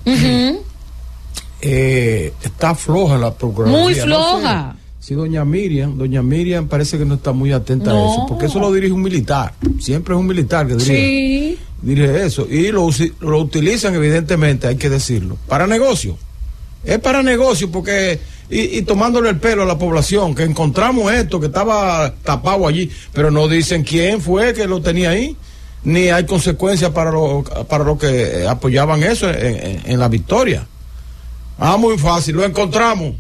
eh, está floja la procuraduría. Muy No sé Si doña Miriam, doña Miriam parece que no está muy atenta a eso, porque eso lo dirige un militar. Siempre es un militar que dirige, Sí. dirige eso. Y lo, lo utilizan, evidentemente, hay que decirlo, para negocio. Es para negocio porque, y, y tomándole el pelo a la población, que encontramos esto, que estaba tapado allí, pero no dicen quién fue que lo tenía ahí, ni hay consecuencias para los para los que apoyaban eso en, en- en la victoria. Ah, muy fácil, lo encontramos.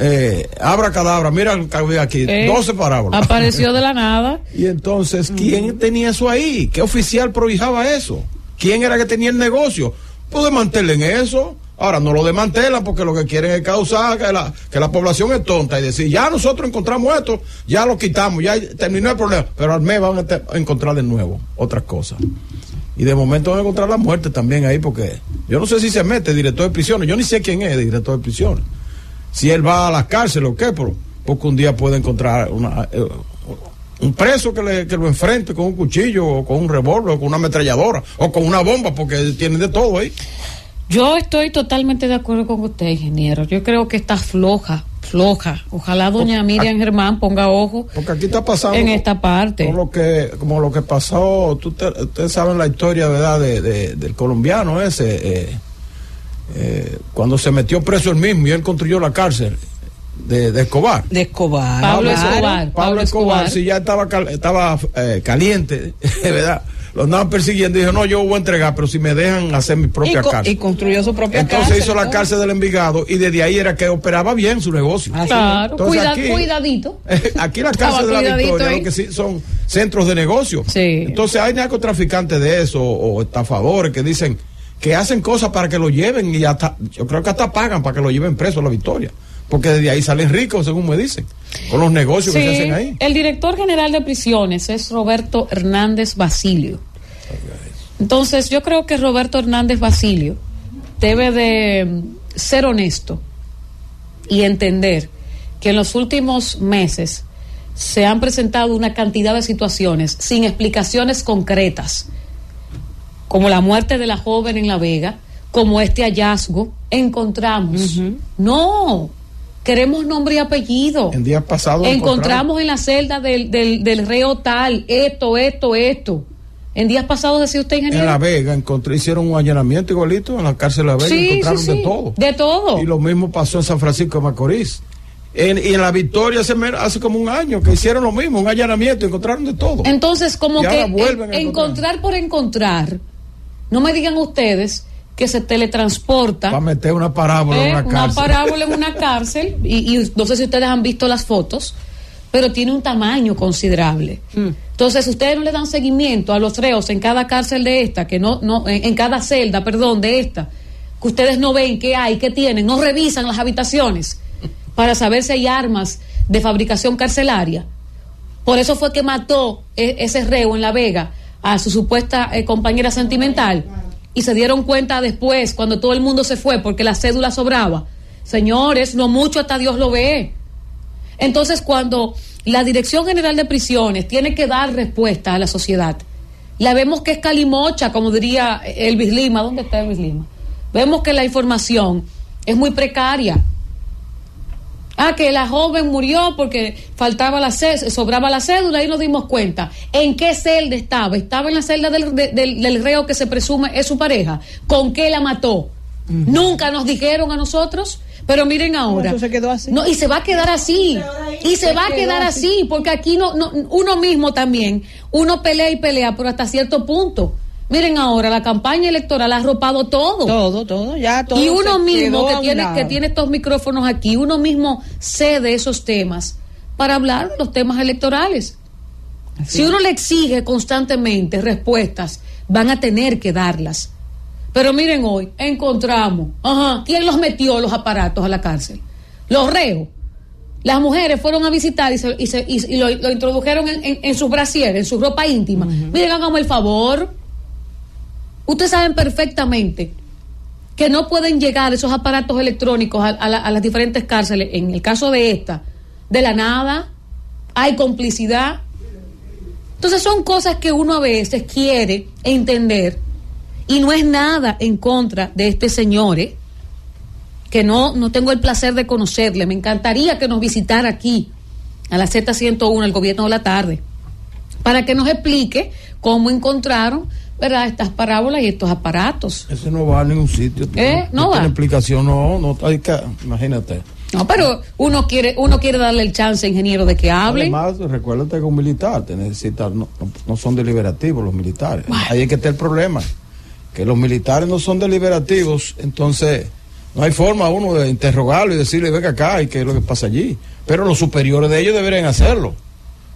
Eh, abra cadabra, mira el que había aquí, Eh, 12 parábolas. Apareció de la nada. Y entonces, ¿quién tenía eso ahí? ¿Qué oficial prohijaba eso? ¿Quién era que tenía el negocio? Pues desmantelen eso. Ahora no lo desmantelan porque lo que quieren es causar que la, que la población es tonta y decir, ya nosotros encontramos esto, ya lo quitamos, ya terminó el problema. Pero al mes van a encontrar de nuevo otras cosas. Y de momento van a encontrar la muerte también ahí porque yo no sé si se mete director de prisiones, yo ni sé quién es el director de prisiones. Si él va a la cárcel o qué, pero porque un día puede encontrar una, eh, un preso que, le, que lo enfrente con un cuchillo o con un revólver o con una ametralladora o con una bomba porque tienen de todo ahí. Yo estoy totalmente de acuerdo con usted, ingeniero. Yo creo que está floja, floja. Ojalá doña Miriam Germán ponga ojo Porque aquí está pasando en esta parte. con lo que, como lo que pasó, ustedes saben la historia, ¿verdad?, de, de- del colombiano ese, eh, eh, cuando se metió preso él mismo y él construyó la cárcel de, de Escobar. De Escobar. Pablo. Escobar. Pablo Escobar, si ya estaba, cal- estaba eh, caliente, ¿verdad? Lo andaban persiguiendo y dijo, no, yo voy a entregar, pero si me dejan hacer mi Y, propia co- cárcel. y construyó su propia Entonces cárcel. hizo la ¿no? cárcel del Envigado y desde ahí era que operaba bien su negocio. Claro, Entonces, cuida- aquí- cuidadito. Aquí la cárcel de la cuidadito Victoria ahí. lo que sí son centros de negocio. Entonces hay narcotraficantes de eso o estafadores que dicen que hacen cosas para que lo lleven y hasta, yo creo que hasta pagan para que lo lleven preso a la Victoria. Porque desde ahí salen ricos, según me dicen, con los negocios que se hacen ahí. el director general de prisiones es Roberto Hernández Basilio. Entonces, yo creo que Roberto Hernández Basilio debe de mm, ser honesto y entender que en los últimos meses se han presentado una cantidad de situaciones sin explicaciones concretas, como la muerte de la joven en La Vega, como este hallazgo, encontramos. No, queremos nombre y apellido. En días pasados Encontramos en la celda del, del, del reo tal, esto, esto, esto. En días pasados decía usted, ingeniero. En La Vega encontré, hicieron un allanamiento igualito en la cárcel de La Vega, Sí, encontraron sí, de todo. De todo. Y lo mismo pasó en San Francisco de Macorís. En- y en la Victoria hace, como un año que hicieron lo mismo, un allanamiento, encontraron de todo. Entonces, como Y que encontrar por encontrar, no me digan ustedes que se teletransporta Para meter una parábola ¿eh? en una una cárcel. parábola en una cárcel, y, y no sé si ustedes han visto las fotos, pero tiene un tamaño considerable. Hmm. Entonces, ustedes no le dan seguimiento a los reos en cada cárcel de esta, que no, no, en, en cada celda, perdón, de esta, que ustedes no ven qué hay, qué tienen, no revisan las habitaciones para saber si hay armas de fabricación carcelaria. Por eso fue que mató e- ese reo en La Vega a su supuesta eh, compañera sentimental. Y se dieron cuenta después, cuando todo el mundo se fue, porque la cédula sobraba. Señores, no mucho hasta Dios lo ve. Entonces, cuando la Dirección General de Prisiones tiene que dar respuesta a la sociedad, la vemos que es calimocha, como diría Elvis Lima. ¿Dónde está Elvis Lima? Vemos que la información es muy precaria. Ah, que la joven murió porque faltaba la sobraba la cédula y nos dimos cuenta. ¿En qué celda estaba? ¿Estaba en la celda del, de- del- del reo que se presume es su pareja? ¿Con qué la mató? Nunca nos dijeron a nosotros, pero miren ahora. eso se quedó así. No, y se va a quedar así. Y se Se va a quedar así. así, porque aquí no, no, uno mismo también, uno pelea y pelea, pero hasta cierto punto. Miren ahora, la campaña electoral ha arropado todo. Todo, todo, ya todo. Y uno mismo que tiene, lado. que tiene estos micrófonos aquí, uno mismo cede esos temas para hablar de los temas electorales. Si uno le exige constantemente respuestas, van a tener que darlas. Pero miren hoy, encontramos, ajá, ¿quién los metió los aparatos a la cárcel? Los reos. Las mujeres fueron a visitar y, se- y se- y- y lo, lo introdujeron en, en, en sus brasieres, en su ropa íntima. Miren, háganme el favor. Ustedes saben perfectamente que no pueden llegar esos aparatos electrónicos a, a la- a las diferentes cárceles. En el caso de esta, de la nada, hay complicidad. Entonces son cosas que uno a veces quiere entender y no es nada en contra de este señor, ¿eh? que no, no tengo el placer de conocerle. Me encantaría que nos visitara aquí, a la Z101, el gobierno de la tarde, para que nos explique cómo encontraron ¿verdad? estas parábolas y estos aparatos. Ese no va a ningún sitio. ¿Eh? No va. tiene explicación, no, no hay que, imagínate. No, pero uno quiere, uno quiere darle el chance, ingeniero, de que hable. Además, recuérdate que un militar te necesita, no, no- no son deliberativos los militares. Ahí es que está el problema, que los militares no son deliberativos, entonces no hay forma uno de interrogarlo y decirle, venga acá y qué es lo que pasa allí. Pero los superiores de ellos deberían hacerlo.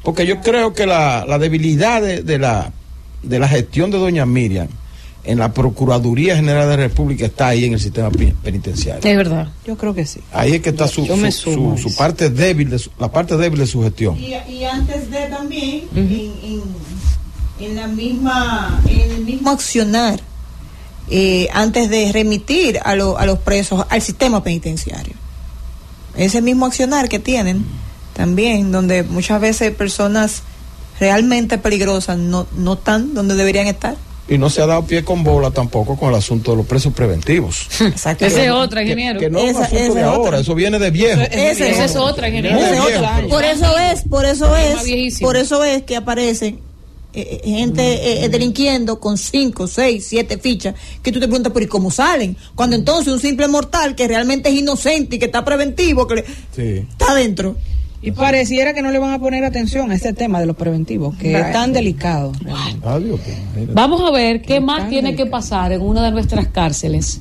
Porque yo creo que la, la debilidad de, de la, de la gestión de doña Miriam en la Procuraduría General de la República está ahí en el sistema pen- penitenciario. Es verdad. Yo creo que sí. Ahí es que está su, su, parte débil, de su- la parte débil de su gestión. Y, y antes de también, en, en- en la misma, en el mismo accionar, eh, antes de remitir a, lo- a los presos al sistema penitenciario. Ese mismo accionar que tienen también, donde muchas veces personas realmente peligrosas no, no están donde deberían estar. Y no se ha dado pie con bola tampoco con el asunto de los presos preventivos. Exacto. Esa es otra, ingeniero. Que no es un asunto de ahora, otra. eso viene de viejo. Ese Esa es otra, ingeniero. Ese viejo. otro. Por eso es, por eso es, por eso es que aparecen eh, eh, gente eh, delinquiendo con cinco, seis, siete fichas, que tú te preguntas, pero ¿y cómo salen? Cuando entonces un simple mortal que realmente es inocente y que está preventivo, que le- Sí. está dentro. Y pareciera que no le van a poner atención a este tema de los preventivos, que Right. es tan delicado. Imagínate. Vamos a ver qué más tiene que pasar en una de nuestras cárceles.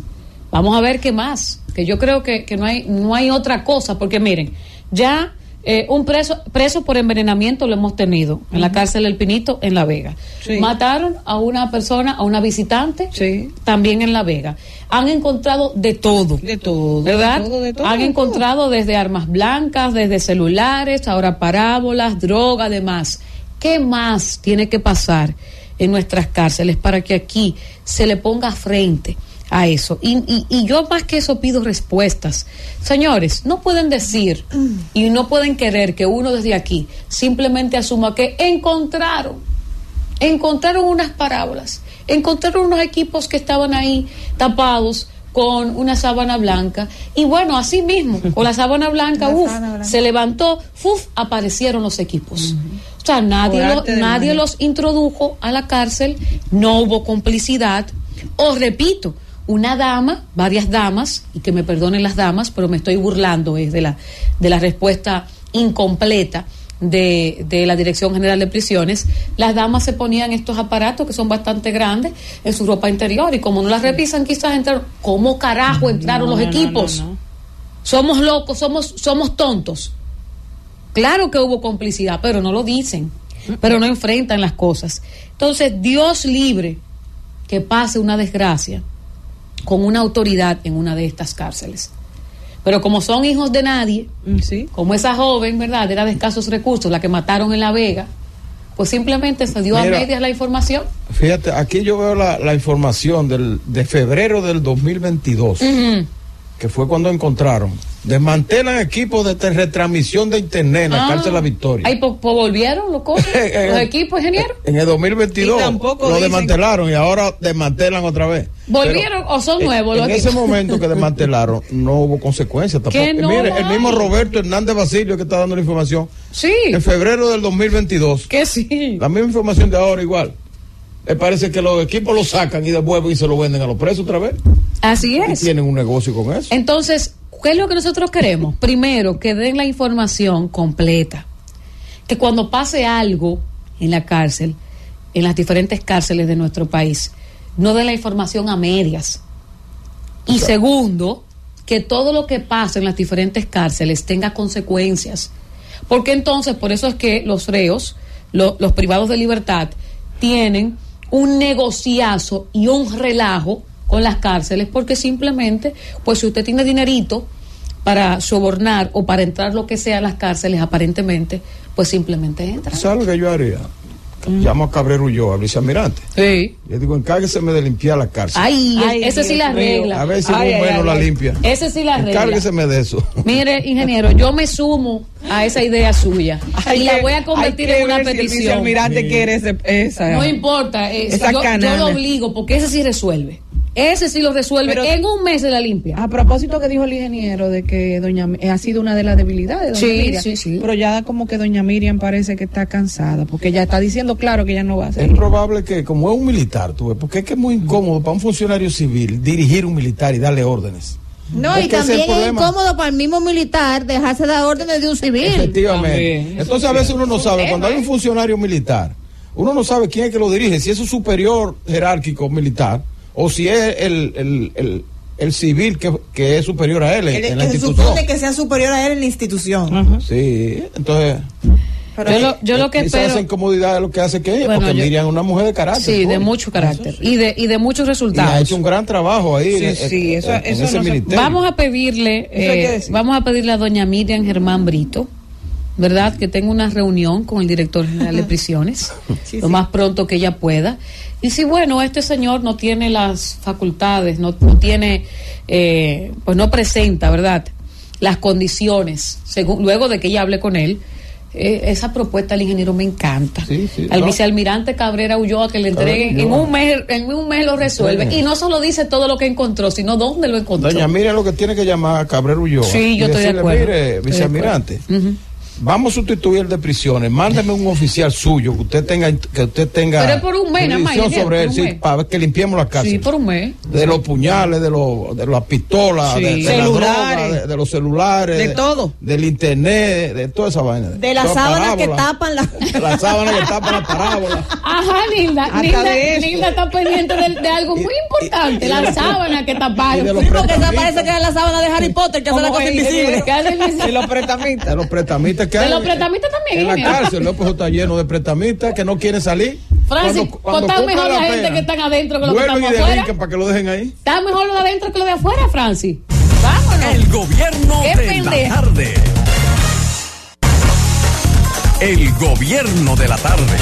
Vamos a ver qué más. Que yo creo que, que no, hay, no hay otra cosa, porque miren, ya eh, un preso, preso por envenenamiento lo hemos tenido en la cárcel El Pinito, en La Vega. Sí. Mataron a una persona, a una visitante, Sí. también en La Vega. Han encontrado de todo. De todo. ¿Verdad? De todo, de todo, Han de encontrado desde armas blancas, desde celulares, ahora parábolas, droga, demás. ¿Qué más tiene que pasar en nuestras cárceles para que aquí se le ponga frente a eso? Y, y- y yo más que eso pido respuestas. Señores, no pueden decir y no pueden querer que uno desde aquí simplemente asuma que encontraron encontraron unas parábolas, encontraron unos equipos que estaban ahí tapados con una sábana blanca y bueno, así mismo, con la sábana blanca, La uf, sábana blanca. se levantó, uf, aparecieron los equipos. O sea, nadie, lo- nadie los introdujo a la cárcel, no hubo complicidad. O repito, una dama, varias damas, y que me perdonen las damas, pero me estoy burlando es de la, de la respuesta incompleta de, de la Dirección General de Prisiones, las damas se ponían estos aparatos que son bastante grandes en su ropa interior y como no las revisan quizás entraron, ¿cómo carajo entraron No, los no, equipos? no. Somos locos, somos, somos tontos. Claro que hubo complicidad, pero no lo dicen, pero no enfrentan las cosas. Entonces, Dios libre que pase una desgracia con una autoridad en una de estas cárceles. Pero como son hijos de nadie, Mm, Sí. como esa joven, ¿verdad? Era de escasos recursos, la que mataron en La Vega, pues simplemente se dio Mira. a medias la información. Fíjate, aquí yo veo la, la información del, de febrero del 2022, Ujú. Que fue cuando encontraron. Desmantelan equipos de retransmisión de internet en la Ah. cárcel La Victoria. Ahí pues, pues, volvieron los cosas, Eh, los eh, equipos, ingeniero. En el 2022 Y tampoco lo dicen- desmantelaron y ahora desmantelan otra vez. ¿Volvieron o son en- nuevos los En ese momento que desmantelaron no hubo consecuencias tampoco. No Mire, el mismo Roberto Hernández Basilio que está dando la información. Sí, En febrero del 2022. que sí. La misma información de ahora igual. Me parece que los equipos lo sacan y devuelven y se lo venden a los presos otra vez. Así Y es. tienen un negocio con eso. Entonces, ¿qué es lo que nosotros queremos? Primero, que den la información completa. Que cuando pase algo en la cárcel, en las diferentes cárceles de nuestro país, no den la información a medias. Y segundo, que todo lo que pasa en las diferentes cárceles tenga consecuencias. Porque entonces, por eso es que los reos, lo- los privados de libertad, tienen un negociazo y un relajo con las cárceles, porque simplemente, pues si usted tiene dinerito para sobornar o para entrar lo que sea a las cárceles, aparentemente, pues simplemente entra. ¿Sabes lo que yo haría? Llamo a Cabrero yo, a vicealmirante. Sí. Le digo, encárgueseme de limpiar la cárcel. Ay, Ay, ese sí la regla. A ver si Ay, ay, la limpia. Ese sí la regla. Encárgueseme de eso. Mire, ingeniero, yo me sumo a esa idea suya y la voy a convertir en una ver si el petición. vicealmirante quiere ese- esa. No importa, eh, Esa yo, yo lo obligo porque ese sí resuelve. Ese sí lo resuelve Pero- en un mes de la limpia. A propósito que dijo el ingeniero de que doña Mi- ha sido una de las debilidades de doña Sí, Miriam, sí, sí. pero ya como que doña Miriam parece que está cansada porque ella está diciendo claro que ella no va a Es seguir. probable que, como es un militar, tú ves, porque es que es muy incómodo para un funcionario civil dirigir un militar y darle órdenes. No, Es y es también es incómodo para el mismo militar dejarse dar órdenes de un civil. Efectivamente. También. Entonces a veces uno no sabe, cuando hay un funcionario militar, uno no sabe quién es que lo dirige, si es su superior jerárquico militar o si es el, el, el, el civil que, que es superior a él en, El- en la que se institución. supone que sea superior a él en la institución. Sí, entonces... yo lo, yo lo que esa, espero. esa incomodidad es lo que hace que ella, Bueno, porque yo- Miriam es una mujer de carácter. Sí, de mucho carácter y de, y de muchos Y ha resultados. hecho un gran trabajo ahí Sí, en, sí, en- eso- en eso ese no se-. Vamos a pedirle, eh, vamos a pedirle a doña Miriam Germán Brito, ¿verdad? Que tenga una reunión con el director general de prisiones, lo más pronto que ella pueda. Y si, bueno, este señor no tiene las facultades, no, no tiene, eh, pues no presenta, ¿verdad? Las condiciones, según, luego de que ella hable con él. eh, esa propuesta del ingeniero me encanta. Sí, sí, Al no. vicealmirante Cabrera Ulloa que le entreguen Cabrera en un mes, en un mes lo resuelve. Sí. Y no solo dice todo lo que encontró, sino dónde lo encontró. Doña Miriam lo que tiene que llamar a Cabrero Ulloa. Sí, yo y estoy de acuerdo. Mire, Estoy de vicealmirante. Vamos a sustituir el de prisiones. Mándeme un oficial suyo que usted tenga que usted tenga Pero es por un mes, nada más, jurisdicción ingeniero, sobre él, sí, para que limpiemos la cárcel. Sí, por un mes. de los puñales, de, los, de las pistolas, Sí. de, de la Celulares. droga, de, de los celulares, De todo. del internet, de toda esa vaina. De las sábanas que tapan la... La sábana que tapa la parábola. Ajá, Nilda. Hasta Nilda, de eso. Nilda está pendiente de, de algo muy importante, la sábana que y taparon. de los Sí, porque esa pretamitas. parece que es la sábana de Harry Potter que hace la cosa el- invisible. ¿Qué hace el vice- De los los pretamistas que De hay los pretamistas también, En la cárcel, López está lleno de pretamistas que no quieren salir. Francis, pues está cumplan mejor la gente pena, que están adentro que los que y afuera. para que lo dejen ahí. Está mejor lo de adentro que lo de afuera, Francis. Vámonos. El gobierno Qué de la pendeja. tarde. El gobierno de la tarde.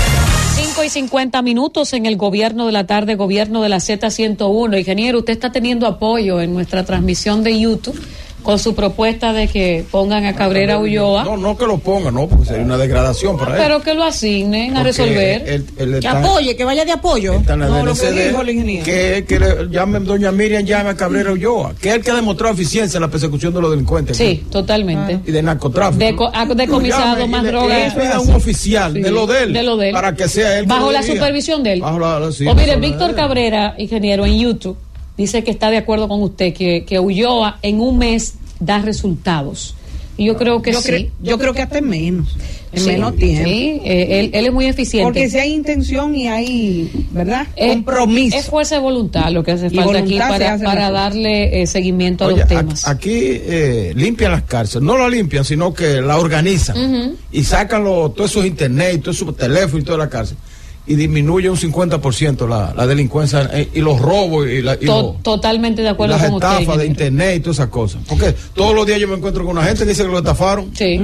5 y 50 minutos en el gobierno de la tarde, gobierno de la Z101. Ingeniero, usted está teniendo apoyo en nuestra transmisión de YouTube con su propuesta de que pongan a Cabrera Ulloa, No, no que lo pongan, no, porque sería una degradación para él. pero que lo asignen a Porque resolver. él- él Que está- apoye, que vaya de apoyo. está en la No, lo que dijo el ingeniero. que, que le llame doña Miriam, llame a Cabrera Ulloa, que es el que ha demostrado eficiencia en la persecución de los delincuentes. Sí, totalmente. Y de narcotráfico. De co- ha decomisado más le- droga. y le pida a un oficial Sí, de lo de él. de lo de él. Para que sea él. que Bajo la supervisión de él. Bajo la, la- sí, o mire, Víctor Cabrera, ingeniero, en YouTube, dice que está de acuerdo con usted, que, que Ulloa en un mes da resultados. Y yo creo que yo, sí. cre- yo creo que hasta en menos. En Sí, menos tiempo. sí, eh, él, él es muy eficiente. Porque si hay intención y hay, ¿verdad? Eh, Compromiso. Es fuerza de voluntad lo que hace falta aquí para, para darle eh, seguimiento a los a- temas. aquí eh, limpian las cárceles, no la limpian, sino que la organizan y sacan los- todos esos internet, y todos esos teléfonos y toda la cárcel. Y disminuye un 50% la, la delincuencia eh, y los robos y, la- y To- los- totalmente de y las con usted. estafas de internet y todas esas cosas. Porque todos los días yo me encuentro con una gente que dice que lo estafaron Sí.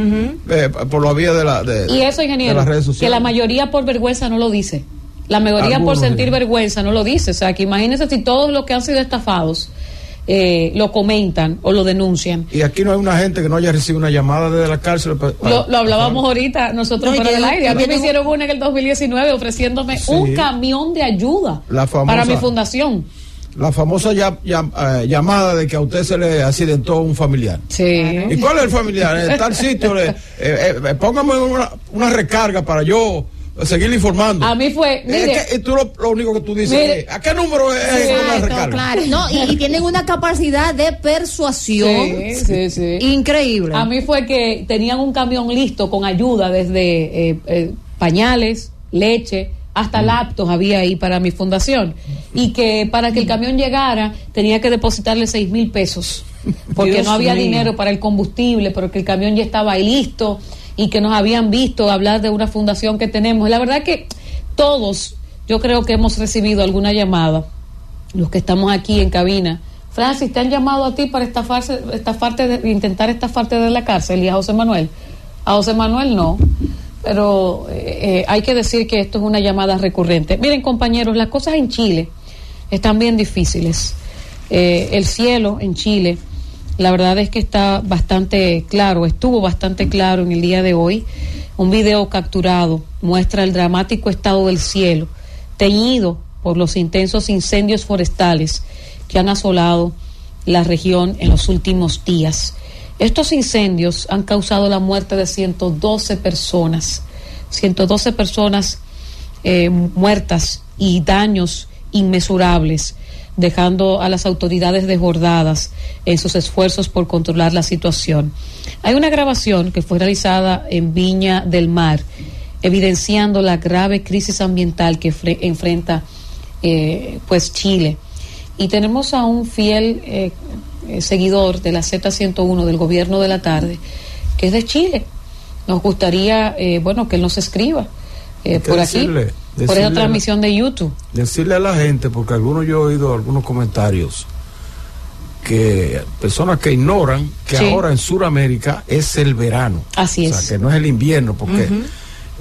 eh, por la vía de, la, de, Y eso, de ingeniero, las redes que sociales. la mayoría por vergüenza no lo dice. La mayoría Algunos por sentir vergüenza no lo dice. O sea, que imagínense si todos los que han sido estafados eh, lo comentan o lo denuncian. Y aquí no hay una gente que no haya recibido una llamada desde la cárcel. pa- Lo, lo hablábamos ahorita nosotros No, fuera del aire. A mí me tengo- hicieron una en el 2019 ofreciéndome Sí. un camión de ayuda La famosa- para mi fundación. La famosa ya- ya- eh, llamada de que a usted se le accidentó un familiar. Sí. ¿Y cuál es el familiar? En tal sitio, le- eh, eh, póngame una, una recarga para yo seguir informando. A mí fue, mire, Es que, y tú lo, lo único que tú dices Mire. es, ¿a qué número es Sí, claro. No, y, y tienen una capacidad de persuasión Sí, sí, sí. increíble. A mí fue que tenían un camión listo con ayuda desde eh, eh, pañales, leche, hasta laptops había ahí para mi fundación. Y que para que el camión llegara tenía que depositarle seis mil pesos. Porque Dios no había mío. dinero para el combustible, pero que el camión ya estaba ahí listo y que nos habían visto hablar de una fundación que tenemos. La verdad que todos, yo creo que hemos recibido alguna llamada, los que estamos aquí en cabina. Francis, ¿te han llamado a ti para estafarse, estafarte de- intentar estafarte de la cárcel y a José Manuel? A José Manuel no, pero eh, eh, hay que decir que esto es una llamada recurrente. Miren compañeros, las cosas en Chile están bien difíciles. Eh, el cielo en Chile, la verdad es que está bastante claro, estuvo bastante claro en el día de hoy. Un video capturado muestra el dramático estado del cielo, teñido por los intensos incendios forestales que han asolado la región en los últimos días. Estos incendios han causado la muerte de 112 personas, 112 personas eh, muertas y daños inmesurables, dejando a las autoridades desbordadas en sus esfuerzos por controlar la situación. Hay una grabación que fue realizada en Viña del Mar, evidenciando la grave crisis ambiental que fre- enfrenta eh, pues Chile. Y tenemos a un fiel eh, seguidor de la Z101 del gobierno de la tarde, que es de Chile. Nos gustaría, eh, bueno, que él nos escriba eh, por aquí, decirle- por esa transmisión de YouTube. decirle a la gente, porque algunos yo he oído algunos comentarios, que personas que ignoran que Sí. ahora en Sudamérica es el verano. Así o es. sea, que no es el invierno, porque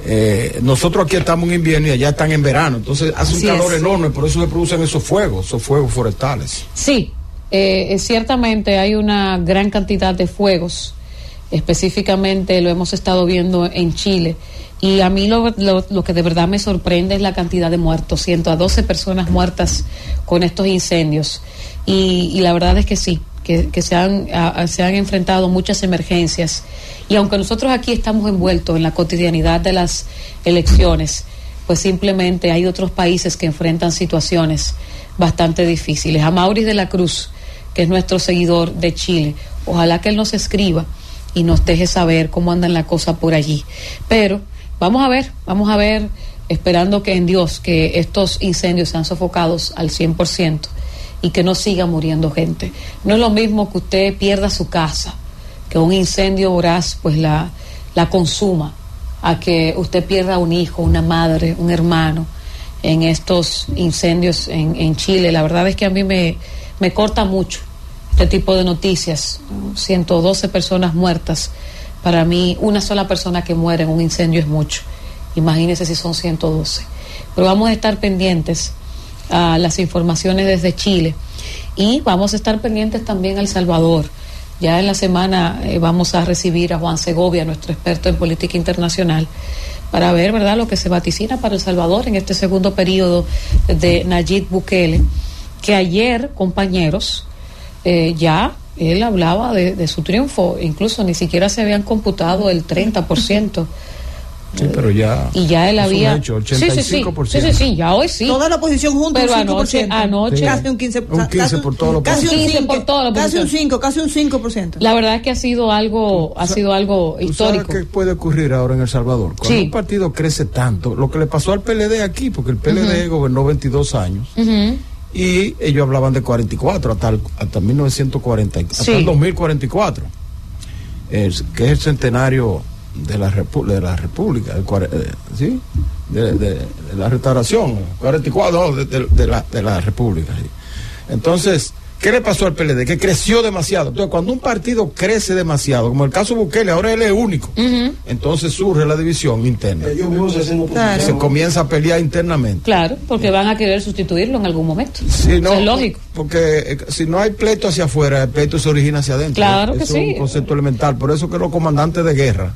eh, nosotros aquí estamos en invierno y allá están en verano. Entonces hace Así un calor es. enorme, por eso se producen esos fuegos, esos fuegos forestales. Sí, eh, ciertamente hay una gran cantidad de fuegos, específicamente lo hemos estado viendo en Chile. Y a mí lo, lo- lo que de verdad me sorprende es la cantidad de muertos, 112 personas muertas con estos incendios. Y, y la verdad es que sí, que, que se, han, se han enfrentado muchas emergencias. Y aunque nosotros aquí estamos envueltos en la cotidianidad de las elecciones, pues simplemente hay otros países que enfrentan situaciones bastante difíciles. A Maurice de la Cruz, que es nuestro seguidor de Chile, ojalá que él nos escriba y nos deje saber cómo andan la cosa por allí. Pero vamos a ver, vamos a ver, esperando que en Dios que estos incendios sean sofocados al 100% y que no siga muriendo gente. No es lo mismo que usted pierda su casa, que un incendio voraz pues la, la consuma, a que usted pierda un hijo, una madre, un hermano en estos incendios en, en Chile. La verdad es que a mí me, me corta mucho este tipo de noticias. 112 personas muertas. Para mí, una sola persona que muere en un incendio es mucho. Imagínense si son 112. Pero vamos a estar pendientes a las informaciones desde Chile y vamos a estar pendientes también a El Salvador. Ya en la semana eh, vamos a recibir a Juan Segovia, nuestro experto en política internacional, para ver verdad lo que se vaticina para El Salvador en este segundo periodo de Nayib Bukele, que ayer, compañeros, eh, ya él hablaba de, de su triunfo, incluso ni siquiera se habían computado el 30%. Sí, pero ya. Y ya él había. hecho, sí, sí, sí, 85%. sí, sí, sí, ya hoy sí. Toda la oposición junta Pero un anoche, 5%. anoche. Casi un 15%. Un 15 por todo lo Casi un 15 5, por toda la Casi un oposición. 5, casi un 5%. La verdad es que ha sido algo, ha sido algo ¿Tú sabes histórico. qué puede ocurrir ahora en El Salvador? Cuando Sí. un partido crece tanto, lo que le pasó al PLD aquí, porque el PLD Ujú. gobernó 22 años Ujú. Y ellos hablaban de 44 hasta, el- hasta 1940, hasta Sí. el 2044, es- que es el centenario de la, repu- de la República, el eh, ¿sí? De, de- de la restauración, 44, no, de, de- de la, de la República. sí. Entonces, ¿qué le pasó al PLD? Que creció demasiado. Entonces, cuando un partido crece demasiado, como el caso Bukele, ahora él es único, entonces surge la división interna. Ellos mismos se oposición. Se comienza a pelear internamente. Claro, porque van a querer sustituirlo en algún momento. Sí, no, es lógico. Porque eh, si no hay pleito hacia afuera, el pleito se origina hacia adentro. Claro que Eso sí. Es un concepto elemental. Por eso que los comandantes de guerra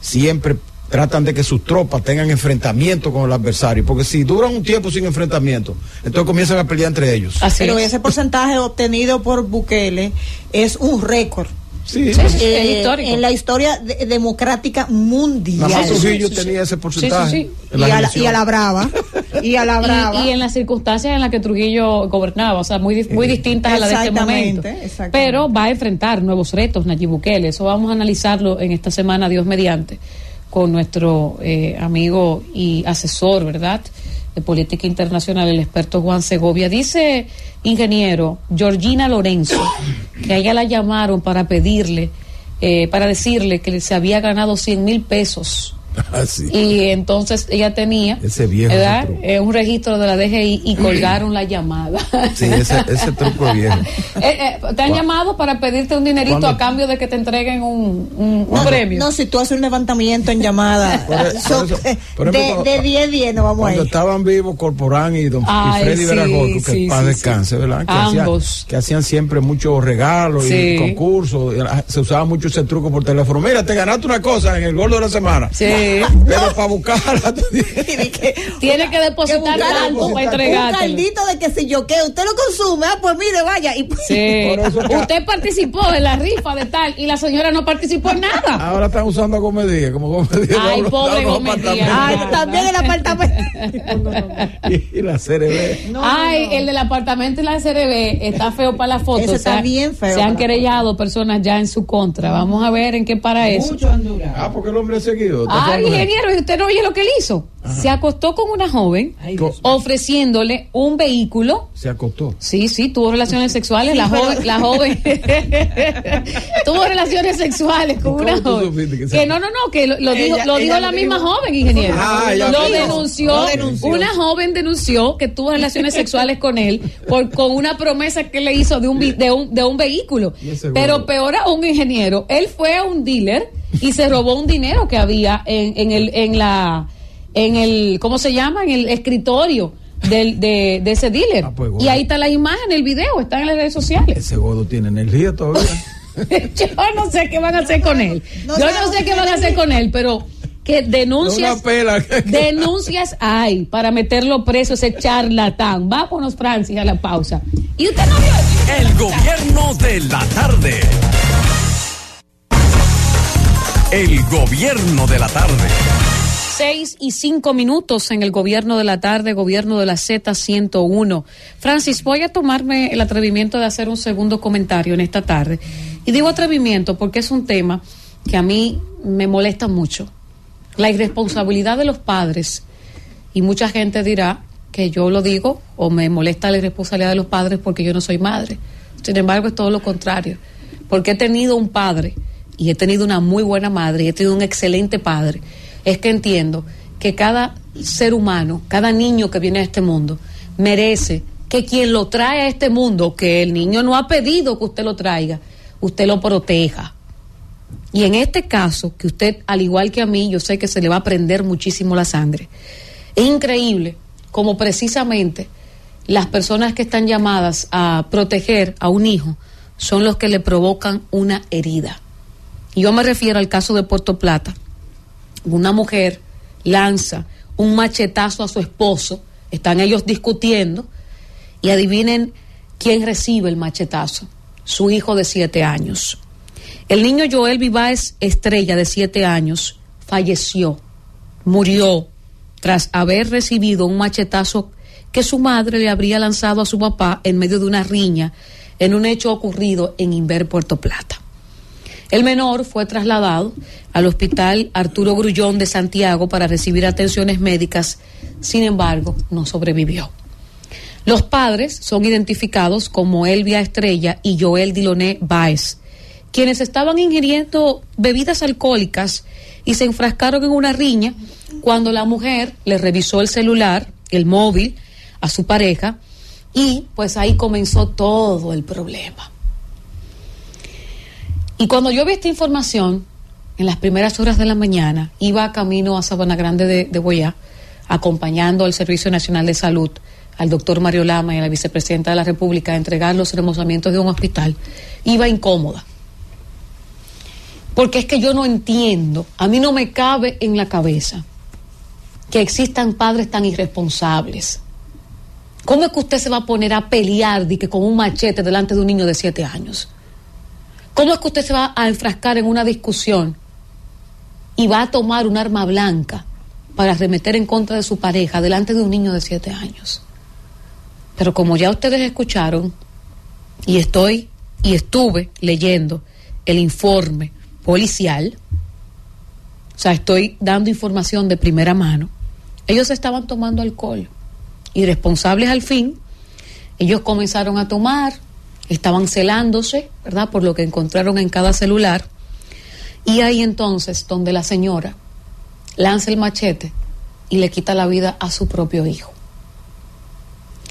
siempre tratan de que sus tropas tengan enfrentamiento con el adversario. Porque si duran un tiempo sin enfrentamiento, entonces comienzan a pelear entre ellos. Pero ese porcentaje obtenido por Bukele es un récord. Sí, Eh, es histórico. en la historia de- democrática mundial. Trujillo sí, sí. tenía ese Sí, sí, porcentaje. sí. en Y a, la, y a la brava. Y a la brava. Y, y en las circunstancias en las que Trujillo gobernaba, o sea, muy, muy distintas a las de este momento. Pero va a enfrentar nuevos retos, Nayib Bukele. Eso vamos a analizarlo en esta semana, Dios mediante, con nuestro eh, amigo y asesor, ¿verdad? De política internacional, el experto Juan Segovia. Dice, ingeniero, Georgina Lorenzo, que a ella la llamaron para pedirle, eh, para decirle que se había ganado 100 mil pesos Ah, sí. y entonces ella tenía Ese viejo, ¿verdad? ese truco. Eh, un registro de la DGI y colgaron la llamada. Sí, ese, ese truco es viejo. Eh, eh, te han llamado para pedirte un dinerito ¿Cuándo? a cambio de que te entreguen un, un- un No, premio. No, si tú haces un levantamiento en llamada de, ejemplo, de 10 10 no vamos a Cuando ir. estaban vivos Corporán y, don, y Freddy sí, que sí, sí, descanse. ¿verdad? Que, hacían- Ambos. que hacían siempre muchos regalos Sí. y concursos. Se usaba mucho ese truco por teléfono. Mira, te ganaste una cosa en el gordo de la semana. Sí. Pero para buscarla. Tiene que depositar tanto para un entregártelo. caldito de que si yo qué, usted lo consume, ah, pues mire, vaya. Y, Sí. Eso que- Usted participó en la rifa de tal y la señora no participó en nada. Ahora están usando a Gomedía, como Gomedía. Ay, pobre unos Gómez apartamentos. Ay, también el apartamento. Y, y la CRB. Ay, el del apartamento y la CRB está feo para la foto. Eso está bien feo Se han querellado personas ya en su contra. Vamos a ver en qué para eso. Ah, porque el hombre es seguido. ¿Te Ah? Ingeniero, ¿y usted no oye lo que él hizo? Se acostó con una joven ofreciéndole un vehículo. Se acostó. Sí, sí, tuvo relaciones sexuales. la joven, la joven tuvo relaciones sexuales con ¿Y una joven. que no, no, no, que lo, lo dijo, lo dijo la misma dijo. joven, ingeniero. Ah, lo denunció, Lo denunció. Una joven denunció que tuvo relaciones sexuales con él por con una promesa que le hizo de un de un, de un vehículo. Pero peor aún, ingeniero, él fue a un dealer y se robó un dinero que había en, en el en la en el ¿cómo se llama? en el escritorio del, de, de ese dealer. Ah, pues, y ahí está la imagen, el video, está en las redes sociales. Ese gordo tiene energía todavía. Yo no sé qué van a hacer con él. Yo no sé qué van a hacer con él, pero que Una denuncias pela. denuncias hay para meterlo preso ese charlatán. Vámonos, Francis, a la pausa. Y usted no vio El gobierno de la tarde. El gobierno de la tarde. Seis y cinco minutos en el gobierno de la tarde, gobierno de la Z101. Francis, voy a tomarme el atrevimiento de hacer un segundo comentario en esta tarde. Y digo atrevimiento porque es un tema que a mí me molesta mucho. La irresponsabilidad de los padres. Y mucha gente dirá que yo lo digo o me molesta la irresponsabilidad de los padres porque yo no soy madre. Sin embargo, es todo lo contrario. Porque he tenido un padre y he tenido una muy buena madre y he tenido un excelente padre. Es que entiendo que cada ser humano, cada niño que viene a este mundo, merece que quien lo trae a este mundo, que el niño no ha pedido que usted lo traiga, usted lo proteja. Y en este caso, que usted, al igual que a mí, yo sé que se le va a prender muchísimo la sangre. Es increíble como precisamente las personas que están llamadas a proteger a un hijo son los que le provocan una herida. Yo me refiero al caso de Puerto Plata. Una mujer lanza un machetazo a su esposo, están ellos discutiendo, y adivinen quién recibe el machetazo. Su hijo de siete años. El niño Joel Viváez Estrella, de siete años, falleció, murió, tras haber recibido un machetazo que su madre le habría lanzado a su papá en medio de una riña en un hecho ocurrido en Inver, Puerto Plata. El menor fue trasladado al hospital Arturo Grullón de Santiago para recibir atenciones médicas, sin embargo, no sobrevivió. Los padres son identificados como Elvia Estrella y Joel Diloné Baez, quienes estaban ingiriendo bebidas alcohólicas y se enfrascaron en una riña cuando la mujer le revisó el celular, el móvil, a su pareja y pues ahí comenzó todo el problema. Y cuando yo vi esta información, en las primeras horas de la mañana, iba camino a Sabana Grande de, de Boyá, acompañando al Servicio Nacional de Salud, al doctor Mario Lama y a la vicepresidenta de la República a entregar los remozamientos de un hospital, iba incómoda. Porque es que yo no entiendo, a mí no me cabe en la cabeza que existan padres tan irresponsables. ¿Cómo es que usted se va a poner a pelear di que con un machete delante de un niño de siete años? ¿Cómo es que usted se va a enfrascar en una discusión y va a tomar un arma blanca para arremeter en contra de su pareja delante de un niño de siete años? Pero como ya ustedes escucharon, y estoy y estuve leyendo el informe policial, o sea, estoy dando información de primera mano, ellos estaban tomando alcohol. Irresponsables al fin, ellos comenzaron a tomar, estaban celándose, ¿verdad? Por lo que encontraron en cada celular. Y ahí entonces donde la señora lanza el machete y le quita la vida a su propio hijo.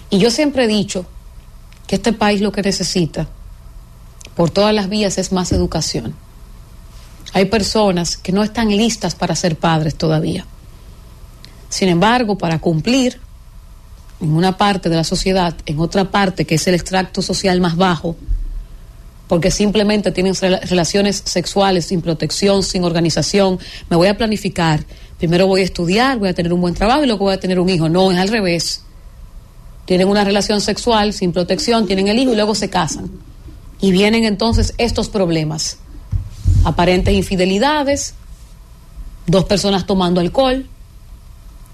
Y yo siempre he dicho que este país lo que necesita por todas las vías es más educación. Hay personas que no están listas para ser padres todavía. Sin embargo, para cumplir en una parte de la sociedad, en otra parte que es el extracto social más bajo, porque simplemente tienen rela- relaciones sexuales sin protección, sin organización, me voy a planificar, primero voy a estudiar, voy a tener un buen trabajo y luego voy a tener un hijo. No, es al revés. Tienen una relación sexual sin protección, tienen el hijo y luego se casan. Y vienen entonces estos problemas. Aparentes infidelidades, dos personas tomando alcohol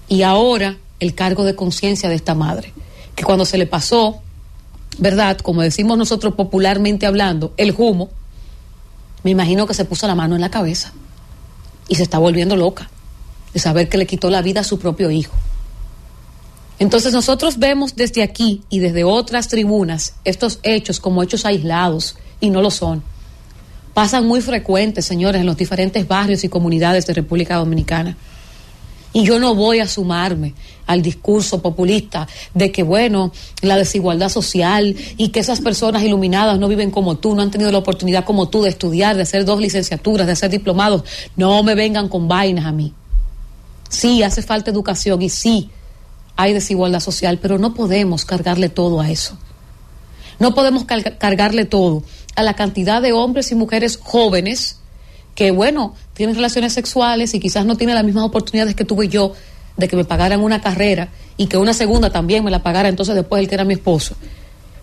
y ahora el cargo de conciencia de esta madre, que cuando se le pasó, ¿verdad? Como decimos nosotros popularmente hablando, el humo, me imagino que se puso la mano en la cabeza y se está volviendo loca de saber que le quitó la vida a su propio hijo. Entonces nosotros vemos desde aquí y desde otras tribunas estos hechos como hechos aislados y no lo son. Pasan muy frecuentes, señores, en los diferentes barrios y comunidades de República Dominicana. Y yo no voy a sumarme al discurso populista de que, bueno, la desigualdad social y que esas personas iluminadas no viven como tú, no han tenido la oportunidad como tú de estudiar, de hacer dos licenciaturas, de ser diplomados. No me vengan con vainas a mí. Sí, hace falta educación y sí, hay desigualdad social, pero no podemos cargarle todo a eso. No podemos carga- cargarle todo a la cantidad de hombres y mujeres jóvenes que, bueno, tienen relaciones sexuales y quizás no tienen las mismas oportunidades que tuve yo de que me pagaran una carrera y que una segunda también me la pagara entonces después el que era mi esposo.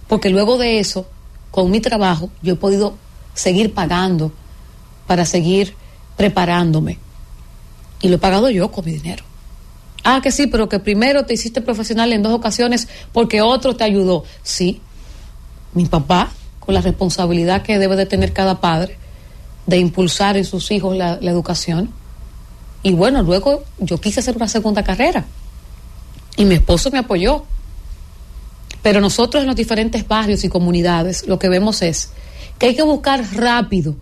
Porque luego de eso, con mi trabajo, yo he podido seguir pagando para seguir preparándome. Y lo he pagado yo con mi dinero. Ah, que sí, pero que primero te hiciste profesional en dos ocasiones porque otro te ayudó. Sí, mi papá, con la responsabilidad que debe de tener cada padre de impulsar en sus hijos la, educación. Y bueno, luego yo quise hacer una segunda carrera y mi esposo me apoyó. Pero nosotros en los diferentes barrios y comunidades lo que vemos es que hay que buscar rápido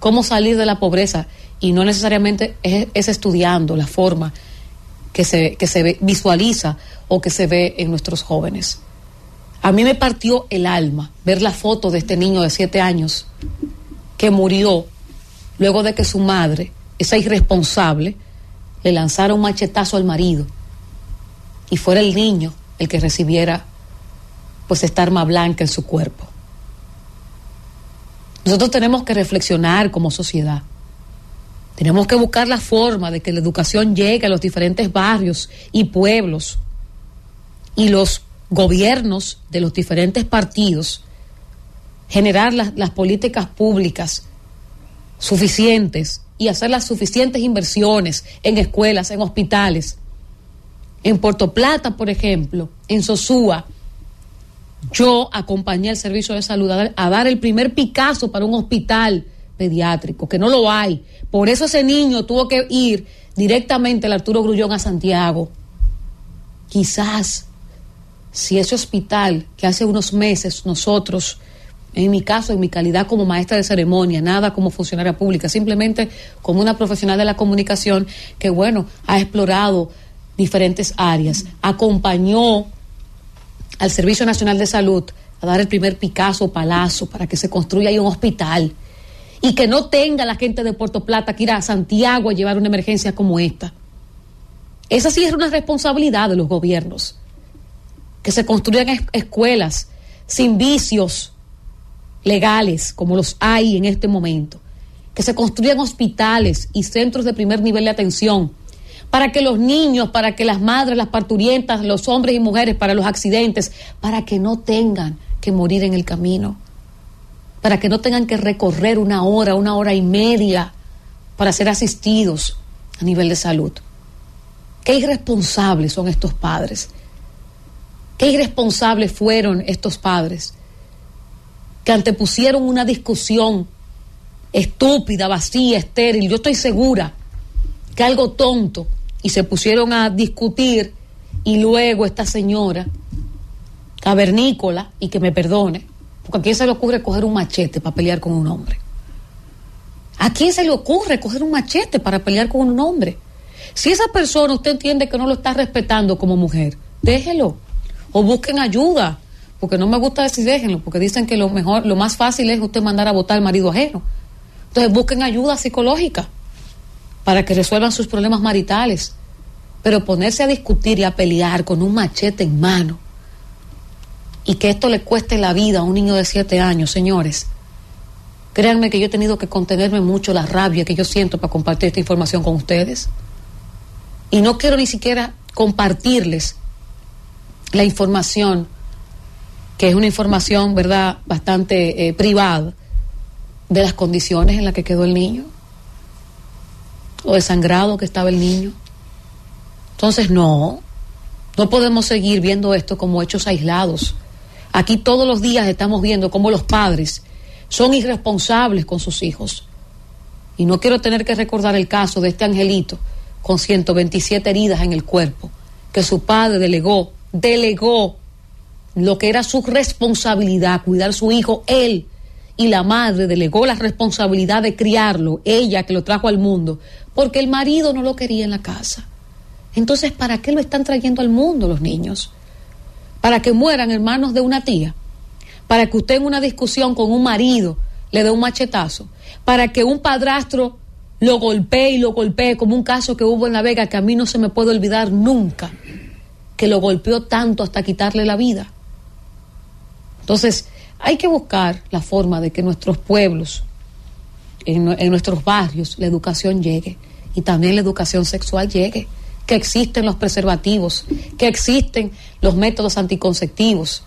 cómo salir de la pobreza y no necesariamente es, es estudiando la forma que se, que se ve- visualiza o que se ve en nuestros jóvenes. A mí me partió el alma ver la foto de este niño de siete años que murió luego de que su madre, esa irresponsable, le lanzara un machetazo al marido y fuera el niño el que recibiera pues esta arma blanca en su cuerpo. Nosotros tenemos que reflexionar como sociedad. Tenemos que buscar la forma de que la educación llegue a los diferentes barrios y pueblos y los gobiernos de los diferentes partidos generar las, las políticas públicas suficientes y hacer las suficientes inversiones en escuelas, en hospitales. En Puerto Plata, por ejemplo, en Sosúa, yo acompañé al servicio de salud a dar, el primer Picasso para un hospital pediátrico, que no lo hay. Por eso ese niño tuvo que ir directamente al Arturo Grullón a Santiago. Quizás si ese hospital que hace unos meses nosotros, en mi caso, en mi calidad como maestra de ceremonia, nada como funcionaria pública, simplemente como una profesional de la comunicación que, bueno, ha explorado diferentes áreas, acompañó al Servicio Nacional de Salud a dar el primer Picasso palazo para que se construya ahí un hospital y que no tenga la gente de Puerto Plata que ir a Santiago a llevar una emergencia como esta. Esa sí es una responsabilidad de los gobiernos. Que se construyan es- escuelas sin vicios legales como los hay en este momento. Que se construyan hospitales y centros de primer nivel de atención para que los niños, para que las madres, las parturientas, los hombres y mujeres, para los accidentes, para que no tengan que morir en el camino para que no tengan que recorrer una hora, una hora y media para ser asistidos a nivel de salud. Qué irresponsables son estos padres. Qué irresponsables fueron estos padres que antepusieron una discusión estúpida, vacía, estéril. Yo estoy segura que algo tonto y se pusieron a discutir y luego esta señora cavernícola y que me perdone, porque a quién se le ocurre coger un machete para pelear con un hombre. ¿A quién se le ocurre coger un machete para pelear con un hombre? Si esa persona usted entiende que no lo está respetando como mujer, déjelo o busquen ayuda, porque no me gusta decir déjenlo, porque dicen que lo mejor, lo más fácil es usted mandar a votar al marido ajeno. Entonces busquen ayuda psicológica para que resuelvan sus problemas maritales. Pero ponerse a discutir y a pelear con un machete en mano y que esto le cueste la vida a un niño de siete años, señores, créanme que yo he tenido que contenerme mucho la rabia que yo siento para compartir esta información con ustedes. Y no quiero ni siquiera compartirles la información, que es una información, ¿verdad?, bastante eh, privada, de las condiciones en las que quedó el niño, o desangrado que estaba el niño. Entonces, no, no podemos seguir viendo esto como hechos aislados. Aquí todos los días estamos viendo cómo los padres son irresponsables con sus hijos. Y no quiero tener que recordar el caso de este angelito con 127 heridas en el cuerpo, que su padre delegó, delegó lo que era su responsabilidad, cuidar su hijo, él, y la madre delegó la responsabilidad de criarlo, ella que lo trajo al mundo, porque el marido no lo quería en la casa. Entonces, ¿para qué lo están trayendo al mundo los niños? ¿Para que mueran hermanos de una tía? ¿Para que usted en una discusión con un marido le dé un machetazo? ¿Para que un padrastro lo golpee y lo golpee como un caso que hubo en La Vega que a mí no se me puede olvidar nunca? Que lo golpeó tanto hasta quitarle la vida. Entonces, hay que buscar la forma de que nuestros pueblos, en, nuestros barrios, la educación llegue y también la educación sexual llegue que existen los preservativos, que existen los métodos anticonceptivos.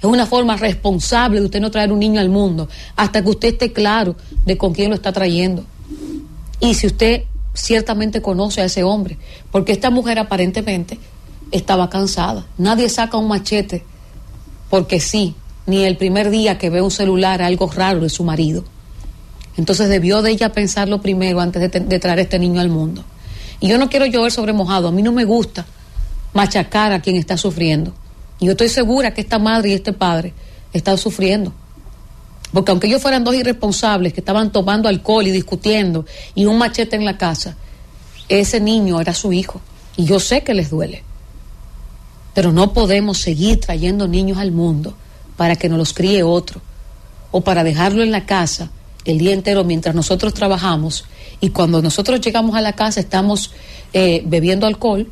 Es una forma responsable de usted no traer un niño al mundo hasta que usted esté claro de con quién lo está trayendo. Y si usted ciertamente conoce a ese hombre, porque esta mujer aparentemente estaba cansada. Nadie saca un machete porque sí, ni el primer día que ve un celular algo raro de su marido. Entonces debió de ella pensarlo primero antes de, traer a este niño al mundo. Y yo no quiero llover sobre mojado, a mí no me gusta machacar a quien está sufriendo. Y yo estoy segura que esta madre y este padre están sufriendo. Porque aunque ellos fueran dos irresponsables que estaban tomando alcohol y discutiendo y un machete en la casa, ese niño era su hijo. Y yo sé que les duele. Pero no podemos seguir trayendo niños al mundo para que nos los críe otro. O para dejarlo en la casa el día entero mientras nosotros trabajamos y cuando nosotros llegamos a la casa estamos eh, bebiendo alcohol,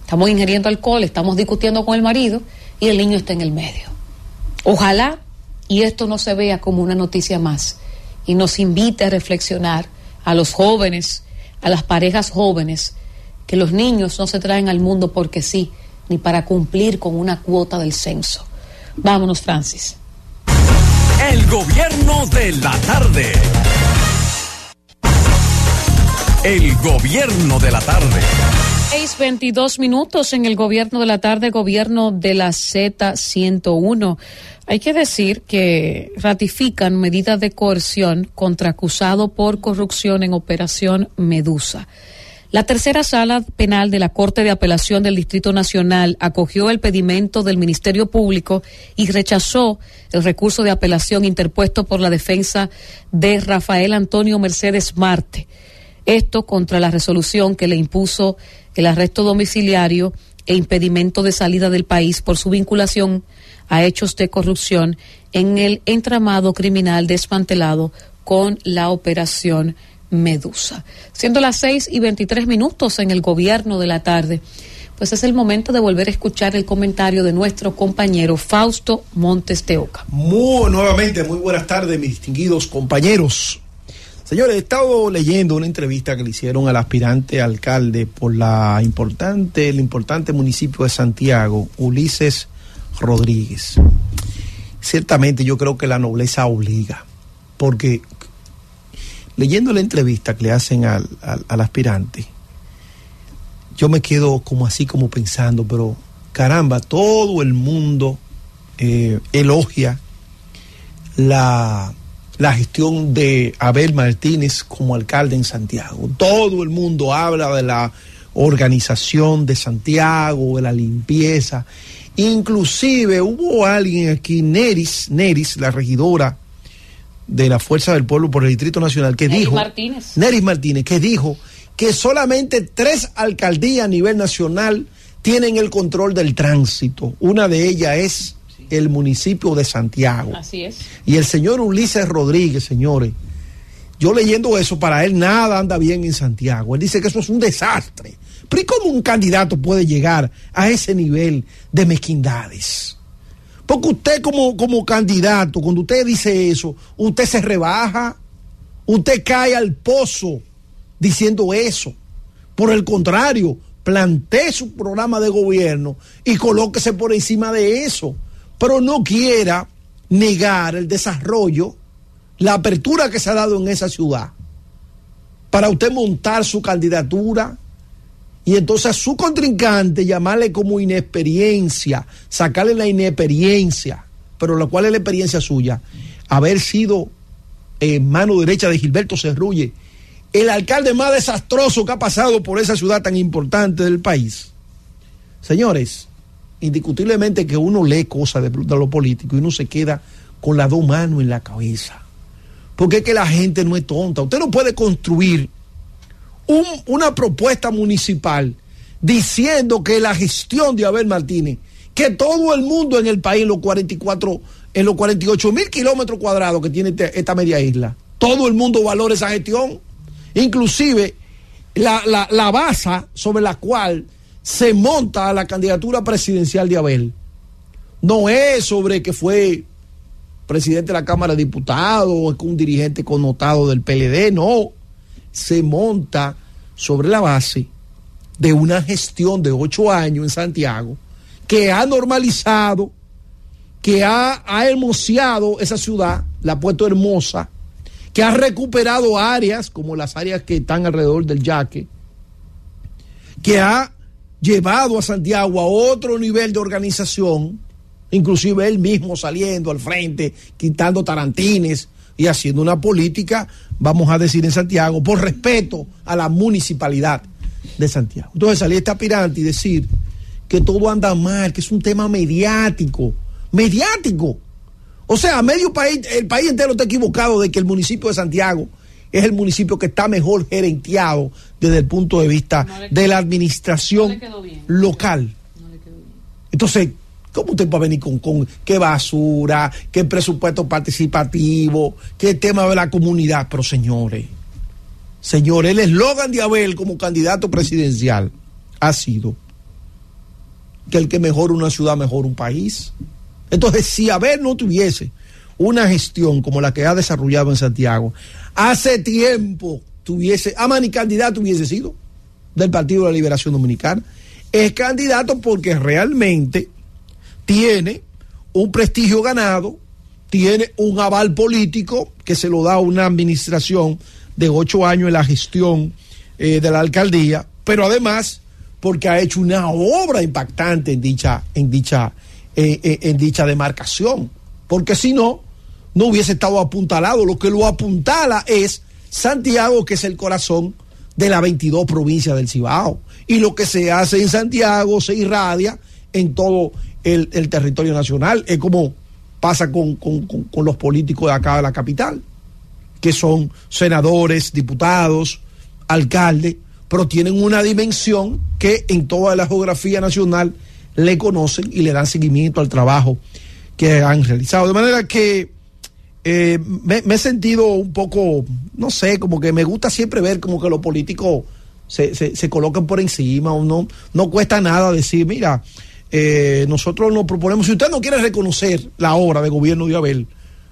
estamos ingiriendo alcohol, estamos discutiendo con el marido y el niño está en el medio. Ojalá y esto no se vea como una noticia más y nos invite a reflexionar a los jóvenes, a las parejas jóvenes, que los niños no se traen al mundo porque sí, ni para cumplir con una cuota del censo. Vámonos, Francis. El gobierno de la tarde. El gobierno de la tarde. 6.22 minutos en el gobierno de la tarde, gobierno de la Z101. Hay que decir que ratifican medidas de coerción contra acusado por corrupción en Operación Medusa. La tercera sala penal de la Corte de Apelación del Distrito Nacional acogió el pedimento del Ministerio Público y rechazó el recurso de apelación interpuesto por la defensa de Rafael Antonio Mercedes Marte. Esto contra la resolución que le impuso el arresto domiciliario e impedimento de salida del país por su vinculación a hechos de corrupción en el entramado criminal desmantelado con la operación Medusa. Siendo las seis y veintitrés minutos en el gobierno de la tarde, pues es el momento de volver a escuchar el comentario de nuestro compañero Fausto Montes de Oca. Muy nuevamente, muy buenas tardes, mis distinguidos compañeros. Señores, he estado leyendo una entrevista que le hicieron al aspirante alcalde por la importante, el importante municipio de Santiago, Ulises Rodríguez. ciertamente yo creo que la nobleza obliga, porque leyendo la entrevista que le hacen al, al- aspirante, yo me quedo como así como pensando, pero caramba, todo el mundo eh, elogia la, la gestión de Abel Martínez como alcalde en Santiago. Todo el mundo habla de la organización de Santiago, de la limpieza. Inclusive hubo alguien aquí, Neris, Neris, la regidora de la Fuerza del Pueblo por el Distrito Nacional, que Neris dijo, Martínez. Neris Martínez, que dijo que solamente tres alcaldías a nivel nacional tienen el control del tránsito. Una de ellas es el municipio de Santiago. Así es. Y el señor Ulises Rodríguez, señores, yo leyendo eso, para él nada anda bien en Santiago. Él dice que eso es un desastre. Pero ¿y cómo un candidato puede llegar a ese nivel de mezquindades? Porque usted como, como candidato, cuando usted dice eso, usted se rebaja, usted cae al pozo diciendo eso. Por el contrario, plantee su programa de gobierno y colóquese por encima de eso. Pero no quiera negar el desarrollo, la apertura que se ha dado en esa ciudad para usted montar su candidatura y entonces a su contrincante llamarle como inexperiencia, sacarle la inexperiencia, pero la cual es la experiencia suya, haber sido mano derecha de Gilberto Cerrulle, el alcalde más desastroso que ha pasado por esa ciudad tan importante del país. Señores, indiscutiblemente que uno lee cosas de, de lo político y uno se queda con las dos manos en la cabeza. Porque es que la gente no es tonta. Usted no puede construir un- una propuesta municipal diciendo que la gestión de Abel Martínez, que todo el mundo en el país, en los 44, en los 48 mil kilómetros cuadrados que tiene este- esta media isla, todo el mundo valora esa gestión. Inclusive la, la, la base sobre la cual se monta la candidatura presidencial de Abel no es sobre que fue presidente de la Cámara de Diputados o es un dirigente connotado del PLD, no. Se monta sobre la base de una gestión de ocho años en Santiago que ha normalizado, que ha, ha hermoseado esa ciudad, la ha puesto hermosa, que ha recuperado áreas como las áreas que están alrededor del yaque, que ha llevado a Santiago a otro nivel de organización, inclusive él mismo saliendo al frente, quitando tarantines y haciendo una política, vamos a decir en Santiago, por respeto a la municipalidad de Santiago. Entonces salir este aspirante y decir que todo anda mal, que es un tema mediático, mediático. O sea, medio país, el país entero está equivocado de que el municipio de Santiago es el municipio que está mejor gerenteado desde el punto de vista de la administración local. Entonces, ¿cómo usted va a venir con, con qué basura, qué presupuesto participativo, qué tema de la comunidad? Pero señores, señores, el eslogan de Abel como candidato presidencial ha sido que el que mejora una ciudad mejora un país. Entonces, si Abel no tuviese una gestión como la que ha desarrollado en Santiago, hace tiempo tuviese, ama ni candidato hubiese sido del Partido de la Liberación Dominicana. Es candidato porque realmente tiene un prestigio ganado, tiene un aval político que se lo da una administración de ocho años en la gestión eh, de la alcaldía, pero además porque ha hecho una obra impactante en dicha, en dicha, eh, eh, en dicha demarcación. Porque si no, no hubiese estado apuntalado. Lo que lo apuntala es Santiago, que es el corazón de las 22 provincias del Cibao. Y lo que se hace en Santiago se irradia en todo el, el territorio nacional. Es como pasa con, con- con- los políticos de acá de la capital, que son senadores, diputados, alcaldes, pero tienen una dimensión que en toda la geografía nacional le conocen y le dan seguimiento al trabajo que han realizado. De manera que eh, me, me he sentido un poco, no sé, como que me gusta siempre ver como que los políticos se, se, se colocan por encima, o no, no cuesta nada decir, mira, eh, nosotros nos proponemos, si usted no quiere reconocer la obra de gobierno de Abel,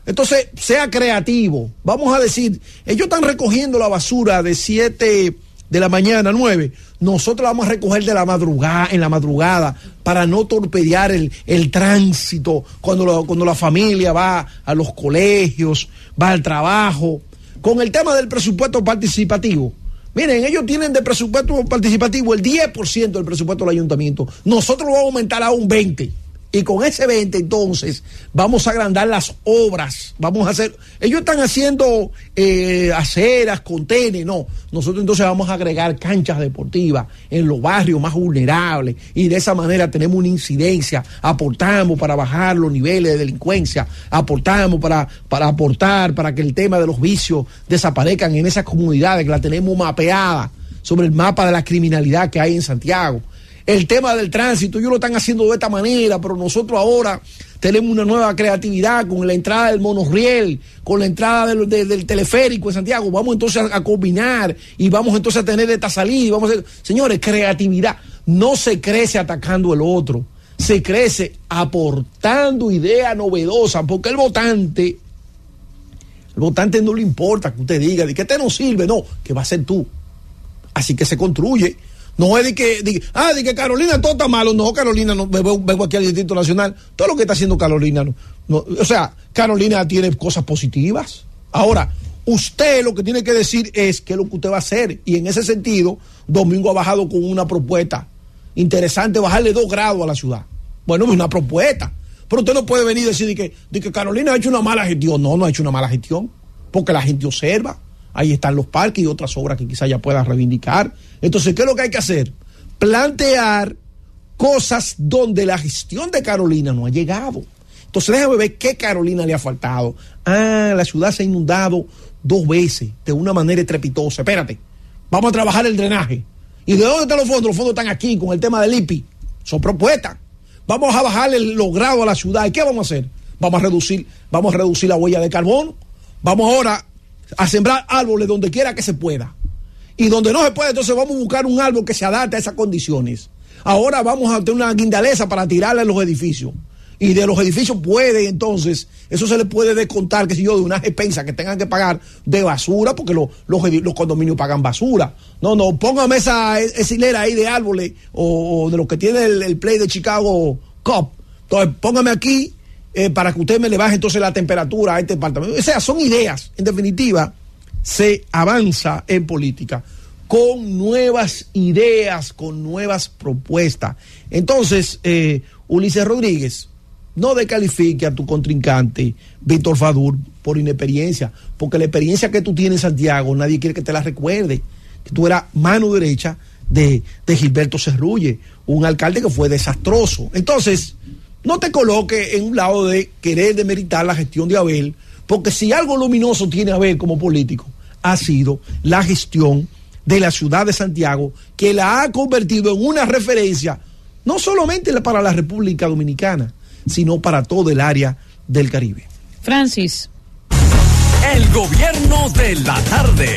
entonces sea creativo. Vamos a decir, ellos están recogiendo la basura de siete de la mañana, 9, nosotros la vamos a recoger de la madrugada, en la madrugada, para no torpedear el, el tránsito, cuando, lo- cuando la familia va a los colegios, va al trabajo. Con el tema del presupuesto participativo. Miren, ellos tienen de presupuesto participativo el 10% del presupuesto del ayuntamiento. Nosotros lo vamos a aumentar a un 20%. Y con ese 20 entonces vamos a agrandar las obras. Vamos a hacer, ellos están haciendo eh, aceras, contenes, no. Nosotros entonces vamos a agregar canchas deportivas en los barrios más vulnerables y de esa manera tenemos una incidencia, aportamos para bajar los niveles de delincuencia, aportamos para, para aportar para que el tema de los vicios desaparezcan en esas comunidades que la tenemos mapeada sobre el mapa de la criminalidad que hay en Santiago. El tema del tránsito, ellos lo están haciendo de esta manera, pero nosotros ahora tenemos una nueva creatividad con la entrada del monorriel, con la entrada del, de- teleférico en Santiago. Vamos entonces a, combinar y vamos entonces a tener esta salida. Vamos a señores, creatividad. No se crece atacando el otro, se crece aportando ideas novedosas, porque el votante, el votante no le importa que usted diga, de que este no sirve, no, que va a ser tú. Así que se construye. No es de que, ah, de que Carolina todo está malo. No, Carolina, no, vengo, aquí al Distrito Nacional. Todo lo que está haciendo Carolina, no, o sea, Carolina tiene cosas positivas. Ahora, usted lo que tiene que decir es qué es lo que usted va a hacer. Y en ese sentido, Domingo ha bajado con una propuesta interesante, bajarle dos grados a la ciudad. Bueno, es una propuesta. Pero usted no puede venir y decir de que, de que Carolina ha hecho una mala gestión. No, no ha hecho una mala gestión. Porque la gente observa. Ahí están los parques y otras obras que quizá ya pueda reivindicar. Entonces, ¿qué es lo que hay que hacer? Plantear cosas donde la gestión de Carolina no ha llegado. Entonces, déjame ver qué Carolina le ha faltado. Ah, la ciudad se ha inundado dos veces de una manera estrepitosa. Espérate, vamos a trabajar el drenaje. ¿Y de dónde están los fondos? Los fondos están aquí con el tema del IPI. Son propuestas. Vamos a bajarle los grados a la ciudad. ¿Y qué vamos a hacer? Vamos a reducir, vamos a reducir la huella de carbono. Vamos ahora a sembrar árboles donde quiera que se pueda. Y donde no se puede, entonces vamos a buscar un árbol que se adapte a esas condiciones. Ahora vamos a tener una guindaleza para tirarle a los edificios. Y de los edificios puede entonces, eso se le puede descontar, que si yo, de una expensa que tengan que pagar de basura, porque lo- los, los condominios pagan basura. No, no, póngame esa, esa hilera ahí de árboles o, de lo que tiene el, el play de Chicago Cup. Entonces, póngame aquí eh, para que usted me le baje entonces la temperatura a este departamento. O sea, son ideas. En definitiva, se avanza en política con nuevas ideas, con nuevas propuestas. Entonces, eh, Ulises Rodríguez, no descalifique a tu contrincante, Víctor Fadur, por inexperiencia, porque la experiencia que tú tienes en Santiago, nadie quiere que te la recuerde. Que tú eras mano derecha de, de Gilberto Cerrulle, un alcalde que fue desastroso. Entonces, no te coloque en un lado de querer demeritar la gestión de Abel, porque si algo luminoso tiene Abel como político, ha sido la gestión de la ciudad de Santiago, que la ha convertido en una referencia, no solamente para la República Dominicana, sino para todo el área del Caribe. Francis. El gobierno de la tarde.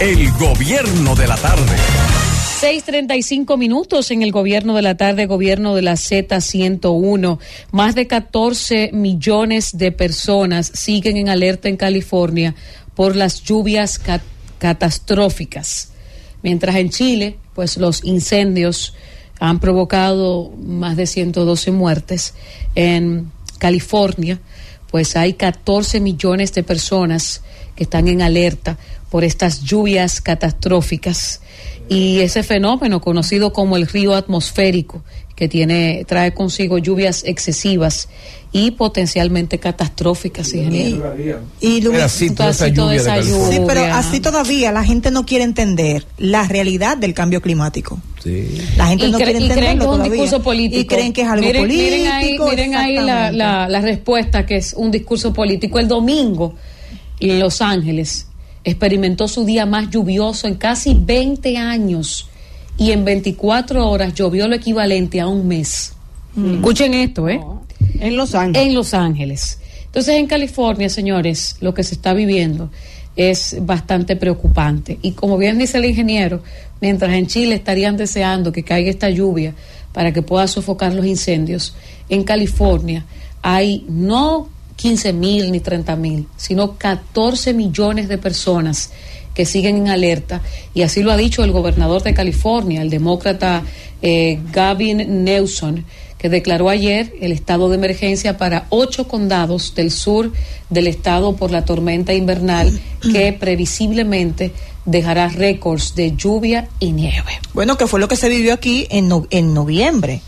El gobierno de la tarde. 6:35 minutos en el gobierno de la tarde, gobierno de la Z101. Más de 14 millones de personas siguen en alerta en California por las lluvias ca- catastróficas. Mientras en Chile, pues los incendios han provocado más de 112 muertes. En California, pues hay 14 millones de personas que están en alerta por estas lluvias catastróficas y ese fenómeno conocido como el río atmosférico que tiene trae consigo lluvias excesivas y potencialmente catastróficas ingeniero. Y Lu- Un pedacito de esa Sí, pero así todavía la gente no quiere entender la realidad del cambio climático. La gente y, no cre- quiere y creen que entenderlo es un todavía. discurso político. Y creen que es algo miren, político. Miren ahí, miren ahí la, la- la respuesta, que es un discurso político. El domingo, en Los Ángeles, experimentó su día más lluvioso en casi 20 años y en 24 horas llovió lo equivalente a un mes. Escuchen esto, ¿eh? En Los Ángeles. En Los Ángeles. Entonces, en California, señores, lo que se está viviendo es bastante preocupante. Y como bien dice el ingeniero, mientras en Chile estarían deseando que caiga esta lluvia para que pueda sofocar los incendios, en California hay no 15 mil ni 30 mil, sino 14 millones de personas que siguen en alerta y así lo ha dicho el gobernador de California, el demócrata eh, Gavin Newsom, que declaró ayer el estado de emergencia para ocho condados del sur del estado por la tormenta invernal que previsiblemente dejará récords de lluvia y nieve. Bueno, que fue lo que se vivió aquí en, no- en noviembre.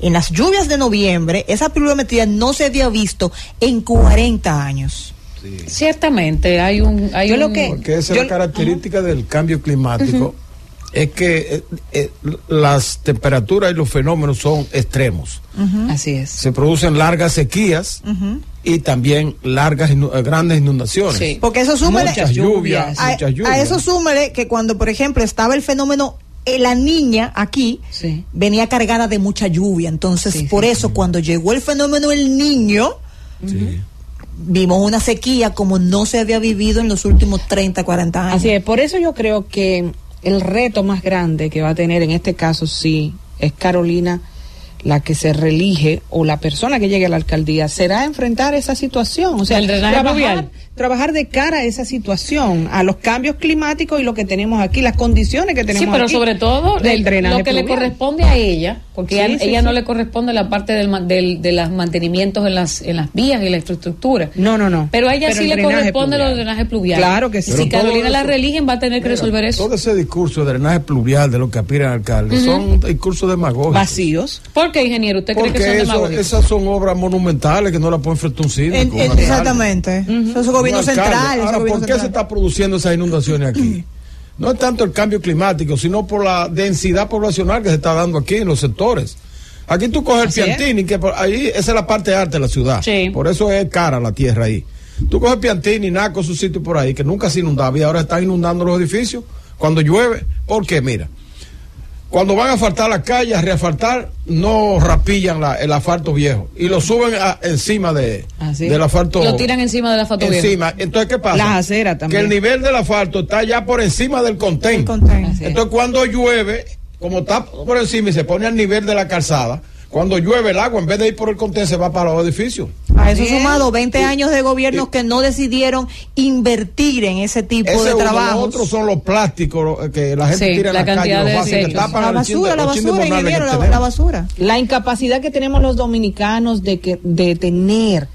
En las lluvias de noviembre, esa pluviometría no se había visto en 40 años. Ciertamente hay un hay un Porque esa es la característica del cambio climático. Es que eh, eh, las temperaturas y los fenómenos son extremos. Así es. Se producen largas sequías y también largas inu- eh, grandes inundaciones. Porque eso súmele. Muchas lluvias, a, muchas lluvias. a eso súmele que cuando, por ejemplo, estaba el fenómeno, la niña aquí venía cargada de mucha lluvia. Entonces, por eso, cuando llegó el fenómeno el niño, vimos una sequía como no se había vivido en los últimos 30, 40 años. Así es, por eso yo creo que el reto más grande que va a tener en este caso sí es Carolina la que se reelige o la persona que llegue a la alcaldía será enfrentar esa situación, o sea, El drenaje trabajar, pluvial. Trabajar de cara a esa situación, a los cambios climáticos y lo que tenemos aquí, las condiciones que tenemos Sí, pero aquí sobre todo del el- drenaje lo que le pluvial. corresponde a ella, porque Sí, ella, sí, ella sí. no le corresponde la parte del, ma- del- de los mantenimientos en las, en las vías y la infraestructura. No, no, no. Pero a ella Pero sí el le drenaje corresponde pluvial. los drenajes pluviales. Claro que sí. Pero Si Carolina la eso- religen va a tener que resolver eso. Todo ese discurso de drenaje pluvial de lo que aspiran alcaldes Ujú. son discursos demagógicos. Vacíos. ¿Por qué, ingeniero? ¿Usted cree que Porque son eso- demagógicos? esas son obras monumentales que no las pueden enfrentar un cine. En- en- exactamente. Eso es gobierno central. Ahora, gobierno ¿por qué central. se está produciendo esas inundaciones aquí? No es tanto el cambio climático, sino por la densidad poblacional que se está dando aquí en los sectores. Aquí tú coges Así el es. Piantini, que por ahí esa es la parte alta de la ciudad. Por eso es cara la tierra ahí. Tú coges Piantini, Naco, su sitio por ahí, que nunca se inundaba y ahora están inundando los edificios cuando llueve. ¿Por qué? Mira, cuando van a asfaltar las calles, a reasfaltar, no rapillan la- el asfalto viejo y lo suben a- encima de, del asfalto. Lo tiran encima de la foto Encima. Entonces, ¿qué pasa? Las aceras también. Que el nivel del asfalto está ya por encima del contén. Entonces, cuando llueve, como está por encima y se pone al nivel de la calzada, cuando llueve el agua, en vez de ir por el contén, se va para los edificios. A eso sumado 20 años de gobiernos que no decidieron invertir en ese tipo Ese de trabajo. los otros son los plásticos lo- que la gente Sí, tira en la la, calle, cantidad los de vasos que desechos. tapan La de- basura, la basura, ingeniero, la basura. La incapacidad que tenemos los dominicanos de que de tener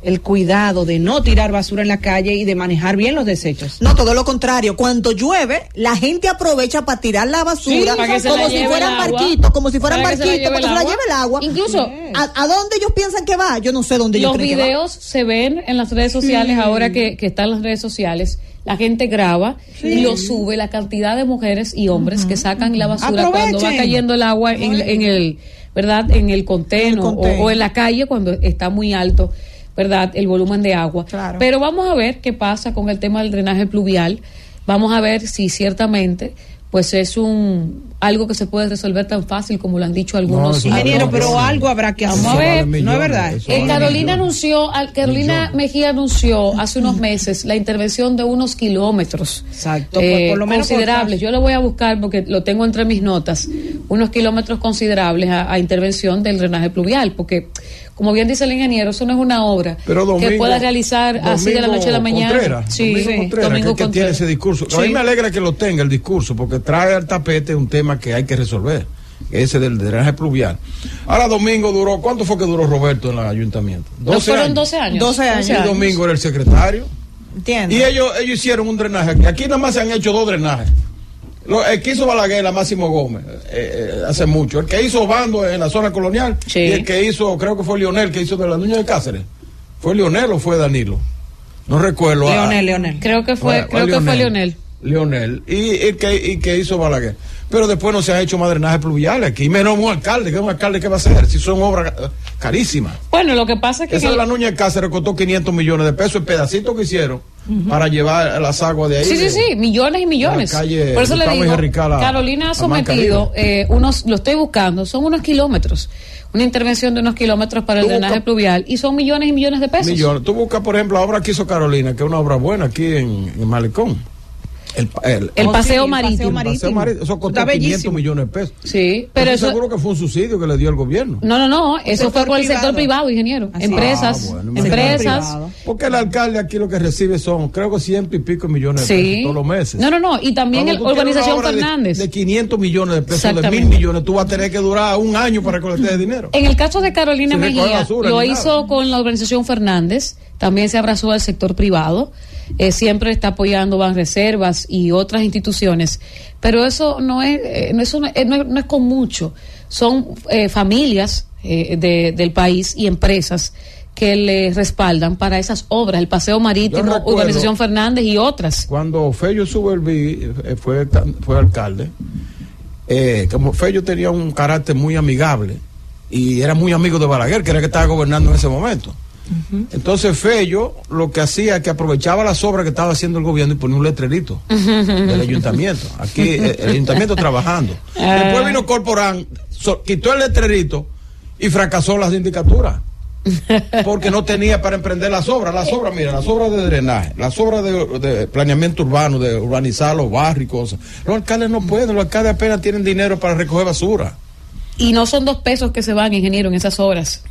el cuidado de no tirar basura en la calle y de manejar bien los desechos. No, todo lo contrario. Cuando llueve, la gente aprovecha para tirar la basura Sí, para que se la como si fueran barquitos, como si fueran barquitos, se la agua. lleve el agua. Incluso- ¿A, a dónde ellos piensan que va? Yo no sé dónde ellos Los creen que va. videos se ven en las redes sociales, Sí. ahora que, que están las redes sociales, la gente graba y lo sube, la cantidad de mujeres y hombres que sacan la basura cuando va cayendo el agua en, en el, ¿verdad? En el conteno o, en la calle cuando está muy alto, ¿verdad? El volumen de agua. Pero vamos a ver qué pasa con el tema del drenaje pluvial. Vamos a ver si ciertamente pues es un algo que se puede resolver tan fácil como lo han dicho algunos Ingeniero, pero algo habrá que hacer. Vamos a ver. No es verdad. Eh, Carolina anunció, al- Carolina Mejía anunció hace unos meses la intervención de unos kilómetros Exacto, eh, por- por lo menos por considerables. Yo lo voy a buscar porque lo tengo entre mis notas. Unos kilómetros considerables a, a intervención del drenaje pluvial, porque como bien dice el ingeniero, eso no es una obra Pero que pueda realizar así de la noche a la mañana. Contreras, sí, Domingo sí, Contreras, Domingo que, es que tiene Contreras. ese discurso. A Sí. mí me alegra que lo tenga el discurso, porque trae al tapete un tema que hay que resolver, ese del drenaje pluvial. Ahora Domingo duró, ¿cuánto fue que duró Roberto en el ayuntamiento? No, fueron 12 años. 12 años. Y Domingo era el secretario. Entiendo. Y ellos, ellos hicieron un drenaje aquí. Aquí nada más se han hecho dos drenajes. Lo- el que hizo Balaguer, la Máximo Gómez, eh, eh, hace mucho. El que hizo Bando en la zona colonial. Y el que hizo, creo que fue Lionel, que hizo de la Niña de Cáceres. ¿Fue Lionel o fue Danilo? No recuerdo. Ah, Leonel, Leonel. Creo que fue, creo fue que fue. Leonel. Lionel. Y que, y que hizo Balaguer. Pero después no se han hecho más drenajes pluviales aquí. Menos un alcalde, que es un alcalde que va a hacer, si son obras eh, carísimas. Bueno, lo que pasa es que Esa de el- la Nuña de Cáceres costó 500 millones de pesos, el pedacito que hicieron para llevar las aguas de ahí. Sí, sí, de- sí, millones y millones. la calle Por eso le digo, Carolina ha sometido eh, unos, lo estoy buscando, son unos kilómetros, una intervención de unos kilómetros para el Tú drenaje busca- pluvial y son millones y millones de pesos. Millones. Tú buscas, por ejemplo, la obra que hizo Carolina, que es una obra buena aquí en, en Malecón. El, el- El Oh, paseo sí, marítimo. el paseo marítimo, Eso costó Está 500 bellísimo. millones de pesos. Sí, pero eso. seguro que fue un subsidio que le dio el gobierno. No, no, no. Eso fue por el sector privado. ingeniero. Así Empresas. Ah, bueno, empresas. Porque el alcalde aquí lo que recibe son, creo que ciento y pico millones de pesos Sí. todos los meses. No, no, no. Y también el una Urbanización obra de- Fernández. De, 500 millones de pesos, de mil millones, tú vas a tener que durar un año para recolectar ese dinero. En el caso de Carolina Mejía, basura lo hizo nada. con la Urbanización Fernández. También se abrazó al sector privado. Eh, siempre está apoyando Banreservas y otras instituciones. Pero eso no es, eh, no, eso no, eh, no es, no es con mucho. Son eh, familias eh, de- del país y empresas que le respaldan para esas obras, el Paseo Marítimo, Urbanización Fernández y otras. Cuando Fello Suberví fue, fue alcalde, eh, como Fello tenía un carácter muy amigable y era muy amigo de Balaguer, que era el que estaba gobernando en ese momento. Entonces Fello lo que hacía es que aprovechaba las obras que estaba haciendo el gobierno y ponía un letrerito del ayuntamiento. Aquí eh, el ayuntamiento trabajando. Después vino Corporán, so- quitó el letrerito y fracasó la sindicatura. Porque no tenía para emprender las obras. Las obras, mira, las obras de drenaje, las obras de, de planeamiento urbano, de urbanizar los barrios y cosas. Los alcaldes no pueden, los alcaldes apenas tienen dinero para recoger basura. Y no son dos pesos que se van, ingeniero, en esas obras.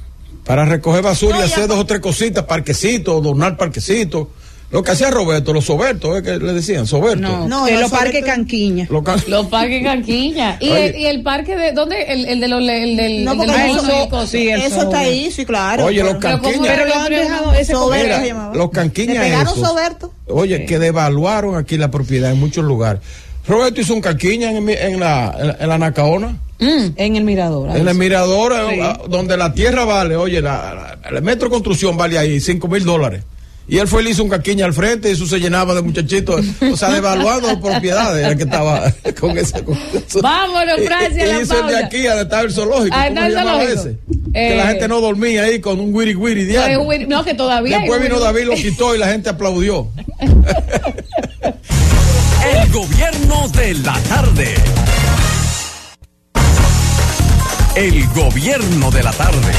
Para recoger basura y hacer dos o tres cositas, parquecitos, donar parquecitos. Lo que hacía Roberto, los sobertos, ¿eh? que le decían, sobertos. No, No, los parques Canquiña. Los can- Los parques Canquiña. ¿Y, el, y el parque de. ¿Dónde? El, el de los. El del. No, el porque del eso- sí, el Eso está ahí, sí, claro. Oye, los Pero ¿cómo canquiñas. Pero lo han dejado ese Soberto Mira, se llamaba. los canquiñas Le pegaron esos, Soberto. Oye, que devaluaron aquí la propiedad en muchos lugares. Roberto hizo un canquiña en, la, en, la- en la Nacaona, En el mirador. ahí en el mirador, Sí. eh, donde la tierra vale, oye, la, la- el metro de construcción vale ahí 5 mil dólares. Y él fue y le hizo un caquiña al frente y eso se llenaba de muchachitos, o sea, devaluando propiedades, el que estaba con ese. con eso. Vámonos, Francia, Y- y la hizo el de aquí, donde estaba el zoológico. Ah, ¿Cómo está se el zoológico. ese? Eh, que la gente no dormía ahí con un wiri wiri No, diario. no, que todavía. Después vino David, lo quitó y la gente aplaudió. El gobierno de la tarde. El gobierno de la tarde.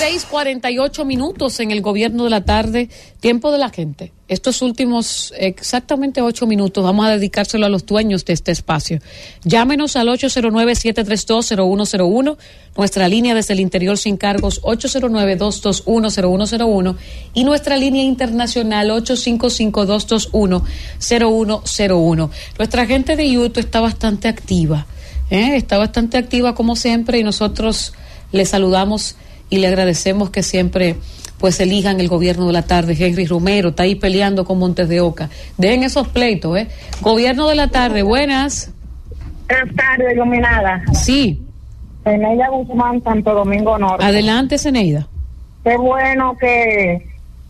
6:48 minutos en el gobierno de la tarde, tiempo de la gente. Estos últimos exactamente ocho minutos vamos a dedicárselo a los dueños de este espacio. Llámenos al 809-732-0101, nuestra línea desde el interior sin cargos 809-221-0101 y nuestra línea internacional 855-221-0101. Nuestra gente de YouTube está bastante activa, ¿eh? está bastante activa como siempre y nosotros le saludamos y le agradecemos que siempre pues elijan el gobierno de la tarde. Henry Romero está ahí peleando con Montes de Oca. Dejen esos pleitos, ¿eh? Gobierno de la tarde, buenas. Buenas tardes, iluminada. Sí, Enelia Guzmán, Santo Domingo Norte. adelante, Zeneida. Qué bueno que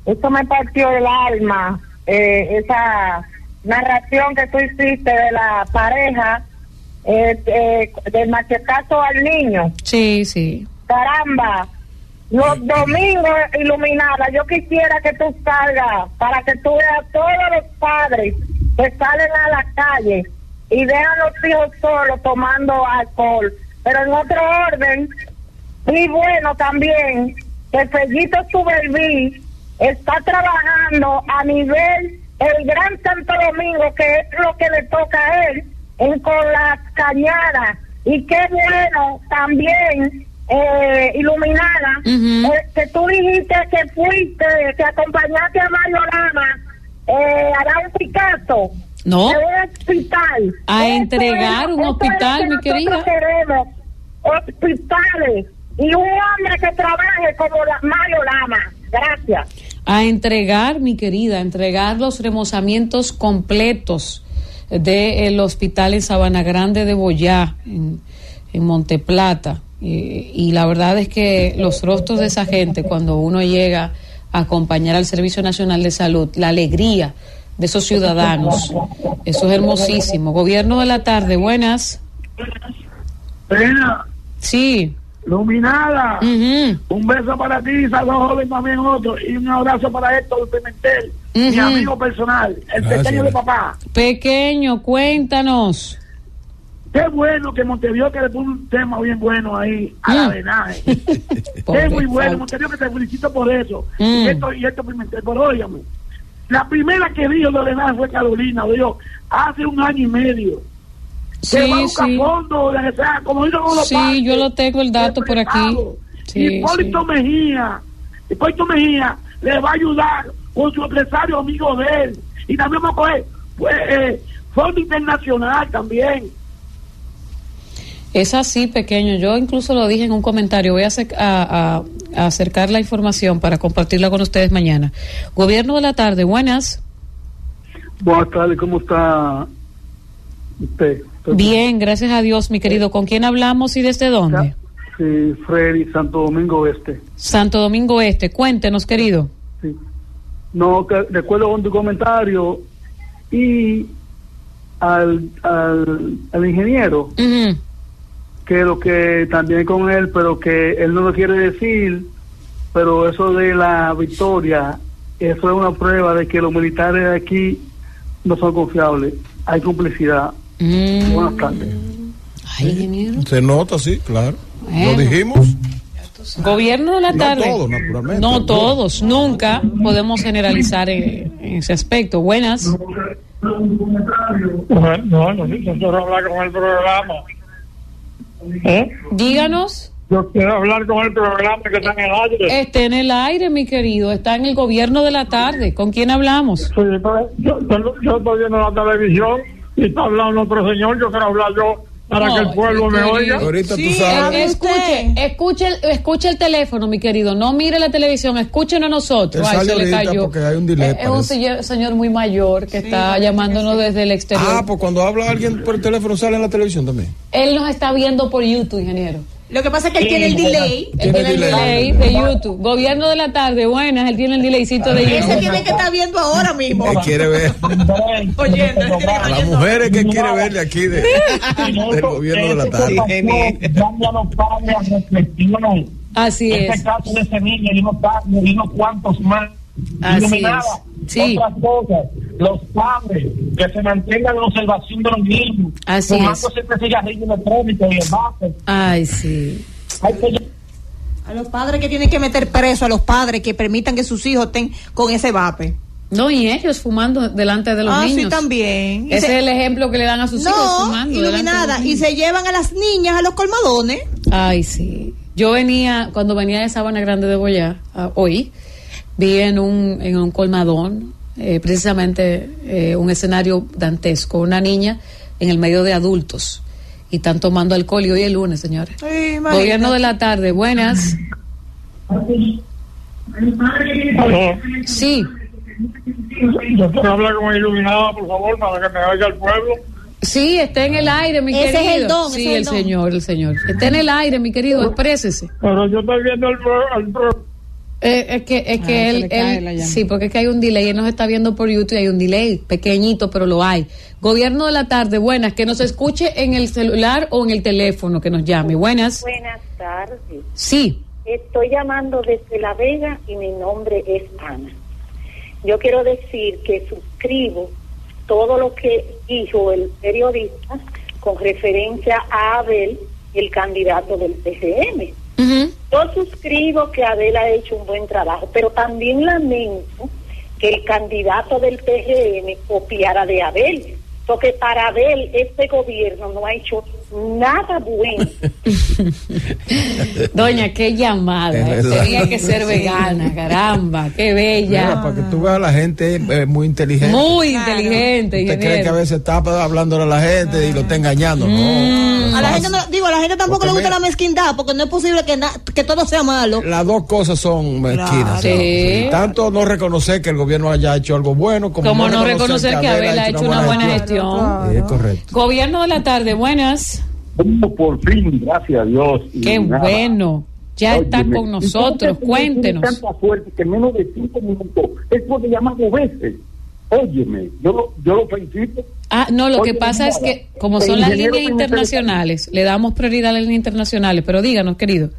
esto me partió el alma, eh, esa narración que tú hiciste de la pareja, eh, eh, del machetazo al niño. Sí, sí. Caramba, los domingos iluminada, yo quisiera que tú salgas para que tú veas todos los padres que salen a la calle y dejan a los hijos solos tomando alcohol. Pero en otro orden, y bueno también, que Fellito Suberví está trabajando a nivel el Gran Santo Domingo, que es lo que le toca a él, en con las cañadas. Y qué bueno también, eh, iluminada, eh, que tú dijiste que fuiste, que acompañaste a Mario Lama eh, a dar un Picasso. No. De un hospital. A Eso entregar es- un hospital, mi nosotros querida. queremos hospitales y un hombre que trabaje como la Mario Lama. Gracias. A entregar, mi querida, a entregar los remozamientos completos del hospital en Sabana Grande de Boyá, en, en Monteplata. Y, y la verdad es que los rostros de esa gente, cuando uno llega a acompañar al Servicio Nacional de Salud, la alegría de esos ciudadanos, eso es hermosísimo. Gobierno de la tarde, buenas. Pena, Sí. Luminada, Ujú. un beso para ti, saludos joven también otro, y un abrazo para Héctor Pimentel, mi amigo personal, el Gracias. pequeño de papá. Pequeño, cuéntanos. Qué bueno que Montevideo que le puso un tema bien bueno ahí a la Mm. venaje. Pobre es muy bueno. Montevideo que te felicito por eso. Mm. Y esto, y esto Pimentel, pero óigame, La primera que dijo lo nada fue Carolina, dijo hace un año y medio. Sí, que va a buscar sí. de que sea, como dicen con los Sí, parques, yo lo tengo el dato por aquí. Sí, Hipólito Mejía, Hipólito Mejía le va a ayudar con su empresario amigo de él. Y también vamos a coger pues, eh, fondo internacional también. Es así, pequeño. Yo incluso lo dije en un comentario. Voy a, acer- a- a- a acercar la información para compartirla con ustedes mañana. Gobierno de la tarde, buenas. Buenas tardes, ¿cómo está usted? Bien, gracias a Dios, mi querido. ¿Con quién hablamos y desde dónde? Sí, Freddy, Santo Domingo Este. Santo Domingo Este. Cuéntenos, querido. No, que recuerdo con tu comentario y al, al, al ingeniero, que lo que también con él, pero que él no lo quiere decir, pero eso de la victoria, eso es una prueba de que los militares de aquí no son confiables, hay complicidad. Buenas tardes. Ay, ingeniero. Se nota, sí, claro. Bueno. Lo dijimos. Gobierno de la No tarde. todos, naturalmente. No todos, nunca podemos generalizar en, en ese aspecto. Buenas. Bueno, no, no, yo quiero hablar con el programa. ¿Eh? Díganos. Yo quiero hablar con el programa que está en el aire. Esté en el aire, mi querido. Está en el gobierno de la tarde. ¿Con quién hablamos? Sí, yo- yo estoy viendo la televisión y está hablando otro señor. Yo quiero hablar yo para No, que el pueblo me querido. oiga. Ahorita Sí, eh, escuche, escuche, el, escuche el teléfono, mi querido. No mire la televisión, escúchenos a nosotros. Ay, sale se le cayó. porque hay un delay, Eh, es un señor muy mayor que está llamándonos desde el exterior. Ah, pues cuando habla alguien por el teléfono sale en la televisión también. Él nos está viendo por YouTube, ingeniero. Lo que pasa es que él tiene el delay. Él tiene el delay de YouTube. Gobierno de la tarde, buenas, él tiene el delaycito de Ese YouTube. tiene que estar viendo ahora mismo. Él quiere ver. Oyendo, él tiene que A las mujeres que quiere ver de aquí de, del gobierno de la tarde. Así este es. caso de Sevilla y unos cuantos más. Así es. Sí. Otras cosas, los padres que se mantengan en observación de los niños. Así fumándose este cigarrillo electrónico y envases. Ay, sí. Hay que A los padres que tienen que meter preso a los padres que permitan que sus hijos estén con ese vape. No, y ellos fumando delante de los ah, niños. sí, también. Y Ese se- es el ejemplo que le dan a sus hijos fumando. delante de los iluminada. Y se llevan a las niñas a los colmadones. Ay, sí. Yo venía, cuando venía de Sabana Grande de Boyá, hoy, vi en un, en un colmadón, eh, precisamente eh, un escenario dantesco, una niña en el medio de adultos y están tomando alcohol y hoy es lunes, señores. Gobierno de la tarde, buenas. Sí. Yo quiero hablar con Iluminada, por favor, para que me oiga el pueblo. Sí, está en el aire, mi Ese es el don, Sí, ese es el el don. señor, el señor. Está en el aire, mi querido, exprésese. Pero yo estoy viendo el, el pro- Eh, es que, es que Ah, él, sí, porque es que hay un delay, él nos está viendo por YouTube, hay un delay, pequeñito, pero lo hay. Gobierno de la tarde, buenas, que nos escuche en el celular o en el teléfono, que nos llame, buenas. Buenas tardes. Sí, Estoy llamando desde La Vega y mi nombre es Ana. Yo quiero decir que suscribo todo lo que dijo el periodista con referencia a Abel, el candidato del PCM. Yo suscribo que Abel ha hecho un buen trabajo, pero también lamento que el candidato del PGM copiara de Abel, porque para Abel este gobierno no ha hecho nada bueno. doña, qué llamada, Es eh, tenía que ser vegana, caramba, qué Mira, bella. para que tú veas la gente eh, muy inteligente. Muy inteligente, Usted cree que a veces está hablándole a la gente y lo está engañando. Mm. No. A la gente no, digo, a la gente tampoco Porque le gusta mira- la mezquindad, porque no es posible que, na- que todo sea malo. Las dos cosas son mezquinas. Claro. Sí. Tanto no reconocer que el gobierno haya hecho algo bueno, como, Como no reconocer que Abel ha hecho una buena gestión. Sí, es correcto. Gobierno de la tarde, buenas. Por fin, gracias a Dios. Qué bueno, ya está con nosotros, ¿y por qué cuéntenos. tanta suerte que en menos de cinco minutos es porque llaman dos veces. Óyeme, yo lo, yo lo felicito. Ah, no, lo que pasa es que como el son las líneas internacionales, le damos prioridad a las líneas internacionales, pero díganos, querido.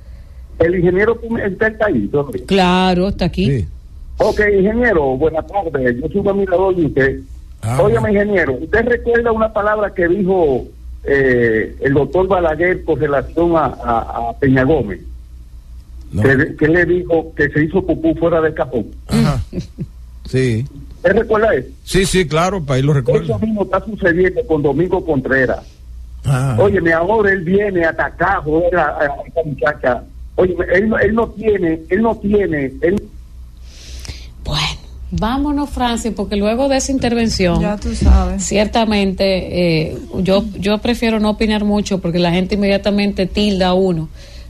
El ingeniero está ahí. ¿dónde? Claro, está aquí. Ok, ingeniero, buenas tardes. Yo soy admirador de usted. Ah, Óyeme, ingeniero, ¿usted recuerda una palabra que dijo eh, el doctor Balaguer con relación a, a, a Peña Gómez? Que, que le dijo que se hizo pupú fuera del capón. Sí. ¿Usted recuerda eso? Sí, sí, claro, país lo recuerda. Eso mismo está sucediendo con Domingo Contreras. Ah. Oye, ahora él viene a atacar joder, a, a esta muchacha. Oye, él, él no tiene, él no tiene, él Vámonos, Francis, porque luego de esa intervención, Ya tú sabes. ciertamente eh, yo, yo prefiero no opinar mucho porque la gente inmediatamente tilda a uno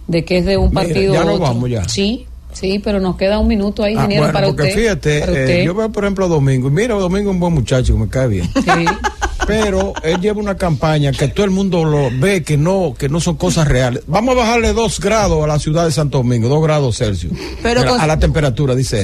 de que es de un Mira, partido ya otro. vamos ya. Sí, sí, pero nos queda un minuto ahí, Ah, ingeniero, bueno, para porque usted. fíjate, para eh, yo veo por ejemplo a Domingo, y mira, Domingo es un buen muchacho que me cae bien. Pero él lleva una campaña que todo el mundo lo ve que no, que no son cosas reales. Vamos a bajarle dos grados a la ciudad de Santo Domingo, dos grados Celsius. Pero a, con- a la temperatura, dice él.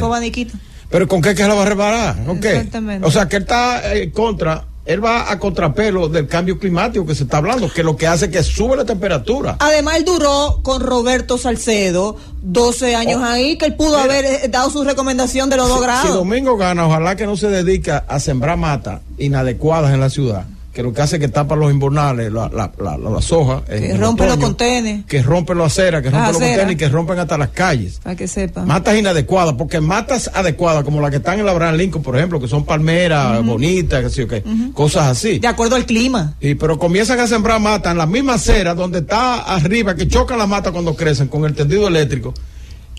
Pero ¿con qué que se la va a reparar? ¿Con qué? O sea, que él está en contra, él va a contrapelo del cambio climático que se está hablando, que lo que hace es que sube la temperatura. Además, él duró con Roberto Salcedo 12 años ahí, que él pudo haber eh, dado su recomendación de los dos Si- grados. Si Domingo gana, ojalá que no se dedica a sembrar matas inadecuadas en la ciudad, que lo que hace es que tapa los invernales, la, la, la, la- las hojas. en- que rompe los otoño, contenes, Que rompen las aceras, que Las rompen los aceras. contenes y que rompen hasta las calles. para que sepa. Matas inadecuadas, porque matas adecuadas, como las que están en la Abraham Lincoln, por ejemplo, que son palmeras Ujú. bonitas, que sí, cosas así. De acuerdo al clima. Y pero comienzan a sembrar matas en la misma acera donde está arriba, que chocan las matas cuando crecen con el tendido eléctrico.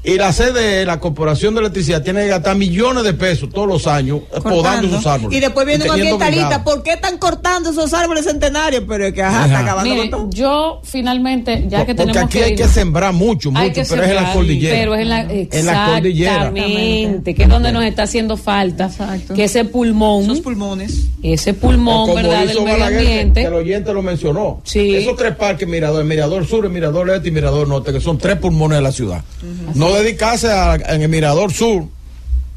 Y la sede, la Corporación de Electricidad, tiene que gastar millones de pesos todos los años eh, podando esos árboles. Y después viene un ambientalista. ¿por qué están cortando esos árboles centenarios? Pero es que ajá, está Ajá. acabando Mire, con todo. yo finalmente, ya que Porque tenemos aquí que hay ir- que sembrar mucho, mucho, pero es en la cordillera. Pero es en la, En la cordillera. Exactamente, que es donde nos está haciendo falta. Que ese pulmón. Esos pulmones. Ese pulmón, como ¿verdad? hizo Del medio ambiente. Que el oyente lo mencionó. Sí. Esos tres parques, Mirador, el Mirador Sur, el Mirador Este y Mirador Norte, que son tres pulmones de la ciudad. No dedicarse a- en el Mirador Sur,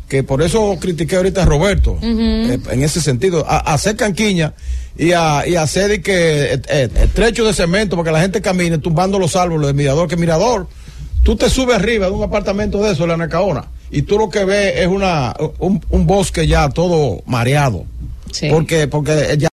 que por eso critiqué ahorita a Roberto, eh, en ese sentido, a, a hacer canquiña y a, y a hacer que eh, eh, estrecho de cemento para que la gente camine tumbando los árboles del Mirador, que Mirador, tú te subes arriba de un apartamento de eso, en la Nacaona, y tú lo que ves es una un, un bosque ya todo mareado. Porque, porque ya